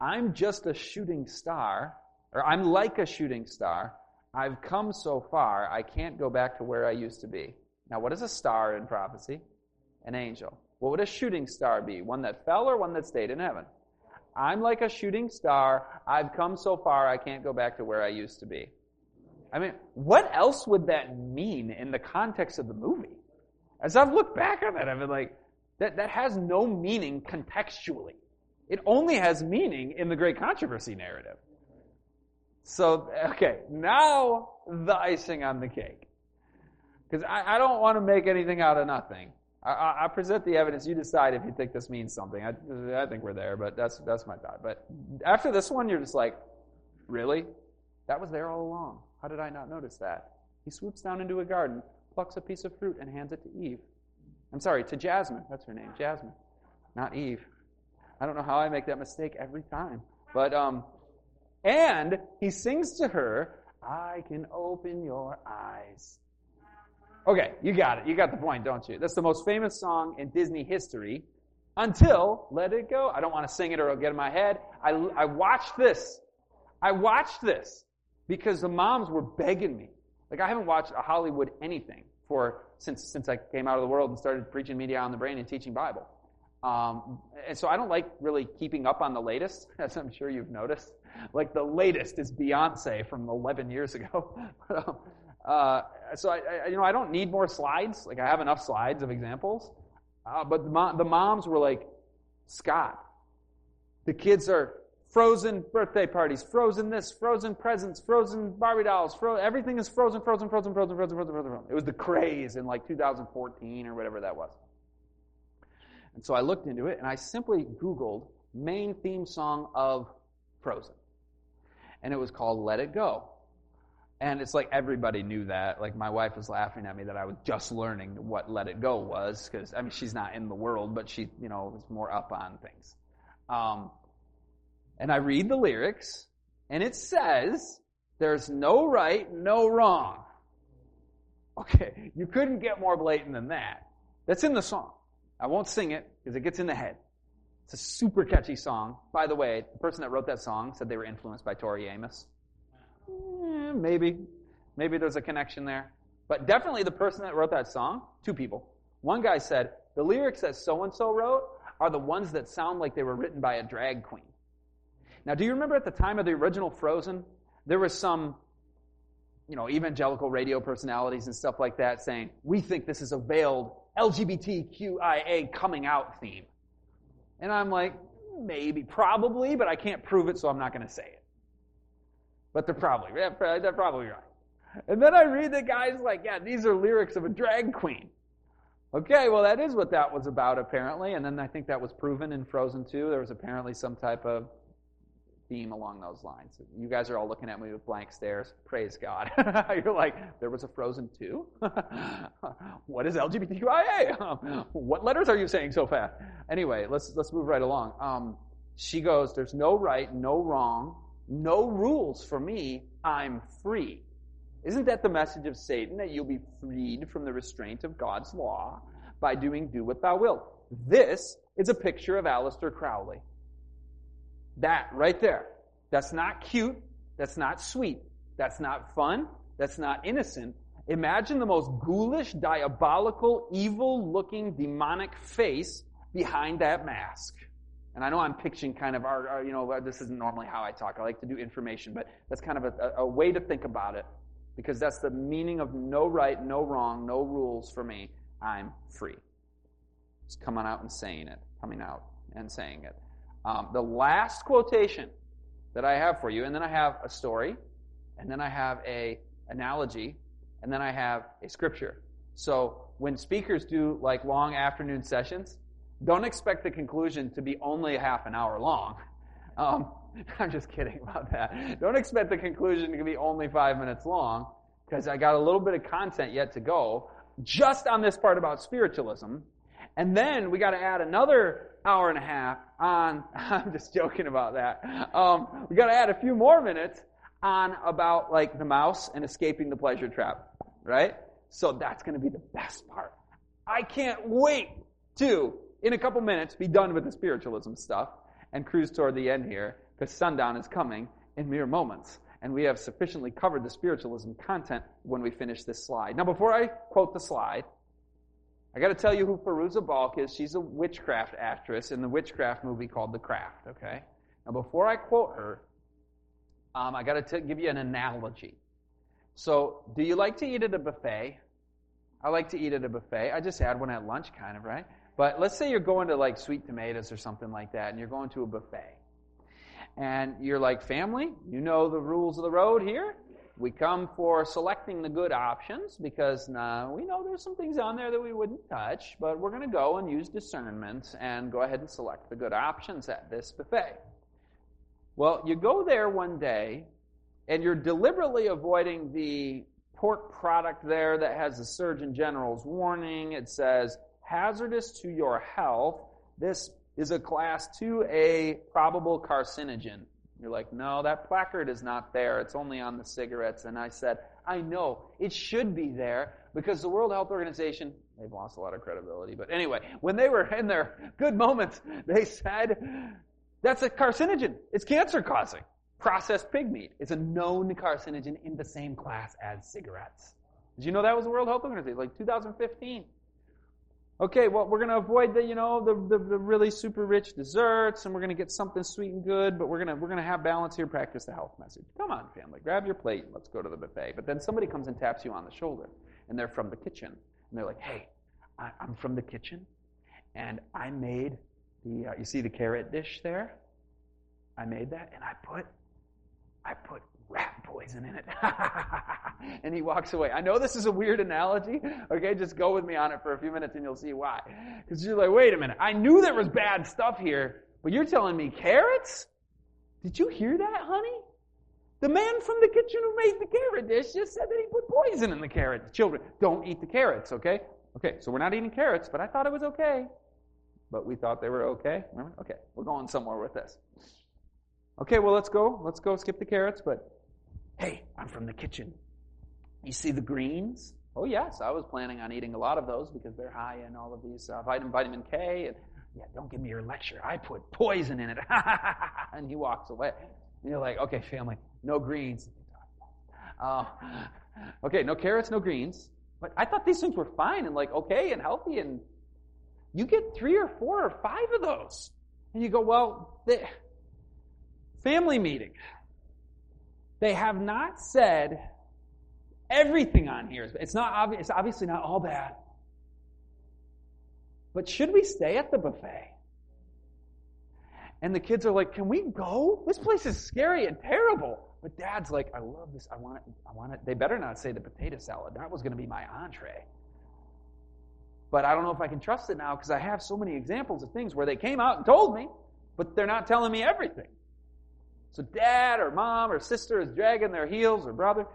I'm just a shooting star, or I'm like a shooting star. I've come so far, I can't go back to where I used to be. Now, what is a star in prophecy? An angel. What would a shooting star be? One that fell or one that stayed in heaven? I'm like a shooting star. I've come so far, I can't go back to where I used to be. I mean, what else would that mean in the context of the movie? As I've looked back on it, I've been like, that, that has no meaning contextually. It only has meaning in the great controversy narrative. So, okay, now the icing on the cake. Because I, I don't want to make anything out of nothing. I, I, present the evidence. You decide if you think this means something. I, I think we're there, but that's that's my thought. But after this one, you're just like, really? That was there all along. How did I not notice that? He swoops down into a garden, plucks a piece of fruit, and hands it to Eve. I'm sorry, to Jasmine. That's her name, Jasmine, not Eve. I don't know how I make that mistake every time. But um, and he sings to her, "I can open your eyes." Okay, you got it. You got the point, don't you? That's the most famous song in Disney history until Let It Go. I don't want to sing it or it'll get in my head. I, I watched this. I watched this because the moms were begging me. Like, I haven't watched a Hollywood anything for since, since I came out of the world and started preaching media on the brain and teaching Bible. Um, and so I don't like really keeping up on the latest, as I'm sure you've noticed. Like the latest is Beyonce from 11 years ago. uh, so I, I, you know, I don't need more slides. Like I have enough slides of examples. Uh, but the, the moms were like, Scott, the kids are frozen birthday parties, frozen this, frozen presents, frozen Barbie dolls, fro- everything is frozen, frozen, frozen, frozen, frozen, frozen, frozen, frozen. It was the craze in like 2014 or whatever that was. And so I looked into it and I simply Googled main theme song of Frozen. And it was called Let It Go. And it's like everybody knew that. Like my wife was laughing at me that I was just learning what Let It Go was because I mean she's not in the world, but she you know is more up on things. Um, and I read the lyrics, and it says, "There's no right, no wrong." Okay, you couldn't get more blatant than that. That's in the song. I won't sing it because it gets in the head. It's a super catchy song. By the way, the person that wrote that song said they were influenced by Tori Amos. Eh, maybe. Maybe there's a connection there. But definitely the person that wrote that song, two people. One guy said, the lyrics that so and so wrote are the ones that sound like they were written by a drag queen. Now, do you remember at the time of the original Frozen, there was some, you know, evangelical radio personalities and stuff like that saying, we think this is a veiled LGBTQIA coming out theme. And I'm like, maybe, probably, but I can't prove it, so I'm not going to say it. But they're probably, they're probably right. And then I read the guy's like, yeah, these are lyrics of a drag queen. Okay, well, that is what that was about, apparently. And then I think that was proven in Frozen 2. There was apparently some type of theme along those lines. You guys are all looking at me with blank stares. Praise God. You're like, there was a Frozen 2? what is LGBTQIA? what letters are you saying so fast? Anyway, let's, let's move right along. Um, she goes, there's no right, no wrong, no rules for me. I'm free. Isn't that the message of Satan, that you'll be freed from the restraint of God's law by doing do what thou wilt? This is a picture of Aleister Crowley. That right there. That's not cute. That's not sweet. That's not fun. That's not innocent. Imagine the most ghoulish, diabolical, evil looking, demonic face behind that mask. And I know I'm pitching kind of our, our, you know, this isn't normally how I talk. I like to do information, but that's kind of a, a way to think about it because that's the meaning of no right, no wrong, no rules for me. I'm free. It's coming out and saying it, coming out and saying it. Um, the last quotation that I have for you, and then I have a story, and then I have a analogy, and then I have a scripture. So when speakers do like long afternoon sessions, don't expect the conclusion to be only half an hour long. Um, I'm just kidding about that. Don't expect the conclusion to be only five minutes long, because I got a little bit of content yet to go just on this part about spiritualism. And then we got to add another hour and a half on, I'm just joking about that. Um, we got to add a few more minutes on about like the mouse and escaping the pleasure trap, right? So that's going to be the best part. I can't wait to, in a couple minutes, be done with the spiritualism stuff and cruise toward the end here because sundown is coming in mere moments. And we have sufficiently covered the spiritualism content when we finish this slide. Now, before I quote the slide, I got to tell you who Fairuza Balk is. She's a witchcraft actress in the witchcraft movie called The Craft. Okay. Now, before I quote her, um, I got to give you an analogy. So, do you like to eat at a buffet? I like to eat at a buffet. I just had one at lunch, kind of, right? But let's say you're going to like Sweet Tomatoes or something like that, and you're going to a buffet. And you're like, family, you know the rules of the road here. We come for selecting the good options because uh, we know there's some things on there that we wouldn't touch, but we're going to go and use discernment and go ahead and select the good options at this buffet. Well, you go there one day and you're deliberately avoiding the pork product there that has the Surgeon General's warning. It says, hazardous to your health. This is a class 2A probable carcinogen. You're like, no, that placard is not there. It's only on the cigarettes. And I said, I know. It should be there because the World Health Organization, they've lost a lot of credibility. But anyway, when they were in their good moments, they said, that's a carcinogen. It's cancer causing. Processed pig meat is a known carcinogen in the same class as cigarettes. Did you know that was the World Health Organization? Like 2015. Okay, well, we're going to avoid the, you know, the, the, the, really super rich desserts, and we're going to get something sweet and good, but we're going we're to have balance here, practice the health message. Come on, family, grab your plate, let's go to the buffet. But then somebody comes and taps you on the shoulder, and they're from the kitchen. And they're like, hey, I, am from the kitchen, and I made the, uh, you see the carrot dish there? I made that, and I put, I put poison in it. and he walks away. I know this is a weird analogy. Okay, just go with me on it for a few minutes and you'll see why. Because you're like, wait a minute. I knew there was bad stuff here, but you're telling me carrots? Did you hear that, honey? The man from the kitchen who made the carrot dish just said that he put poison in the carrot. Children, don't eat the carrots, okay? Okay, so we're not eating carrots, but I thought it was okay. But we thought they were okay. Remember? Okay, we're going somewhere with this. Okay, well, let's go. Let's go skip the carrots, but hey, I'm from the kitchen. You see the greens? Oh, yes, I was planning on eating a lot of those because they're high in all of these uh, vitamin, vitamin K. And yeah, don't give me your lecture. I put poison in it. and he walks away. And you're like, okay, family, no greens. Uh, okay, no carrots, no greens. But I thought these things were fine and like okay and healthy. And you get three or four or five of those. And you go, well, they, family meeting. They have not said everything on here. It's not obvious, it's obviously not all bad. But should we stay at the buffet? And the kids are like, "Can we go? This place is scary and terrible." But dad's like, "I love this. I want it. I want it." They better not say the potato salad. That was going to be my entree. But I don't know if I can trust it now because I have so many examples of things where they came out and told me, but they're not telling me everything. So dad or mom or sister is dragging their heels or brother.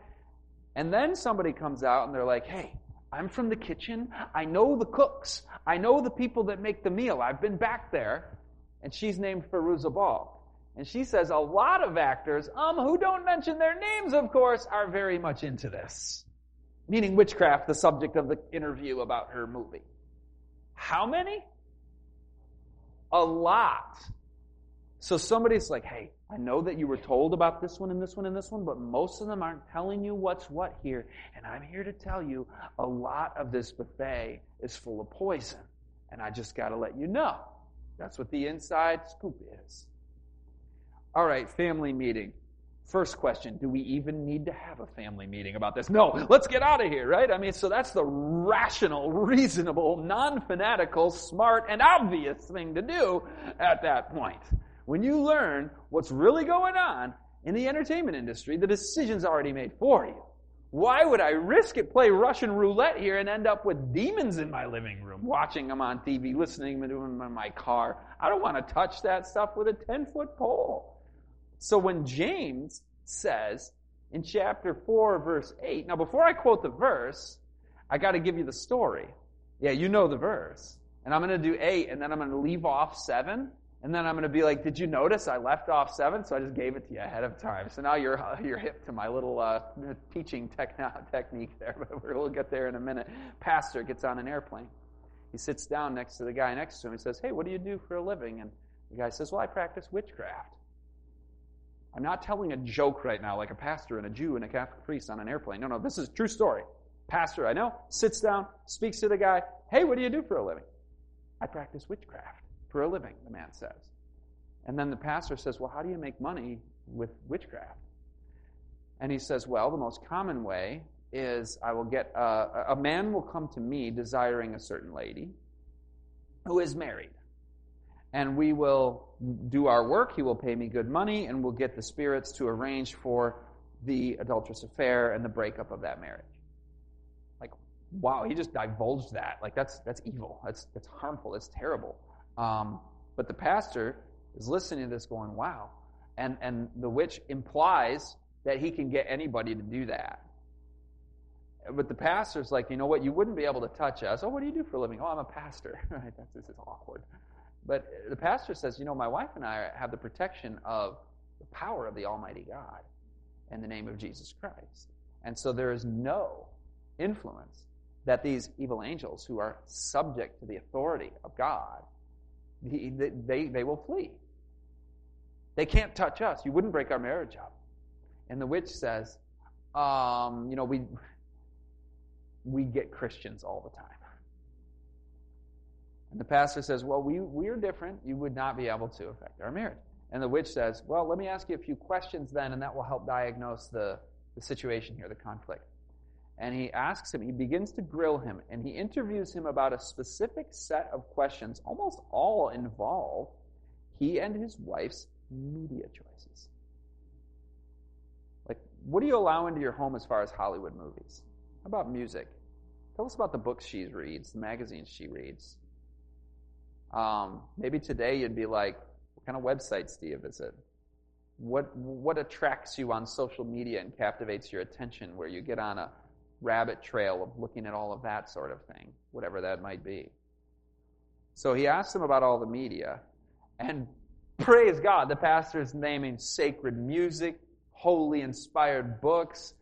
And then somebody comes out and they're like, hey, I'm from the kitchen. I know the cooks. I know the people that make the meal. I've been back there. And she's named Fairuza Balk. And she says a lot of actors, um, who don't mention their names, of course, are very much into this. Meaning witchcraft, the subject of the interview about her movie. How many? A lot. So somebody's like, hey, I know that you were told about this one and this one and this one, but most of them aren't telling you what's what here. And I'm here to tell you a lot of this buffet is full of poison. And I just got to let you know. That's what the inside scoop is. All right, family meeting. First question Do we even need to have a family meeting about this? No, let's get out of here, right? I mean, so that's the rational, reasonable, non fanatical, smart, and obvious thing to do at that point. When you learn what's really going on in the entertainment industry, the decision's already made for you. Why would I risk it, play Russian roulette here, and end up with demons in my living room, watching them on TV, listening to them in my car? I don't want to touch that stuff with a 10 foot pole. So when James says in chapter 4, verse 8, now before I quote the verse, I got to give you the story. Yeah, you know the verse. And I'm going to do 8, and then I'm going to leave off 7, and then I'm going to be like, did you notice I left off seven? So I just gave it to you ahead of time. So now you're, you're hip to my little uh, teaching technique there, but we'll get there in a minute. Pastor gets on an airplane. He sits down next to the guy next to him. He says, hey, what do you do for a living? And the guy says, well, I practice witchcraft. I'm not telling a joke right now like a pastor and a Jew and a Catholic priest on an airplane. No, no, this is true story. Pastor, I know, sits down, speaks to the guy, hey, what do you do for a living? I practice witchcraft for a living, the man says. And then the pastor says, Well, how do you make money with witchcraft? And he says, Well, the most common way is I will get a, a man will come to me desiring a certain lady who is married. And we will do our work. He will pay me good money, and we'll get the spirits to arrange for the adulterous affair and the breakup of that marriage. Like, wow, he just divulged that. Like, that's, that's evil. That's, that's harmful. That's terrible. Um, but the pastor is listening to this going, wow. And, and the witch implies that he can get anybody to do that. But the pastor's like, you know what? You wouldn't be able to touch us. Oh, what do you do for a living? Oh, I'm a pastor. That's, this is awkward. But the pastor says, you know, my wife and I have the protection of the power of the Almighty God in the name of Jesus Christ. And so there is no influence that these evil angels who are subject to the authority of God he, they, they will flee. They can't touch us. You wouldn't break our marriage up. And the witch says, um, you know, we, we get Christians all the time. And the pastor says, Well, we, we're different. You would not be able to affect our marriage. And the witch says, Well, let me ask you a few questions then, and that will help diagnose the, the situation here, the conflict. And he asks him, he begins to grill him, and he interviews him about a specific set of questions, almost all involve he and his wife's media choices. Like, what do you allow into your home as far as Hollywood movies? How about music? Tell us about the books she reads, the magazines she reads. Um, maybe today you'd be like, what kind of websites do you visit? What, what attracts you on social media and captivates your attention where you get on a rabbit trail of looking at all of that sort of thing, whatever that might be? So he asked him about all the media, and praise God, the pastor is naming sacred music, holy inspired books,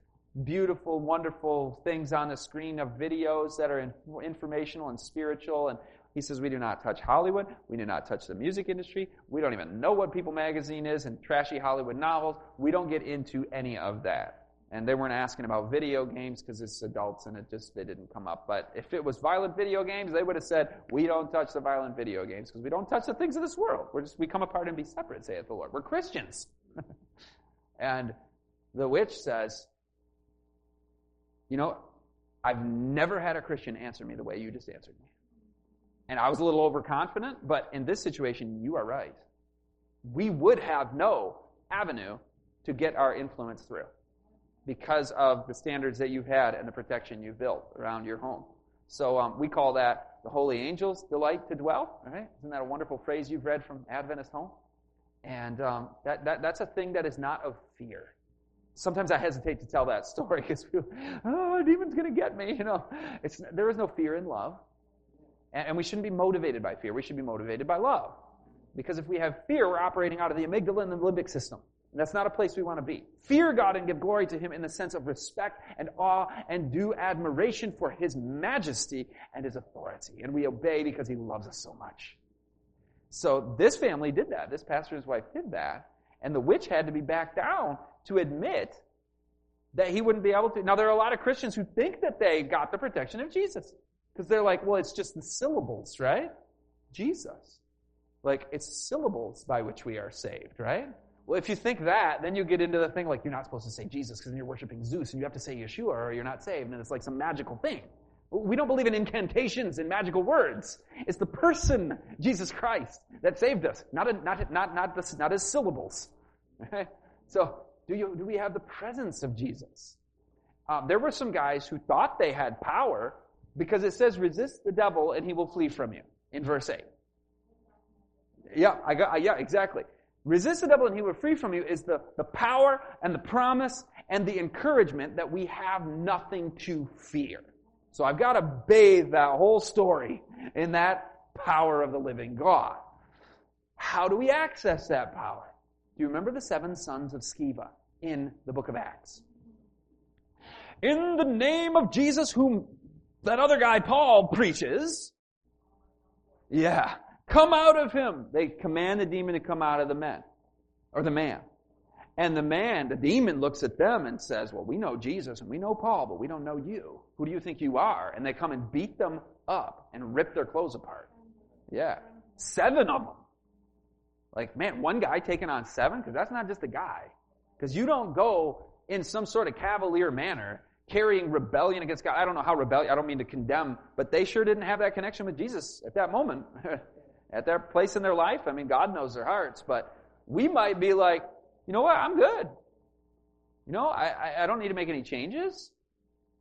beautiful, wonderful things on the screen of videos that are informational and spiritual. And he says, We do not touch Hollywood. We do not touch the music industry. We don't even know what People magazine is and trashy Hollywood novels. We don't get into any of that. And they weren't asking about video games because it's adults and it just, they didn't come up. But if it was violent video games, they would have said, we don't touch the violent video games because we don't touch the things of this world. We're just, we come apart and be separate, saith the Lord. We're Christians. and the witch says, you know, I've never had a Christian answer me the way you just answered me. And I was a little overconfident, but in this situation, you are right. We would have no avenue to get our influence through because of the standards that you've had and the protection you've built around your home. So um, we call that the holy angels delight to dwell. Right? Isn't that a wonderful phrase you've read from Adventist Home? And um, that, that, that's a thing that is not of fear. Sometimes I hesitate to tell that story because, oh, a demon's going to get me. You know, it's, there is no fear in love. And, and we shouldn't be motivated by fear. We should be motivated by love. Because if we have fear, we're operating out of the amygdala and the limbic system. And that's not a place we want to be. Fear God and give glory to Him in the sense of respect and awe and due admiration for His majesty and His authority. And we obey because He loves us so much. So this family did that. This pastor's wife did that. And the witch had to be backed down to admit that he wouldn't be able to. Now, there are a lot of Christians who think that they got the protection of Jesus. Because they're like, well, it's just the syllables, right? Jesus. Like, it's syllables by which we are saved, right? Well, if you think that, then you get into the thing like you're not supposed to say Jesus because then you're worshiping Zeus and you have to say Yeshua or you're not saved and it's like some magical thing. We don't believe in incantations and magical words. It's the person, Jesus Christ, that saved us, not, a, not, not, not, the, not his syllables. Okay? So, do, you, do we have the presence of Jesus? Um, there were some guys who thought they had power because it says, resist the devil and he will flee from you in verse 8. Yeah, I got, yeah, exactly. Resist the devil and he will flee from you is the, the power and the promise and the encouragement that we have nothing to fear. So I've got to bathe that whole story in that power of the living God. How do we access that power? Do you remember the seven sons of Sceva in the book of Acts? In the name of Jesus, whom that other guy, Paul, preaches. Yeah. Come out of him. They command the demon to come out of the man, or the man. And the man, the demon looks at them and says, well, we know Jesus and we know Paul, but we don't know you. Who do you think you are? And they come and beat them up and rip their clothes apart. Yeah. Seven of them. Like, man, one guy taking on seven? Because that's not just a guy. Because you don't go in some sort of cavalier manner carrying rebellion against God. I don't know how rebellion, I don't mean to condemn, but they sure didn't have that connection with Jesus at that moment, at their place in their life. I mean, God knows their hearts, but we might be like, you know what, I'm good. You know, I, I don't need to make any changes.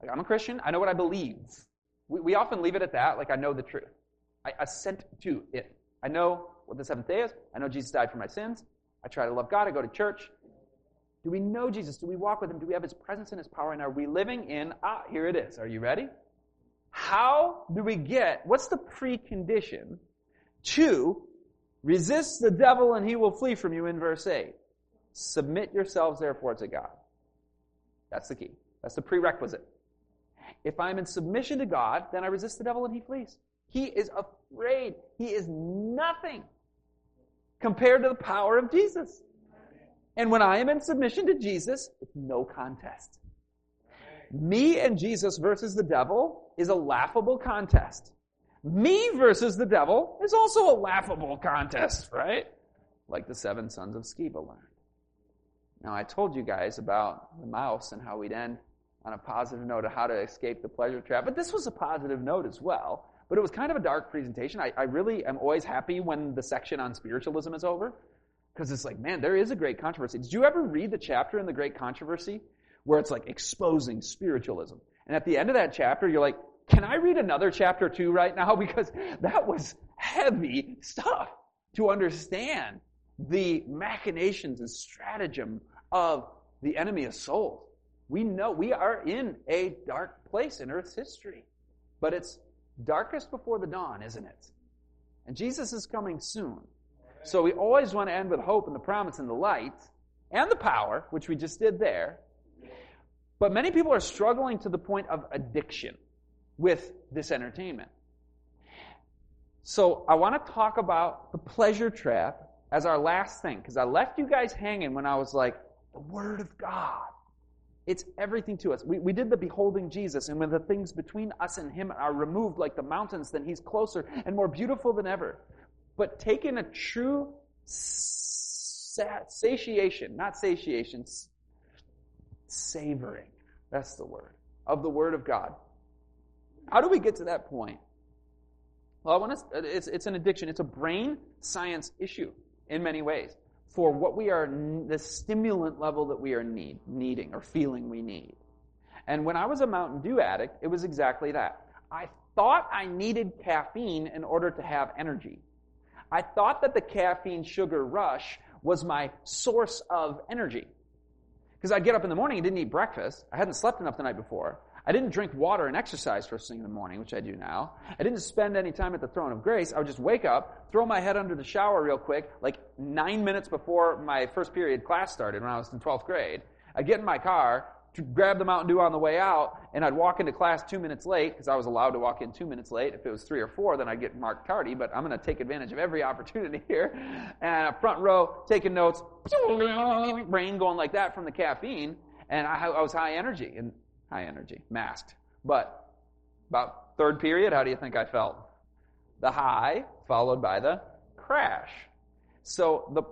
Like, I'm a Christian. I know what I believe. We, we often leave it at that, like I know the truth. I assent to it. I know what the seventh day is. I know Jesus died for my sins. I try to love God. I go to church. Do we know Jesus? Do we walk with him? Do we have his presence and his power? And are we living in, ah, here it is. Are you ready? How do we get, what's the precondition to resist the devil and he will flee from you in verse 8? Submit yourselves therefore to God. That's the key. That's the prerequisite. If I'm in submission to God, then I resist the devil and he flees. He is afraid. He is nothing compared to the power of Jesus. And when I am in submission to Jesus, it's no contest. Me and Jesus versus the devil is a laughable contest. Me versus the devil is also a laughable contest, right? Like the seven sons of Sceva learned. Now, I told you guys about the mouse and how we'd end on a positive note of how to escape the pleasure trap, but this was a positive note as well. But it was kind of a dark presentation. I, I really am always happy when the section on spiritualism is over because it's like, man, there is a great controversy. Did you ever read the chapter in the Great Controversy where it's like exposing spiritualism? And at the end of that chapter, you're like, can I read another chapter two right now? Because that was heavy stuff to understand the machinations and stratagem of the enemy of souls. We know we are in a dark place in Earth's history, but it's darkest before the dawn, isn't it? And Jesus is coming soon. So we always want to end with hope and the promise and the light and the power, which we just did there. But many people are struggling to the point of addiction with this entertainment. So I want to talk about the pleasure trap as our last thing, because I left you guys hanging when I was like, the Word of God. It's everything to us. We, we did the beholding Jesus, and when the things between us and Him are removed like the mountains, then He's closer and more beautiful than ever. But taking a true satiation, not satiation, savoring, that's the word, of the Word of God. How do we get to that point? Well, I want to, it's, it's an addiction. It's a brain science issue in many ways for what we are, the stimulant level that we are need, needing or feeling we need. And when I was a Mountain Dew addict, it was exactly that. I thought I needed caffeine in order to have energy. I thought that the caffeine sugar rush was my source of energy. Because I'd get up in the morning and didn't eat breakfast. I hadn't slept enough the night before. I didn't drink water and exercise first thing in the morning, which I do now. I didn't spend any time at the throne of grace. I would just wake up, throw my head under the shower real quick, like nine minutes before my first period class started when I was in 12th grade. I'd get in my car, grab the Mountain Dew on the way out, and I'd walk into class two minutes late because I was allowed to walk in two minutes late. If it was three or four, then I'd get marked tardy, but I'm going to take advantage of every opportunity here. And a front row, taking notes, brain going like that from the caffeine, and I, I was high energy. And high energy, masked. But about third period, how do you think I felt? The high followed by the crash. So the,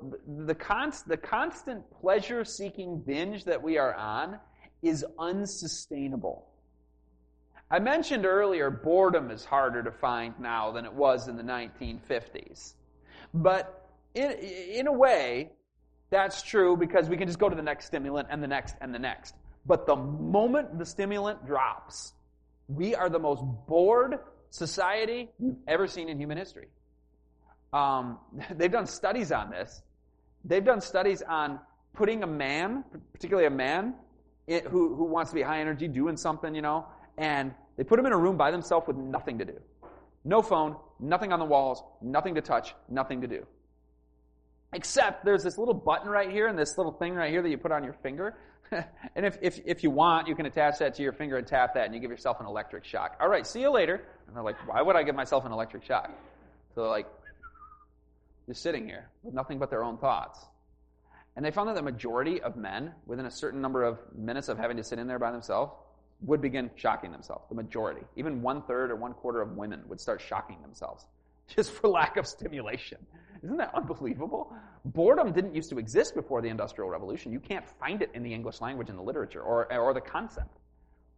the, const, the constant pleasure seeking binge that we are on is unsustainable. I mentioned earlier boredom is harder to find now than it was in the 1950s. But in, in a way, that's true because we can just go to the next stimulant and the next and the next. But the moment the stimulant drops, we are the most bored society you've ever seen in human history. Um, they've done studies on this. They've done studies on putting a man, particularly a man, who, who wants to be high energy, doing something, you know, and they put him in a room by themselves with nothing to do. No phone, nothing on the walls, nothing to touch, nothing to do. Except there's this little button right here and this little thing right here that you put on your finger and if, if, if you want, you can attach that to your finger and tap that, and you give yourself an electric shock. All right, see you later. And they're like, why would I give myself an electric shock? So they're like, just sitting here with nothing but their own thoughts. And they found that the majority of men, within a certain number of minutes of having to sit in there by themselves, would begin shocking themselves. The majority. Even one third or one quarter of women would start shocking themselves just for lack of stimulation. Isn't that unbelievable? Boredom didn't used to exist before the Industrial Revolution. You can't find it in the English language in the literature or, or the concept.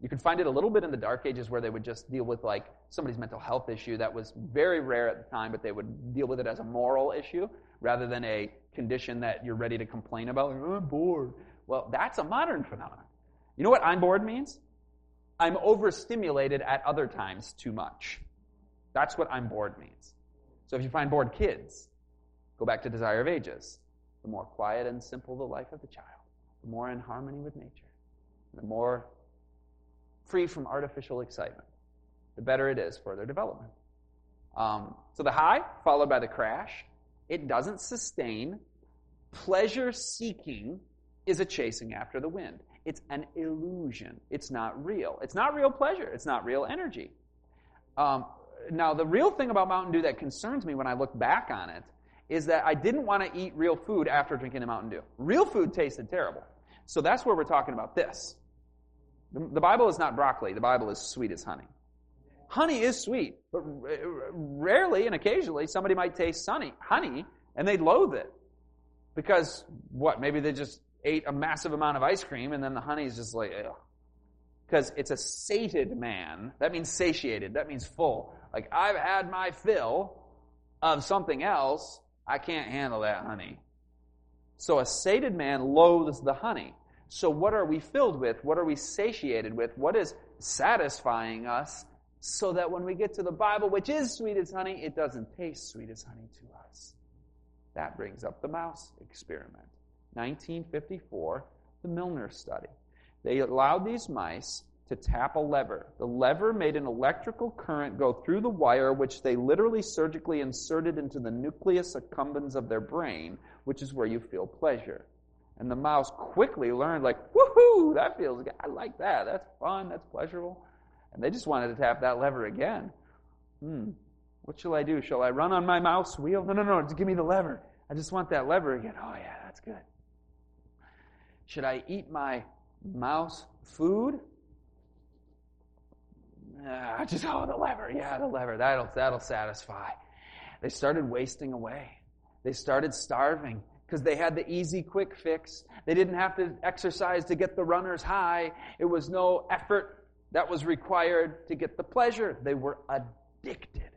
You can find it a little bit in the Dark Ages where they would just deal with like somebody's mental health issue that was very rare at the time, but they would deal with it as a moral issue rather than a condition that you're ready to complain about. Like, I'm bored. Well, that's a modern phenomenon. You know what I'm bored means? I'm overstimulated at other times too much. That's what I'm bored means. So if you find bored kids, Go back to Desire of Ages. The more quiet and simple the life of the child, the more in harmony with nature, the more free from artificial excitement, the better it is for their development. Um, so the high, followed by the crash, it doesn't sustain. Pleasure seeking is a chasing after the wind. It's an illusion. It's not real. It's not real pleasure. It's not real energy. Um, now, the real thing about Mountain Dew that concerns me when I look back on it is that I didn't want to eat real food after drinking a Mountain Dew. Real food tasted terrible. So that's where we're talking about this. The, the Bible is not broccoli. The Bible is sweet as honey. honey is sweet, but rarely and occasionally somebody might taste honey, honey and they loathe it. Because what? Maybe they just ate a massive amount of ice cream and then the honey is just like, ugh. Because it's a sated man. That means satiated. That means full. Like, I've had my fill of something else. I can't handle that honey. So a sated man loathes the honey. So what are we filled with? What are we satiated with? What is satisfying us so that when we get to the Bible, which is sweet as honey, it doesn't taste sweet as honey to us? That brings up the mouse experiment. 1954, the Milner study. They allowed these mice to tap a lever. The lever made an electrical current go through the wire, which they literally surgically inserted into the nucleus accumbens of their brain, which is where you feel pleasure. And the mouse quickly learned, like, woohoo, that feels good. I like that. That's fun. That's pleasurable. And they just wanted to tap that lever again. Hmm. What shall I do? Shall I run on my mouse wheel? No, no, no. Just give me the lever. I just want that lever again. Oh, yeah, that's good. Should I eat my mouse food? I just, oh, the lever. Yeah, the lever. That'll, that'll satisfy. They started wasting away. They started starving because they had the easy, quick fix. They didn't have to exercise to get the runners high. It was no effort that was required to get the pleasure. They were addicted.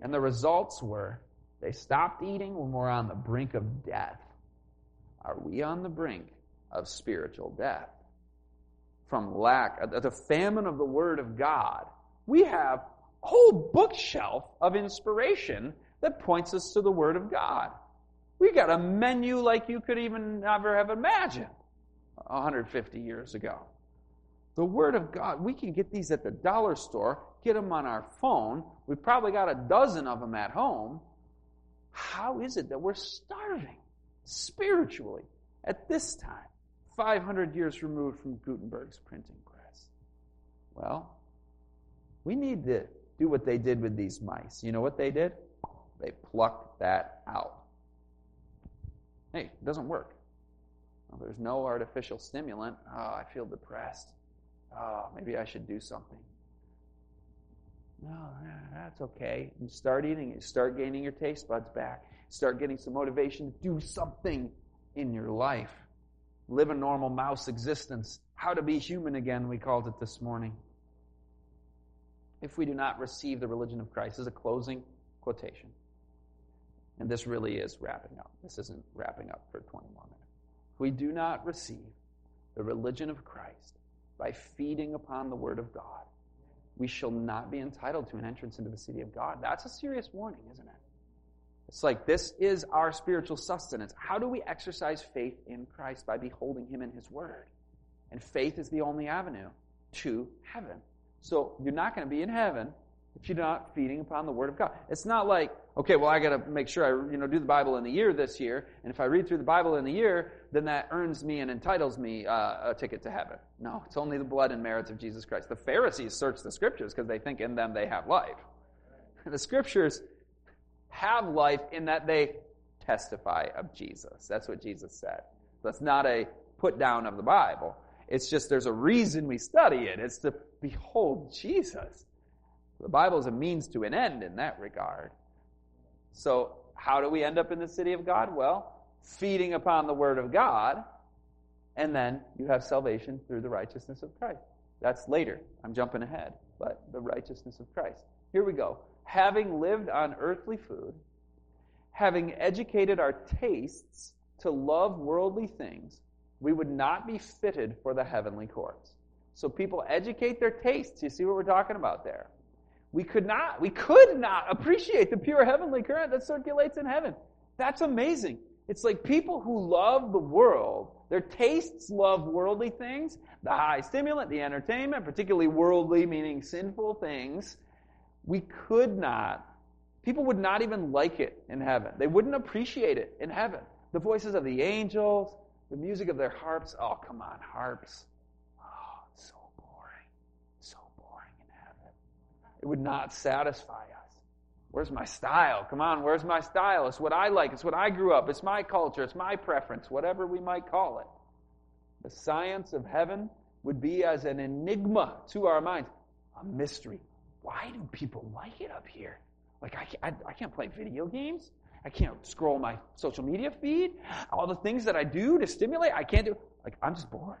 And the results were they stopped eating when we're on the brink of death. Are we on the brink of spiritual death? From lack, the famine of the Word of God. We have a whole bookshelf of inspiration that points us to the Word of God. We got a menu like you could even never have imagined 150 years ago. The Word of God, we can get these at the dollar store, get them on our phone. We've probably got a dozen of them at home. How is it that we're starving spiritually at this time, 500 years removed from Gutenberg's printing press? Well, we need to do what they did with these mice. You know what they did? They plucked that out. Hey, it doesn't work. Well, there's no artificial stimulant. Oh, I feel depressed. Oh, maybe I should do something. No, that's okay. You start eating it. Start gaining your taste buds back. Start getting some motivation to do something in your life. Live a normal mouse existence. How to be human again, we called it this morning. If we do not receive the religion of Christ, as a closing quotation. And this really is wrapping up. This isn't wrapping up for 20 more minutes. If we do not receive the religion of Christ by feeding upon the Word of God, we shall not be entitled to an entrance into the city of God. That's a serious warning, isn't it? It's like this is our spiritual sustenance. How do we exercise faith in Christ? By beholding Him in His Word. And faith is the only avenue to heaven. So you're not going to be in heaven if you're not feeding upon the Word of God. It's not like, okay, well, I got to make sure I you know do the Bible in the year this year, and if I read through the Bible in the year, then that earns me and entitles me uh, a ticket to heaven. No, it's only the blood and merits of Jesus Christ. The Pharisees search the Scriptures because they think in them they have life. The Scriptures have life in that they testify of Jesus. That's what Jesus said. That's not a put down of the Bible. It's just there's a reason we study it. It's to behold Jesus. The Bible is a means to an end in that regard. So, how do we end up in the city of God? Well, feeding upon the Word of God, and then you have salvation through the righteousness of Christ. That's later. I'm jumping ahead, but the righteousness of Christ. Here we go. Having lived on earthly food, having educated our tastes to love worldly things, we would not be fitted for the heavenly courts. So people educate their tastes. You see what we're talking about there? we could not, we could not appreciate the pure heavenly current that circulates in heaven. That's amazing. It's like people who love the world, their tastes love worldly things, the high stimulant, the entertainment, particularly worldly, meaning sinful things. We could not, people would not even like it in heaven. They wouldn't appreciate it in heaven. The voices of the angels, the music of their harps. Oh, come on, harps. Oh, so boring. So boring in heaven. It would not satisfy us. Where's my style? Come on, where's my style? It's what I like. It's what I grew up. It's my culture. It's my preference, whatever we might call it. The science of heaven would be as an enigma to our minds, a mystery. Why do people like it up here? Like, I can't, I, I can't play video games. I can't scroll my social media feed. All the things that I do to stimulate, I can't do. Like, I'm just bored.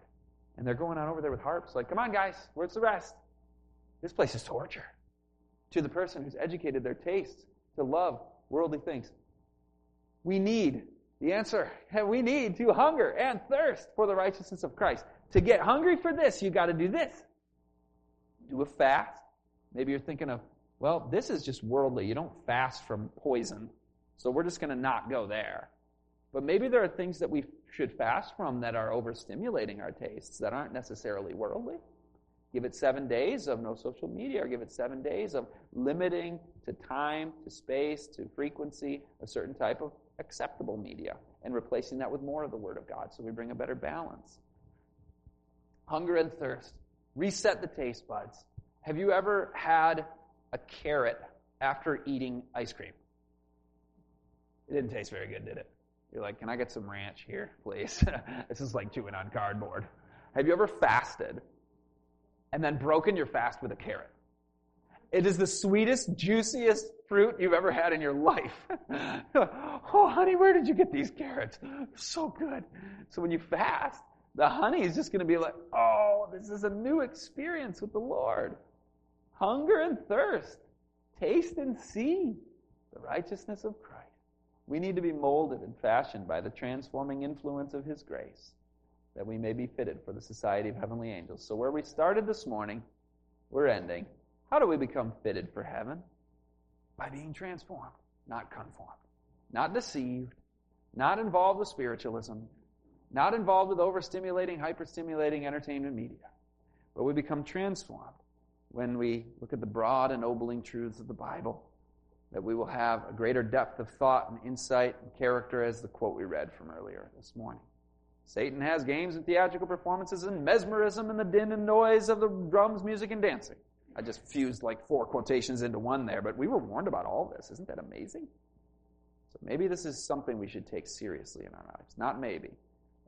And they're going on over there with harps, like, come on, guys, where's the rest? This place is torture. To the person who's educated their tastes to love worldly things. We need the answer. We need to hunger and thirst for the righteousness of Christ. To get hungry for this, you got to do this. Do a fast. Maybe you're thinking of, well, this is just worldly. You don't fast from poison. So we're just going to not go there. But maybe there are things that we should fast from that are overstimulating our tastes that aren't necessarily worldly. Give it seven days of no social media, or give it seven days of limiting to time, to space, to frequency, a certain type of acceptable media, and replacing that with more of the Word of God so we bring a better balance. Hunger and thirst. Reset the taste buds. Have you ever had a carrot after eating ice cream? It didn't taste very good, did it? You're like, can I get some ranch here, please? this is like chewing on cardboard. Have you ever fasted and then broken your fast with a carrot? It is the sweetest, juiciest fruit you've ever had in your life. oh, honey, where did you get these carrots? They're so good. So when you fast, the honey is just going to be like, oh, this is a new experience with the Lord. Hunger and thirst. Taste and see the righteousness of Christ. We need to be molded and fashioned by the transforming influence of His grace that we may be fitted for the society of heavenly angels. So, where we started this morning, we're ending. How do we become fitted for heaven? By being transformed, not conformed, not deceived, not involved with spiritualism, not involved with overstimulating, hyperstimulating entertainment media, but we become transformed when we look at the broad, and ennobling truths of the Bible, that we will have a greater depth of thought and insight and character, as the quote we read from earlier this morning. Satan has games and theatrical performances and mesmerism and the din and noise of the drums, music, and dancing. I just fused like four quotations into one there, but we were warned about all this. Isn't that amazing? So maybe this is something we should take seriously in our lives. Not maybe.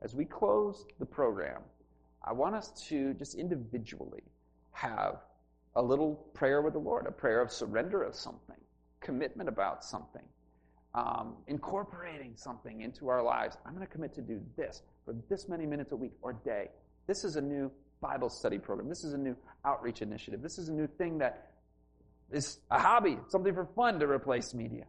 As we close the program, I want us to just individually have a little prayer with the Lord, a prayer of surrender of something, commitment about something, um, incorporating something into our lives. I'm going to commit to do this for this many minutes a week or day. This is a new Bible study program. This is a new outreach initiative. This is a new thing that is a hobby, something for fun to replace media.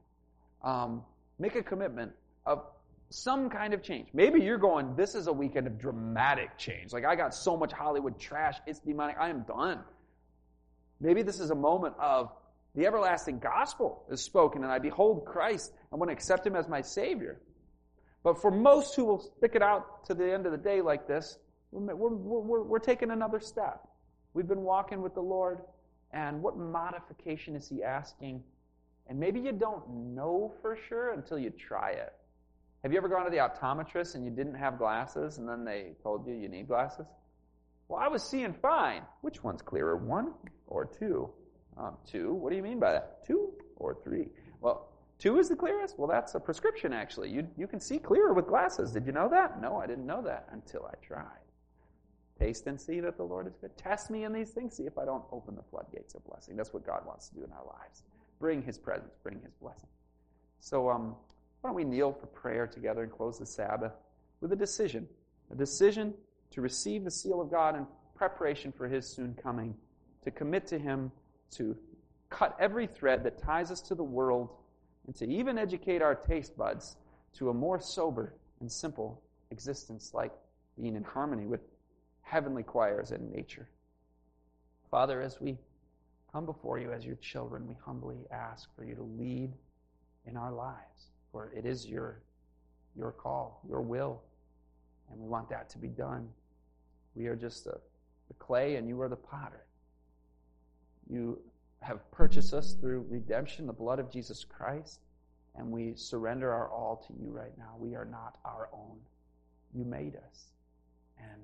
Um, make a commitment of some kind of change. Maybe you're going, this is a weekend of dramatic change. Like, I got so much Hollywood trash, it's demonic, I am done. Maybe this is a moment of the everlasting gospel is spoken, and I behold Christ. I want to accept him as my Savior. But for most who will stick it out to the end of the day like this, we're, we're, we're, we're taking another step. We've been walking with the Lord, and what modification is He asking? And maybe you don't know for sure until you try it. Have you ever gone to the optometrist and you didn't have glasses, and then they told you you need glasses? Well, I was seeing fine. Which one's clearer, one or two? Um, two. What do you mean by that? Two or three? Well, two is the clearest. Well, that's a prescription, actually. You, you can see clearer with glasses. Did you know that? No, I didn't know that until I tried. Taste and see that the Lord is good. Test me in these things. See if I don't open the floodgates of blessing. That's what God wants to do in our lives. Bring His presence, bring His blessing. So, um, why don't we kneel for prayer together and close the Sabbath with a decision? A decision to receive the seal of God in preparation for His soon coming, to commit to Him, to cut every thread that ties us to the world, and to even educate our taste buds to a more sober and simple existence, like being in harmony with heavenly choirs and nature. Father, as we come before you as your children, we humbly ask for you to lead in our lives, for it is your, your call, your will, and we want that to be done. We are just the, the clay, and you are the potter. You have purchased us through redemption, the blood of Jesus Christ, and we surrender our all to you right now. We are not our own. You made us. And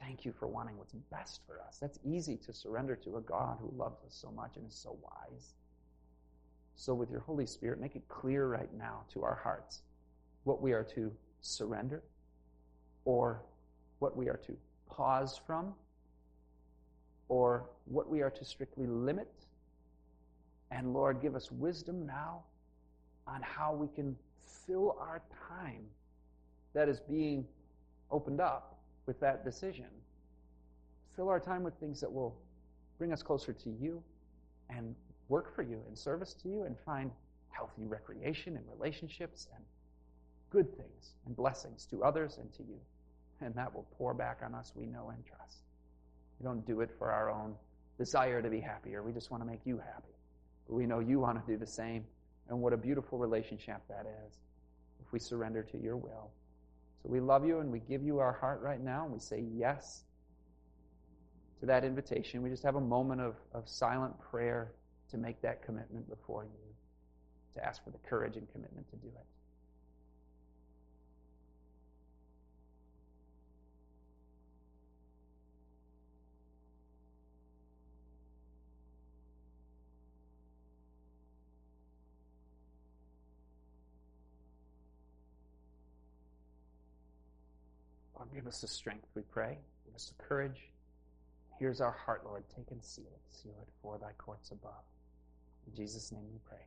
Thank you for wanting what's best for us. That's easy to surrender to a God who loves us so much and is so wise. So, with your Holy Spirit, make it clear right now to our hearts what we are to surrender or what we are to pause from or what we are to strictly limit And Lord, give us wisdom now on how we can fill our time that is being opened up with that decision. Fill our time with things that will bring us closer to you and work for you and service to you and find healthy recreation and relationships and good things and blessings to others and to you. And that will pour back on us, we know and trust. We don't do it for our own desire to be happier. We just want to make you happy. But we know you want to do the same. And what a beautiful relationship that is if we surrender to your will. So we love you and we give you our heart right now and we say yes to that invitation. We just have a moment of, of silent prayer to make that commitment before you, to ask for the courage and commitment to do it. Lord, give us the strength, we pray. Give us the courage. Here's our heart, Lord. Take and seal it. Seal it for thy courts above. In Jesus' name we pray.